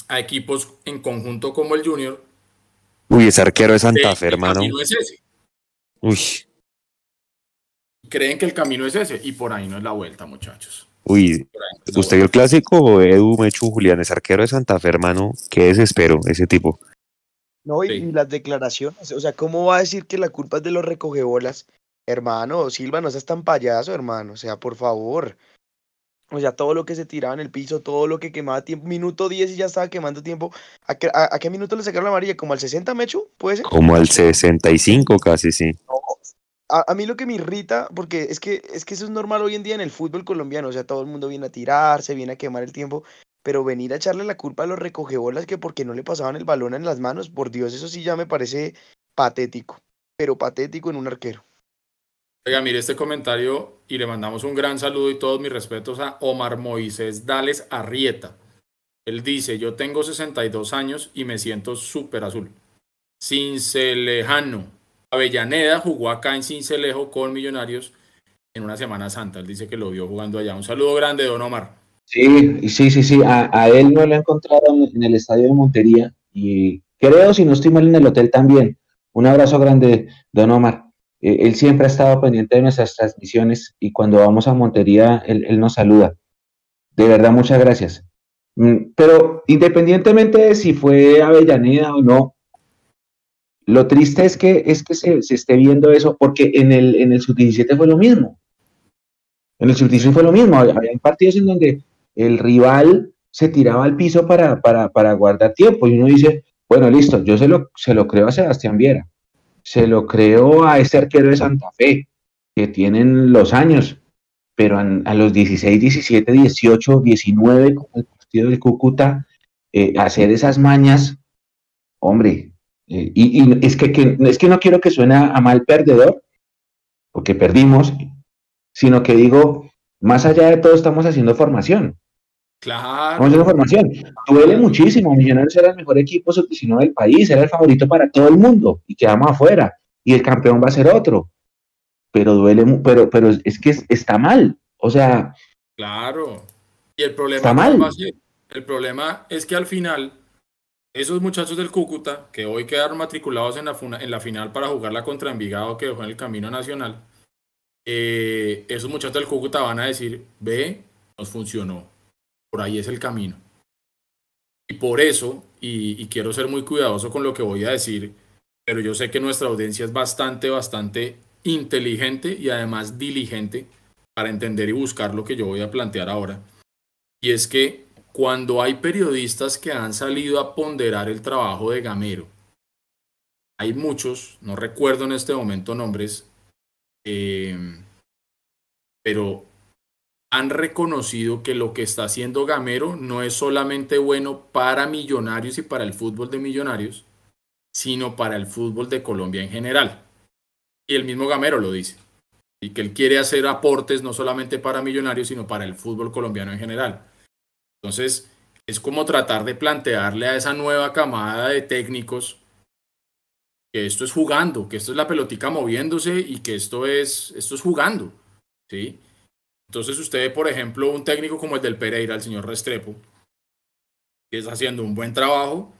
a equipos en conjunto como el Junior. Uy, ese arquero de Santa Fe, hermano. Camino es ese. Uy, Creen que el camino es ese y por ahí no es la vuelta, muchachos. uy. No es ¿Usted vio el clásico? Edu, Mechu, Julián, ese arquero de Santa Fe, hermano. Qué desespero ese tipo. No, y, Sí. y las declaraciones, o sea, ¿cómo va a decir que la culpa es de los recogebolas? Hermano, Silva, no seas tan payaso, hermano, o sea, por favor. O sea, todo lo que se tiraba en el piso, todo lo que quemaba tiempo, minuto 10 y ya estaba quemando tiempo. ¿A qué, a- a qué minuto le sacaron la amarilla? ¿Como al 60, Mechu? ¿Puede ser? Como al 65 casi, sí. No. A, mí lo que me irrita, porque es que, es que eso es normal hoy en día en el fútbol colombiano, o sea, todo el mundo viene a tirarse, viene a quemar el tiempo, pero venir a echarle la culpa a los recogebolas que porque no le pasaban el balón en las manos, por Dios, eso sí ya me parece patético, pero patético en un arquero. Oiga, mire este comentario y le mandamos un gran saludo y todos mis respetos a Omar Moisés Dales Arrieta. Él dice, yo tengo 62 años y me siento súper azul. Cincelejano. Avellaneda jugó acá en Cincelejo con Millonarios en una Semana Santa. Él dice que lo vio jugando allá. Un saludo grande, don Omar. Sí, sí, sí, sí. A, él no lo encontraron en el estadio de Montería y creo, si no estoy mal, en el hotel también. Un abrazo grande, don Omar. Eh, él siempre ha estado pendiente de nuestras transmisiones y cuando vamos a Montería, él, él nos saluda. De verdad, muchas gracias. Mm, Pero independientemente de si fue Avellaneda o no, lo triste es que, es que se, se esté viendo eso, porque en el, en el sub-17 fue lo mismo. En el sub-17 fue lo mismo. Había había partidos en donde el rival se tiraba al piso para, para, para guardar tiempo y uno dice, bueno, listo, yo se lo, se lo creo a Sebastián Viera, se lo creo a ese arquero de Santa Fe, que tienen los años, pero a, los 16, 17, 18, 19, como el partido del Cúcuta, eh, hacer esas mañas, hombre, eh, y, y es, que, que- es que no quiero que suene a, mal perdedor, porque perdimos, sino que digo, más allá de todo estamos haciendo formación. Claro. Estamos haciendo formación. Duele muchísimo. Millonarios era el mejor equipo sub-19 del país, era el favorito para todo el mundo y quedamos afuera. Y el campeón va a ser otro. Pero duele, pero, pero es- que es- está mal. O sea, Claro. Y el problema Está ¿cuál mal. El problema es que al final, esos muchachos del Cúcuta, que hoy quedaron matriculados en la, final para jugar la contra Envigado que dejó en el camino nacional, eh, esos muchachos del Cúcuta van a decir, ve, nos funcionó. Por ahí es el camino. Y por eso, y quiero ser muy cuidadoso con lo que voy a decir, pero yo sé que nuestra audiencia es bastante, bastante inteligente y además diligente para entender y buscar lo que yo voy a plantear ahora. Y es que cuando hay periodistas que han salido a ponderar el trabajo de Gamero, hay muchos, no recuerdo en este momento nombres, eh, pero han reconocido que lo que está haciendo Gamero no es solamente bueno para millonarios y para el fútbol de millonarios, sino para el fútbol de Colombia en general. Y el mismo Gamero lo dice y que él quiere hacer aportes no solamente para millonarios, sino para el fútbol colombiano en general. Entonces, es como tratar de plantearle a esa nueva camada de técnicos que esto es jugando, que esto es la pelotica moviéndose y que esto es, esto es jugando. ¿sí? Entonces usted ve, por ejemplo, un técnico como el del Pereira, el señor Restrepo, que está haciendo un buen trabajo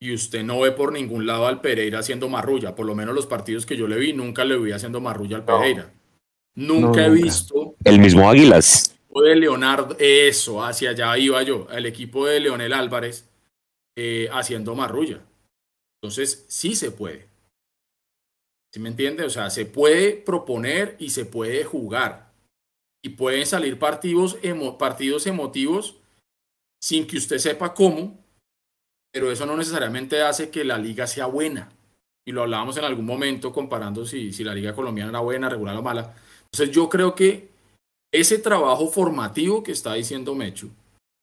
y usted no ve por ningún lado al Pereira haciendo marrulla. Por lo menos los partidos que yo le vi, nunca le vi haciendo marrulla al No. Pereira. Nunca No, he nunca. visto El mismo Águilas. De Leonardo, eso, hacia allá iba yo, el equipo de Leonel Álvarez eh, haciendo marrulla. Entonces, sí se puede. ¿Sí me entiende? O sea, se puede proponer y se puede jugar. Y pueden salir partidos, emo- partidos emotivos sin que usted sepa cómo, pero eso no necesariamente hace que la liga sea buena. Y lo hablábamos en algún momento comparando si, si la liga colombiana era buena, regular o mala. Entonces yo creo que ese trabajo formativo que está diciendo Mechu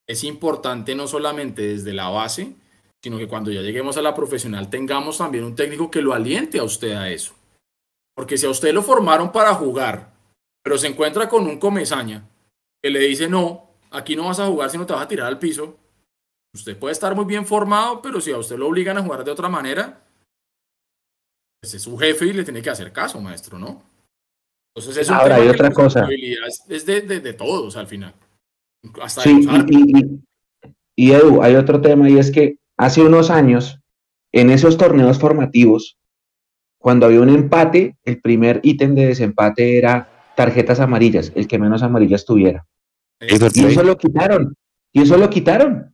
es importante no solamente desde la base, sino que cuando ya lleguemos a la profesional tengamos también un técnico que lo aliente a usted a eso. Porque si a usted lo formaron para jugar, pero se encuentra con un comezaña que le dice no, aquí no vas a jugar si no te vas a tirar al piso. Usted puede estar muy bien formado, pero si a usted lo obligan a jugar de otra manera, pues es su jefe y le tiene que hacer caso, maestro, ¿no? Entonces es un Ahora, hay otra cosa. responsabilidad, Es de, de- de todos al final. Hasta Sí, y, y- y- y, Edu, hay otro tema y es que hace unos años, en esos torneos formativos, cuando había un empate, el primer ítem de desempate era tarjetas amarillas, el que menos amarillas tuviera. Y eso lo quitaron. Y eso lo quitaron.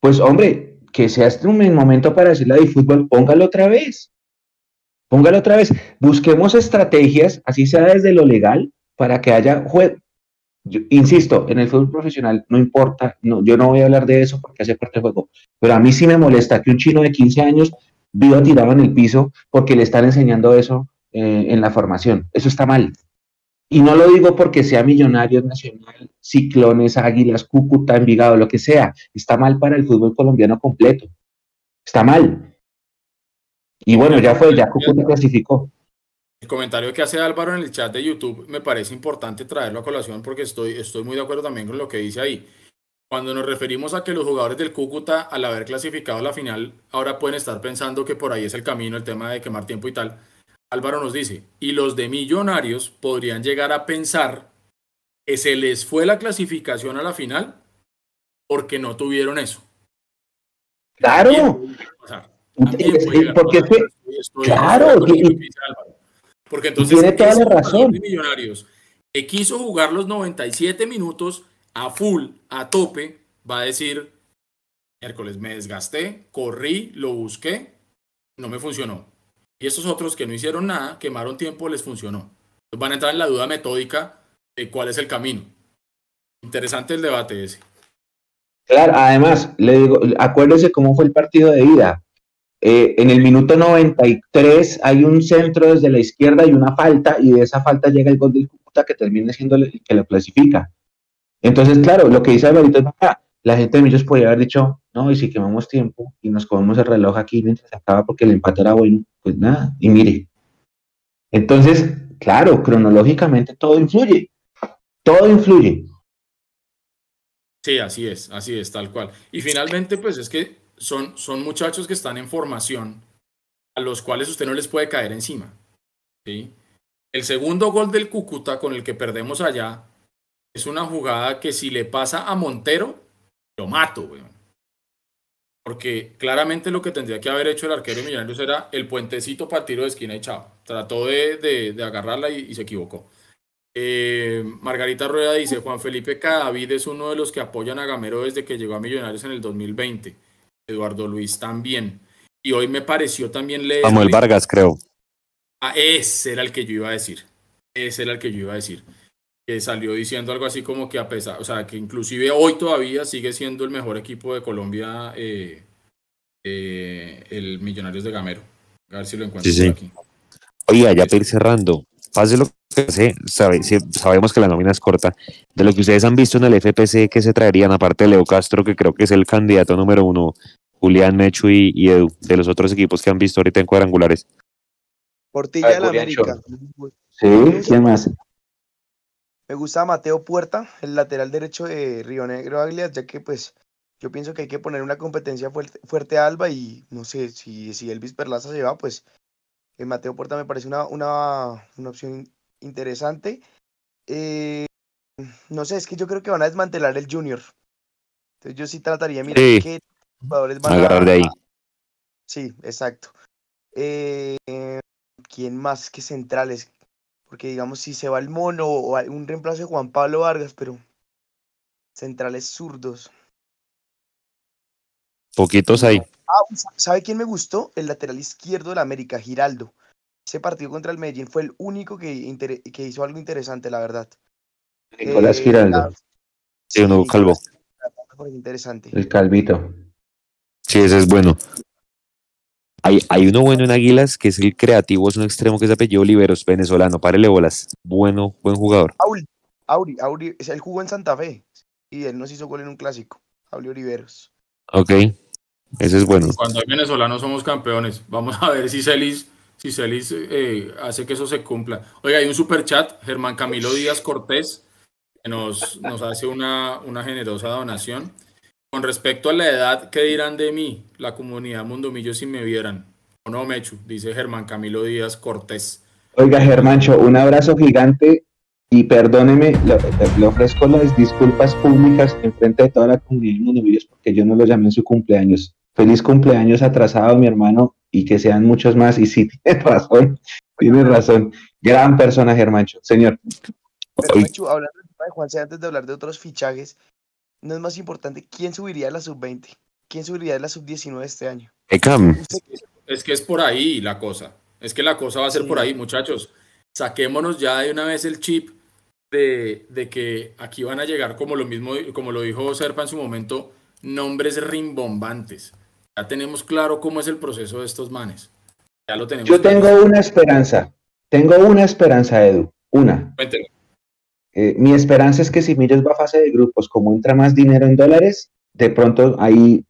Pues hombre, que sea este un momento para decirle a fútbol, póngalo otra vez. Póngalo otra vez. Busquemos estrategias, así sea desde lo legal, para que haya juego. insisto, en el fútbol profesional no importa, yo no voy a hablar de eso porque hace parte del juego, pero a mí sí me molesta que un chino de 15 años viva tirado en el piso porque le están enseñando eso eh, en la formación. Eso está mal. Y no lo digo porque sea Millonarios Nacional, Ciclones, Águilas, Cúcuta, Envigado, lo que sea. Está mal para el fútbol colombiano completo. Está mal. Y bueno, ya fue, ya Cúcuta clasificó. El comentario que hace Álvaro en el chat de YouTube me parece importante traerlo a colación porque estoy, estoy muy de acuerdo también con lo que dice ahí. Cuando nos referimos a que los jugadores del Cúcuta, al haber clasificado a la final, ahora pueden estar pensando que por ahí es el camino, el tema de quemar tiempo y tal. Álvaro nos dice, y los de Millonarios podrían llegar a pensar que se les fue la clasificación a la final porque no tuvieron eso. Claro. Porque es pasar. que, Estoy- estoy- claro. Porque entonces tiene toda la razón. de Millonarios que quiso jugar los 97 minutos a full, a tope, va a decir, miércoles me desgasté, corrí, lo busqué, no me funcionó. Y estos otros que no hicieron nada, quemaron tiempo, les funcionó. Entonces van a entrar en la duda metódica de cuál es el camino. Interesante el debate ese. Claro, además, le digo, acuérdese cómo fue el partido de ida. Eh, en el minuto 93 hay un centro desde la izquierda y una falta, y de esa falta llega el gol del Cúcuta que termina siendo el que lo clasifica. Entonces, claro, lo que dice Alvarito es verdad. La gente de Millos podría haber dicho, no, y si quemamos tiempo y nos comemos el reloj aquí mientras se acaba porque el empate era bueno, pues nada, y mire. Entonces, claro, cronológicamente todo influye. Todo influye. Sí, así es, así es, tal cual. Y finalmente, pues es que son, son muchachos que están en formación, a los cuales usted no les puede caer encima. ¿sí? El segundo gol del Cúcuta con el que perdemos allá es una jugada que si le pasa a Montero, lo mato, weón. Porque claramente lo que tendría que haber hecho el arquero de Millonarios era el puentecito para tiro de esquina y chao. Trató de, de- agarrarla y, y se equivocó. Eh, Margarita Rueda dice, Juan Felipe Cadavid es uno de los que apoyan a Gamero desde que llegó a Millonarios en el 2020. Eduardo Luis también. Y hoy me pareció también leer... Samuel Vargas, creo. Ah, ese era el que yo iba a decir. Ese era el que yo iba a decir. Que salió diciendo algo así como que a pesar, o sea, que inclusive hoy todavía sigue siendo el mejor equipo de Colombia, eh, eh, el Millonarios de Gamero. A ver si lo encuentro Sí, sí. aquí. Oiga, ya para ir cerrando, pase lo que sé, sabe- si- sabemos que la nómina es corta. De lo que ustedes han visto en el FPC, que se traerían, aparte de Leo Castro, que creo que es el candidato número uno, Julián, Mechu y, y Edu, de los otros equipos que han visto ahorita en cuadrangulares? Portilla de la Julián América. Sí, ¿quién más? Me gusta Mateo Puerta, el lateral derecho de Río Negro Águilas, ya que pues yo pienso que hay que poner una competencia fuerte, fuerte a Alba y no sé si, si Elvis Perlaza se va, pues eh, Mateo Puerta me parece una, una, una opción interesante. Eh, no sé, es que yo creo que van a desmantelar el Junior. Entonces yo sí trataría de mirar Sí. qué jugadores van Agarrar a... de ahí. Sí, exacto. Eh, ¿Quién más que centrales? Porque digamos, si se va el mono o hay un reemplazo de Juan Pablo Vargas, pero centrales zurdos. Poquitos ahí. Ah, sa- ¿sabe quién me gustó? El lateral izquierdo de la América, Giraldo. Ese partido contra el Medellín fue el único que, hizo algo interesante, la verdad. Nicolás Eh, Giraldo, la- Sí, uno calvo. Interesante. el calvito. Sí, ese es bueno. Hay, hay uno bueno en Águilas, que es el creativo, es un extremo que es de apellido Oliveros, venezolano, párele bolas. Bueno, buen jugador. Auri, Auri, Auri, es- él jugó en Santa Fe y él nos hizo gol en un clásico. Auri Oliveros. Ok, ese es bueno. Cuando hay venezolanos somos campeones. Vamos a ver si Celis, si Celis eh, hace que eso se cumpla. Oiga, hay un super chat, Germán Camilo Díaz Cortés. que nos, nos hace una, una generosa donación. Con respecto a la edad, ¿qué dirán de mí, la comunidad Mundomillo, si me vieran? O no, Mechu, dice Germán Camilo Díaz Cortés. Oiga, Germancho, un abrazo gigante y perdóneme, le, le ofrezco las disculpas públicas en frente de toda la comunidad de Mundomillos porque yo no lo llamé en su cumpleaños. Feliz cumpleaños atrasado, mi hermano, y que sean muchos más. Y sí, tiene razón, tiene razón. Gran persona, Germancho. Señor. Pero, Mechu, hablando de Juanse, antes de hablar de otros fichajes, ¿no es más importante quién subiría a la sub-20? ¿Quién subiría a la sub-19 este año? Beckham. Es que es por ahí la cosa. Es que la cosa va a ser Sí. por ahí, muchachos. Saquémonos ya de una vez el chip de, de que aquí van a llegar, como lo mismo, como lo dijo Serpa en su momento, nombres rimbombantes. Ya tenemos claro cómo es el proceso de estos manes. Ya lo tenemos. Yo claro. tengo una esperanza. Tengo una esperanza, Edu. Una. Eh, mi esperanza es que si Millos va a fase de grupos, como entra más dinero en dólares, de pronto ahí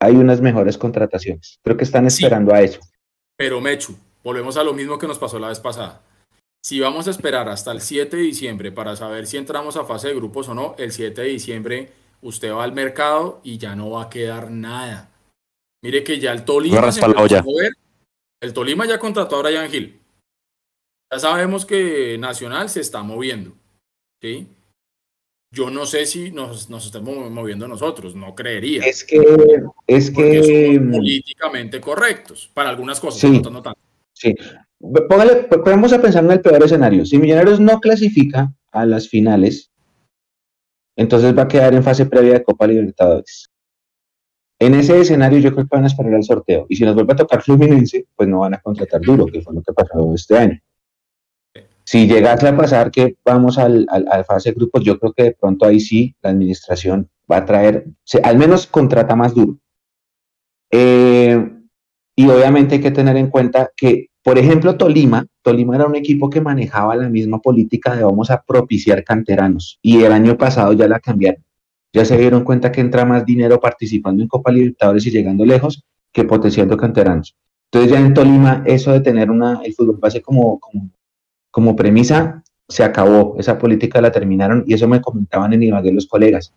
hay unas mejores contrataciones. Creo que están Sí. esperando a eso. Pero Mechu, volvemos a lo mismo que nos pasó la vez pasada. Si vamos a esperar hasta el 7 de diciembre para saber si entramos a fase de grupos o no, el 7 de diciembre usted va al mercado y ya no va a quedar nada. Mire que ya el Tolima se empezó a mover. El Tolima ya contrató a Brian Hill. Ya sabemos que Nacional se está moviendo. ¿sí? Yo no sé si nos, nos estamos moviendo nosotros, no creería. Es que, es que, somos políticamente correctos para algunas cosas, Sí. no no tanto. sí. Póngale, vamos a pensar en el peor escenario. Si Millonarios no clasifica a las finales, entonces va a quedar en fase previa de Copa Libertadores. En ese escenario yo creo que van a esperar el sorteo. Y si nos vuelve a tocar Fluminense, pues no van a contratar duro, que fue lo que pasó este año. Si llegase a pasar que vamos al, al, al fase de grupos, yo creo que de pronto ahí sí la administración va a traer, al menos contrata más duro. Eh, y obviamente hay que tener en cuenta que, por ejemplo, Tolima, Tolima era un equipo que manejaba la misma política de vamos a propiciar canteranos. Y el año pasado ya la cambiaron. Ya se dieron cuenta que entra más dinero participando en Copa Libertadores y llegando lejos que potenciando canteranos. Entonces ya en Tolima eso de tener una, el fútbol base como, como, como premisa se acabó. Esa política la terminaron y eso me comentaban en Ibagué los colegas.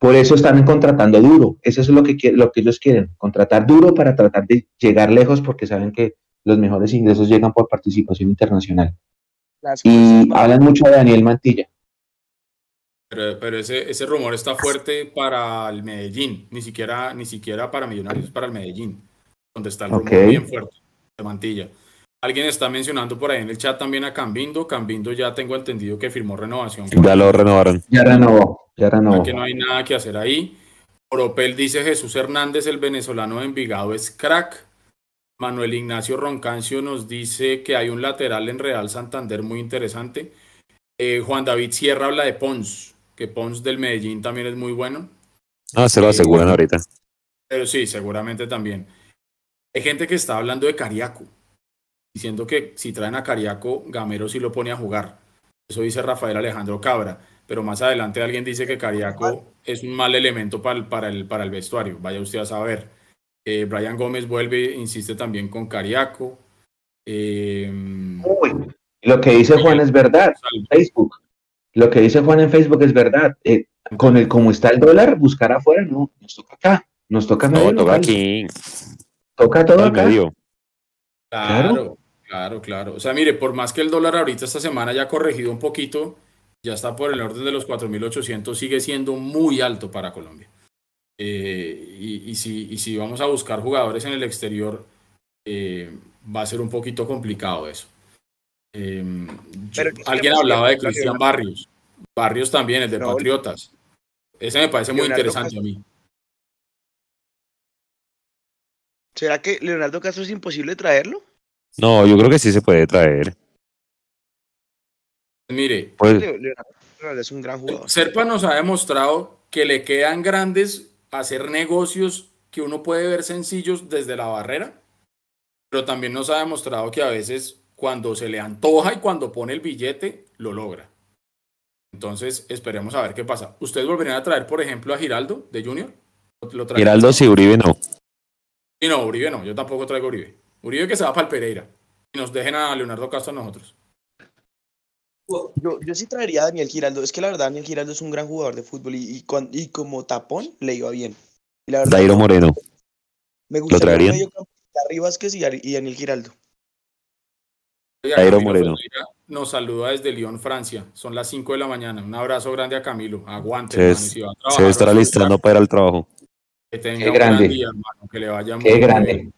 Por eso están contratando duro. Eso es lo que, lo que ellos quieren, contratar duro para tratar de llegar lejos porque saben que los mejores ingresos llegan por participación internacional. Las Y hablan mucho de Daniel Mantilla. Pero, pero ese, ese rumor está fuerte para el Medellín, ni siquiera, ni siquiera para Millonarios, para el Medellín, donde está el rumor Ok. bien fuerte de Mantilla. Alguien está mencionando por ahí en el chat también a Cambindo. Cambindo ya tengo entendido que firmó renovación. Ya lo renovaron. Ya renovó, ya renovó. que no hay nada que hacer ahí. Oropel dice Jesús Hernández, el venezolano de Envigado, es crack. Manuel Ignacio Roncancio nos dice que hay un lateral en Real Santander muy interesante. Eh, Juan David Sierra habla de Pons, que Pons del Medellín también es muy bueno. Ah, se lo aseguran ahorita. Pero sí, seguramente también. Hay gente que está hablando de Cariaco, diciendo que si traen a Cariaco, Gamero sí lo pone a jugar. Eso dice Rafael Alejandro Cabra. Pero más adelante alguien dice que Cariaco es un mal elemento para el, para el, para el vestuario. Vaya usted a saber. Eh, Brian Gómez vuelve, insiste también con Cariaco. Eh, Uy, lo que dice Juan es verdad. Facebook. Lo que dice Juan en Facebook es verdad. Eh, con el cómo está el dólar, buscar afuera, no, nos toca acá, nos toca medio No, toca aquí, toca todo acá. medio. Claro, claro, claro. O sea, mire, por más que el dólar ahorita esta semana haya corregido un poquito, ya está por el orden de los 4.800, sigue siendo muy alto para Colombia. Eh, y, y si, y si vamos a buscar jugadores en el exterior, eh, va a ser un poquito complicado eso. Eh, yo- ¿qué alguien hablaba de Cristian Barrios. Barrios también, el de Raúl. Patriotas. Ese me parece muy interesante Castro. a mí. ¿Será que Leonardo Castro es imposible traerlo? No, yo creo que sí se puede traer. Mire, Pues, Leo- Leonardo Castro es un gran jugador. Serpa nos ha demostrado que le quedan grandes hacer negocios que uno puede ver sencillos desde la barrera, pero también nos ha demostrado que a veces cuando se le antoja y cuando pone el billete, lo logra. Entonces, esperemos a ver qué pasa. ¿Ustedes volverían a traer, por ejemplo, a Giraldo de Junior? Giraldo sí, Uribe no. Sí, no, Uribe no, yo tampoco traigo Uribe. Uribe que se va para el Pereira y nos dejen a Leonardo Castro a nosotros. Yo, yo sí traería a Daniel Giraldo. Es que la verdad, Daniel Giraldo es un gran jugador de fútbol y, y, cuan- y como tapón le iba bien. Y la verdad, Dairo Moreno. me gustaría un traerían? mediocampista Harry Vázquez y, Ari- y Daniel Giraldo. Camilo Moreno. Nos saluda desde Lyon, Francia. Son las 5 de la mañana. Un abrazo grande a Camilo. Aguante, Se, hermano. es- si va a se trabajar, estará resulta listando para ir al trabajo. Que tenga Qué un gran grande. día, hermano. Que le vaya muy Qué bien.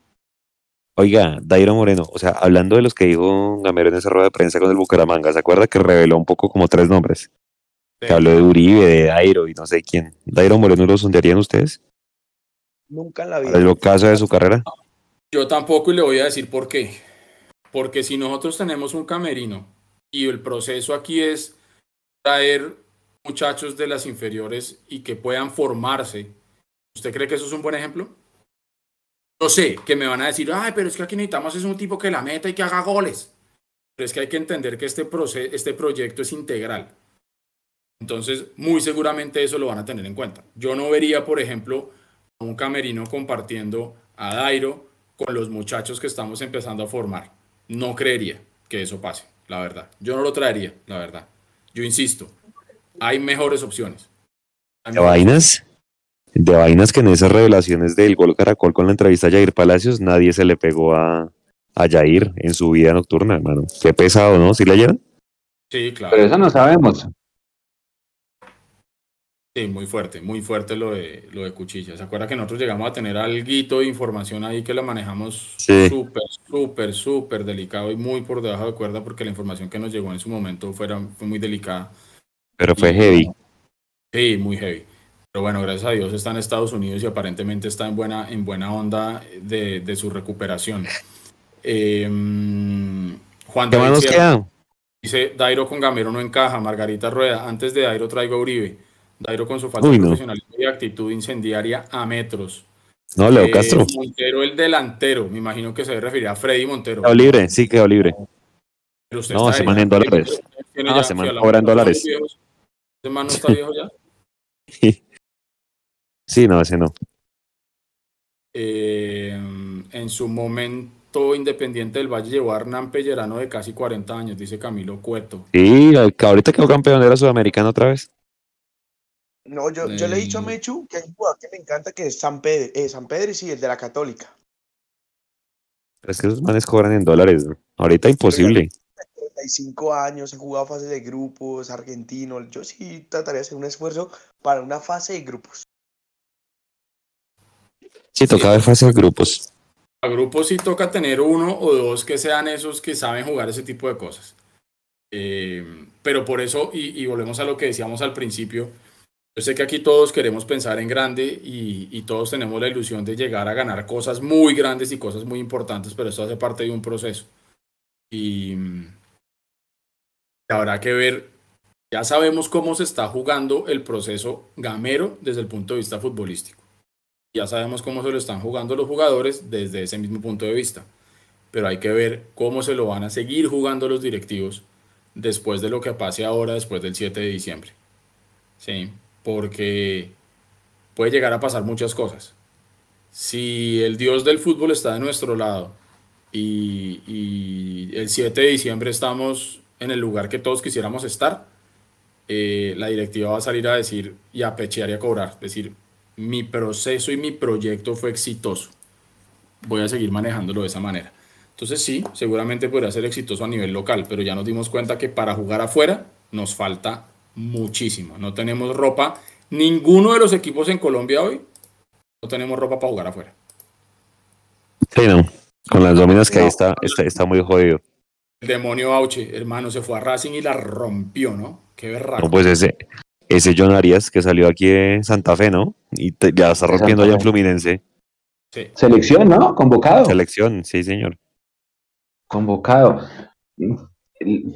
Oiga, Dairo Moreno, o sea, hablando de los que dijo Gamero en esa rueda de prensa con el Bucaramanga, ¿se acuerda que reveló un poco como tres nombres? Sí. Que habló de Uribe, de Dairo y no sé quién. ¿Dairo Moreno lo sondearían ustedes? Nunca en la ¿Para vida. el ocaso de su carrera? Yo tampoco y le voy a decir por qué. Porque si nosotros tenemos un camerino y el proceso aquí es traer muchachos de las inferiores y que puedan formarse, ¿usted cree que eso es un buen ejemplo? Yo sé que me van a decir, ay, pero es que aquí necesitamos es un tipo que la meta y que haga goles. Pero es que hay que entender que este, este proyecto es integral. Entonces, muy seguramente eso lo van a tener en cuenta. Yo no vería, por ejemplo, a un camerino compartiendo a Dairo con los muchachos que estamos empezando a formar. No creería que eso pase, la verdad. Yo no lo traería, la verdad. Yo insisto, hay mejores opciones. Hay ¿De mejores vainas? De vainas que en esas revelaciones del gol Caracol con la entrevista a Jair Palacios, nadie se le pegó a, a Jair en su vida nocturna, hermano. Qué pesado, ¿no? ¿Sí leyeron? Sí, claro. Pero eso no sabemos. Sí, muy fuerte, muy fuerte lo de, lo de Cuchilla. ¿Se acuerda que nosotros llegamos a tener algo de información ahí que la manejamos Sí. súper, súper, súper delicado y muy por debajo de cuerda porque la información que nos llegó en su momento fuera, fue muy delicada. Pero fue Y- heavy. Sí, muy heavy. Pero bueno, gracias a Dios está en Estados Unidos y aparentemente está en buena, en buena onda de, de su recuperación. Eh, Juan ¿Qué más queda? dice, Dairo con Gamero no encaja, Margarita Rueda, antes de Dairo traigo a Uribe. Dairo con su falta Uy, de no. profesionalismo y actitud incendiaria a metros. No, Leo Eh, Castro. Montero el delantero, me imagino que se refería a Freddy Montero. Quedó libre, sí, quedó libre. Pero usted No, está ese ahí, man en dólares. Tiene No, ya- ese man si hablamos cobra en dólares. ¿Ese man no está viejo ya? Sí, no, ese no. Eh, en su momento, Independiente del Valle llevó a Hernán Pellerano de casi 40 años, dice Camilo Cueto. Sí, ahorita quedó campeón de la Sudamericana otra vez. No, yo, yo le he dicho a Eh. Mechu que hay un jugador que me encanta que es San Pedro, eh, San Pedro sí, el de la Católica. Pero es que esos manes cobran en dólares. ¿no? Ahorita imposible. 35 años, ha jugado fase de grupos, argentino. Yo sí trataría de hacer un esfuerzo para una fase de grupos. Sí, toca ver fase de grupos. A grupos sí toca tener uno o dos que sean esos que saben jugar ese tipo de cosas. Eh, pero por eso, y, volvemos a lo que decíamos al principio, yo sé que aquí todos queremos pensar en grande y, y todos tenemos la ilusión de llegar a ganar cosas muy grandes y cosas muy importantes, pero esto hace parte de un proceso. Y habrá que ver, ya sabemos cómo se está jugando el proceso gamero desde el punto de vista futbolístico. Ya sabemos cómo se lo están jugando los jugadores desde ese mismo punto de vista. Pero hay que ver cómo se lo van a seguir jugando los directivos después de lo que pase ahora, después del 7 de diciembre. Sí, porque puede llegar a pasar muchas cosas. Si el dios del fútbol está de nuestro lado y, el 7 de diciembre estamos en el lugar que todos quisiéramos estar, eh, la directiva va a salir a decir y a pechear y a cobrar. Decir, mi proceso y mi proyecto fue exitoso. Voy a seguir manejándolo de esa manera. Entonces sí, seguramente podría ser exitoso a nivel local, pero ya nos dimos cuenta que para jugar afuera nos falta muchísimo. No tenemos ropa, ninguno de los equipos en Colombia hoy, no tenemos ropa para jugar afuera. Sí, no. Con las dominas que ahí está, está, está muy jodido. El demonio Auche, hermano, se fue a Racing y la rompió, ¿no? Qué berraco. No, pues ese, ese John Arias que salió aquí de Santa Fe, ¿no? Y te- ya está rompiendo allá en. Fluminense. Sí. Selección, ¿no? Convocado. Selección, sí, señor. Convocado.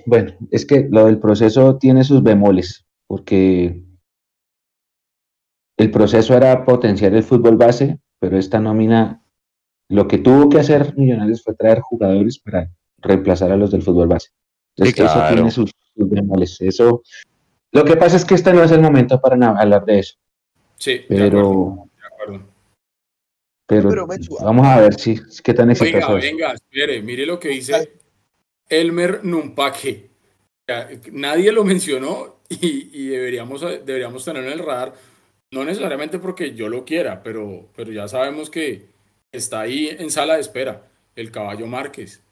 Bueno, es que lo del proceso tiene sus bemoles, porque el proceso era potenciar el fútbol base, pero esta nómina, lo que tuvo que hacer Millonarios fue traer jugadores para reemplazar a los del fútbol base. Entonces, Sí, eso tiene sus, sus bemoles. Eso, lo que pasa es que este no es el momento para hablar de eso, Sí, de acuerdo, pero, de acuerdo. pero, Pero, Mechu, vamos a ver si qué tan exitoso Oiga, venga, espere, mire lo que dice Elmer Numpaque. Nadie lo mencionó y, deberíamos, deberíamos tenerlo en el radar, no necesariamente porque yo lo quiera, pero, pero ya sabemos que está ahí en sala de espera, el caballo Márquez.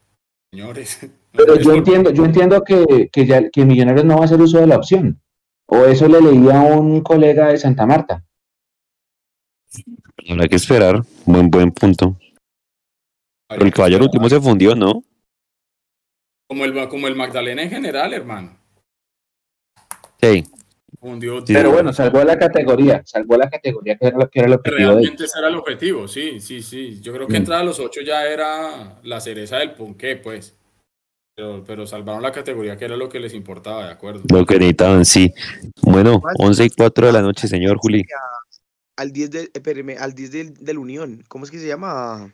Señores. Pero yo entiendo, yo entiendo que, que, ya, que Millonarios no va a hacer uso de la opción. O eso le leía a un colega de Santa Marta. Habrá que esperar. Buen, buen punto. el caballo último se fundió, ¿no? Como el, como el Magdalena en general, hermano. Sí. Fundió Pero bueno, salvó la categoría, salvó la categoría que era lo que era el objetivo. Realmente ese era el objetivo, sí, sí, sí. Yo creo que mm. entrar a los ocho ya era la cereza del ponqué, pues. Pero, salvaron la categoría que era lo que les importaba, ¿de acuerdo? Lo que necesitaban, sí. Bueno, 11 y 4 de la noche, señor Juli. Al 10 de, espéreme, al 10 del, del Unión, ¿cómo es que se llama?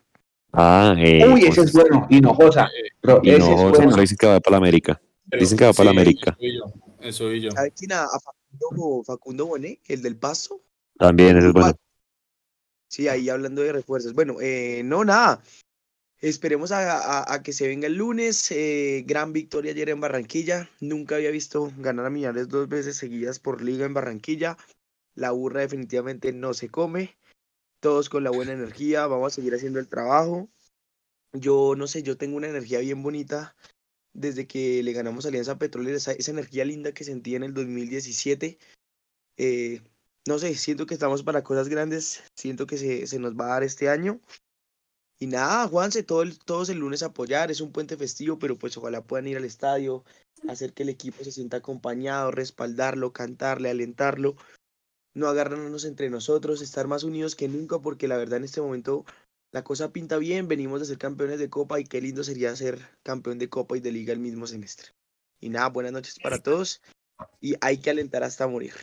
Ah, eh, Uy, ese es bueno, Hinojosa. Pero Hinojosa, es bueno. dicen que va para la América. dicen que va para la América. Eso y yo. ¿Sabes quién? A, Facundo, Facundo Bonet, el del Paso. También, ese es bueno. Sí, ahí hablando de refuerzos. Bueno, eh, no, nada. Esperemos a, que se venga el lunes. Eh, gran victoria ayer en Barranquilla. Nunca había visto ganar a Millonarios dos veces seguidas por liga en Barranquilla. La burra definitivamente no se come. Todos con la buena energía. Vamos a seguir haciendo el trabajo. Yo no sé, yo tengo una energía bien bonita desde que le ganamos Alianza Petrolera. Esa, energía linda que sentí en el 2017. Eh, no sé, siento que estamos para cosas grandes. Siento que se, se nos va a dar este año. Y nada, Juanse, todo el, todos el lunes a apoyar, es un puente festivo, pero pues ojalá puedan ir al estadio, hacer que el equipo se sienta acompañado, respaldarlo, cantarle, alentarlo, no agarrarnos entre nosotros, estar más unidos que nunca, porque la verdad en este momento la cosa pinta bien, venimos de ser campeones de Copa y qué lindo sería ser campeón de Copa y de Liga el mismo semestre. Y nada, buenas noches para todos y hay que alentar hasta morir.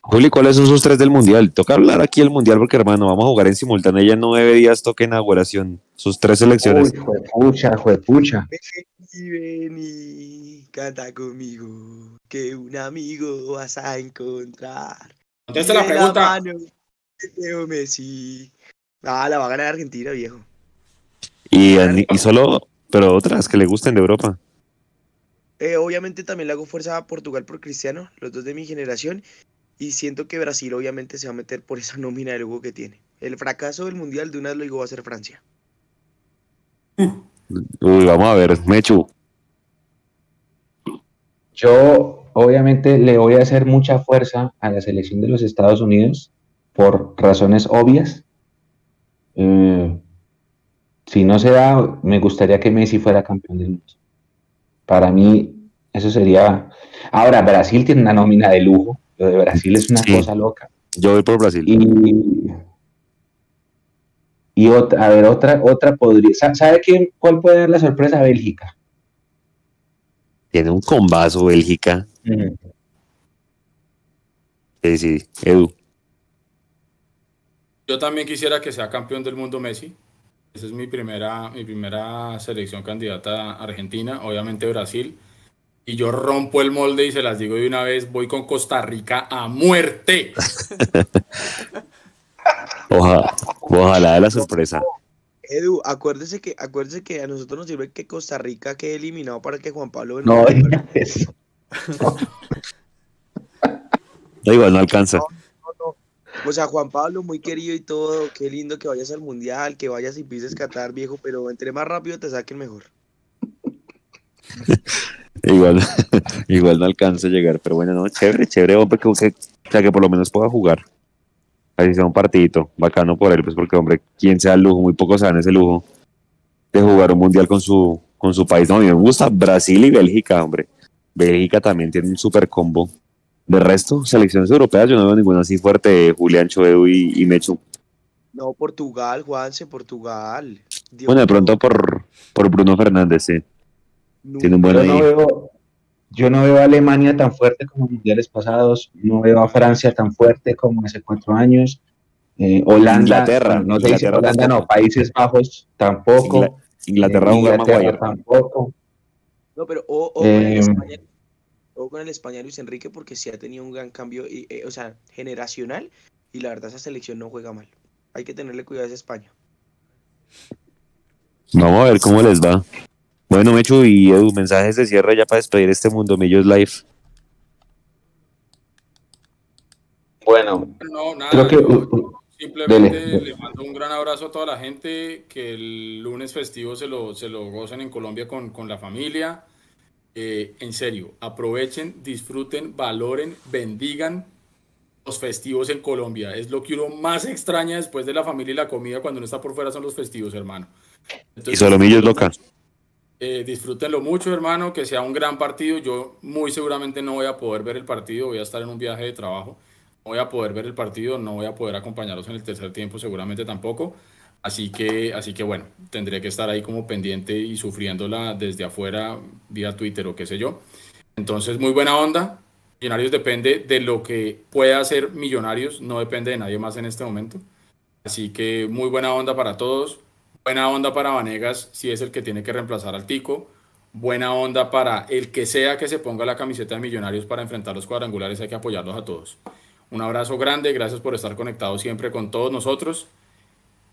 Juli, ¿cuáles son sus tres del mundial? Toca hablar aquí el mundial porque, hermano, vamos a jugar en simultáneo. Ya nueve días toque inauguración. Sus tres selecciones. Uy, juepucha, juepucha. Ven y canta conmigo, que un amigo vas a encontrar. Contesta la pregunta. Leo Messi. Ah, la va a ganar Argentina, viejo. Y, y solo, pero otras que le gusten de Europa. Eh, obviamente también le hago fuerza a Portugal por Cristiano, los dos de mi generación. Y siento que Brasil obviamente se va a meter por esa nómina de lujo que tiene. El fracaso del Mundial de una vez lo digo va a ser Francia. Uy, vamos a ver, Mechu. Yo obviamente le voy a hacer mucha fuerza a la selección de los Estados Unidos por razones obvias. Eh, si no se da, me gustaría que Messi fuera campeón del mundo. Para mí, eso sería... Ahora, Brasil tiene una nómina de lujo lo de Brasil es una cosa loca. Yo voy por Brasil. Y, y otra, a ver, otra, otra podría. ¿Sabe quién, cuál puede dar la sorpresa? Bélgica. Tiene un combazo Bélgica. Sí, sí, Edu. Yo también quisiera que sea campeón del mundo Messi. Esa es mi primera, mi primera selección candidata a Argentina, obviamente Brasil y yo rompo el molde y se las digo de una vez, voy con Costa Rica a muerte. ojalá, ojalá de la sorpresa. Edu, acuérdese que, acuérdese que a nosotros nos sirve que Costa Rica quede eliminado para que Juan Pablo no eso. da igual, no alcanza. o sea, Juan Pablo, muy querido y todo, qué lindo que vayas al mundial, que vayas y pises Qatar, viejo, pero entre más rápido te saquen mejor. igual, igual no alcanza a llegar, pero bueno, no, chévere, chévere, hombre, que, o sea, que por lo menos pueda jugar. Así sea un partidito, bacano por él, pues porque, hombre, quien sea el lujo, muy pocos saben ese lujo de jugar un mundial con su, con su país. No, a mí me gusta Brasil y Bélgica, hombre. Bélgica también tiene un super combo. De resto, selecciones europeas, yo no veo ninguna así fuerte, Julián Choedo y, y Mechu. No, Portugal, Juanse, Portugal. bueno, de pronto por, por Bruno Fernández, sí yo, no veo, yo no veo a Alemania tan fuerte como en mundiales pasados, no veo a Francia tan fuerte como hace cuatro años. Eh, Holanda, Inglaterra, no sé si Holanda, no, Países Bajos tampoco. Inglaterra, Inglaterra tampoco. No, pero o, o, con el eh, España, o, con el España, Luis Enrique, porque sí ha tenido un gran cambio, eh, o sea, generacional, y la verdad esa selección no juega mal. Hay que tenerle cuidado a esa España. Vamos a ver cómo les va. Bueno, Mechu y Edu, mensajes de cierre ya para despedir este Mundo Millos Live. Bueno, No, nada, creo que... yo uh, uh, simplemente dele. le mando un gran abrazo a toda la gente, que el lunes festivo se lo, se lo gocen en Colombia con, con la familia. Eh, en serio, aprovechen, disfruten, valoren, bendigan los festivos en Colombia. Es lo que uno más extraña después de la familia y la comida cuando uno está por fuera son los festivos, hermano. Y Entonces, Solomillo es loca. Eh, disfrútenlo mucho, hermano, que sea un gran partido. Yo muy seguramente no voy a poder ver el partido, voy a estar en un viaje de trabajo. No voy a poder ver el partido, no voy a poder acompañarlos en el tercer tiempo, seguramente tampoco. Así que, así que bueno, tendré que estar ahí como pendiente y sufriéndola desde afuera, vía Twitter o qué sé yo. Entonces, muy buena onda. Millonarios depende de lo que pueda hacer Millonarios, no depende de nadie más en este momento. Así que muy buena onda para todos. Buena onda para Vanegas, si es el que tiene que reemplazar al Tico. Buena onda para el que sea que se ponga la camiseta de Millonarios para enfrentar los cuadrangulares. Hay que apoyarlos a todos. Un abrazo grande, gracias por estar conectados siempre con todos nosotros.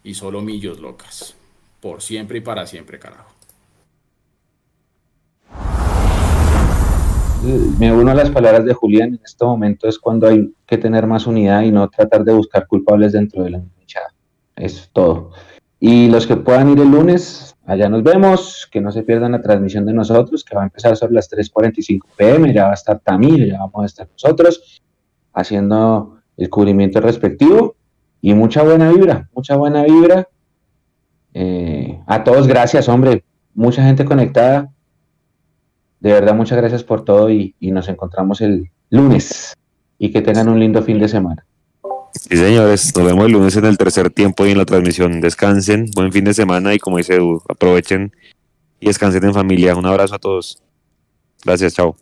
Y solo Millos locas. Por siempre y para siempre, carajo. Me uno a las palabras de Julián, en este momento es cuando hay que tener más unidad y no tratar de buscar culpables dentro de la hinchada. Es todo. Y los que puedan ir el lunes, allá nos vemos, que no se pierdan la transmisión de nosotros, que va a empezar sobre las 3.45 pm, ya va a estar Tamir, ya vamos a estar nosotros haciendo el cubrimiento respectivo y mucha buena vibra, mucha buena vibra. Eh, a todos gracias, hombre, mucha gente conectada. De verdad, muchas gracias por todo y, y nos encontramos el lunes y que tengan un lindo fin de semana. Sí, señores, nos vemos el lunes en el tercer tiempo y en la transmisión. Descansen, buen fin de semana y como dice Edu, aprovechen y descansen en familia. Un abrazo a todos. Gracias, chao.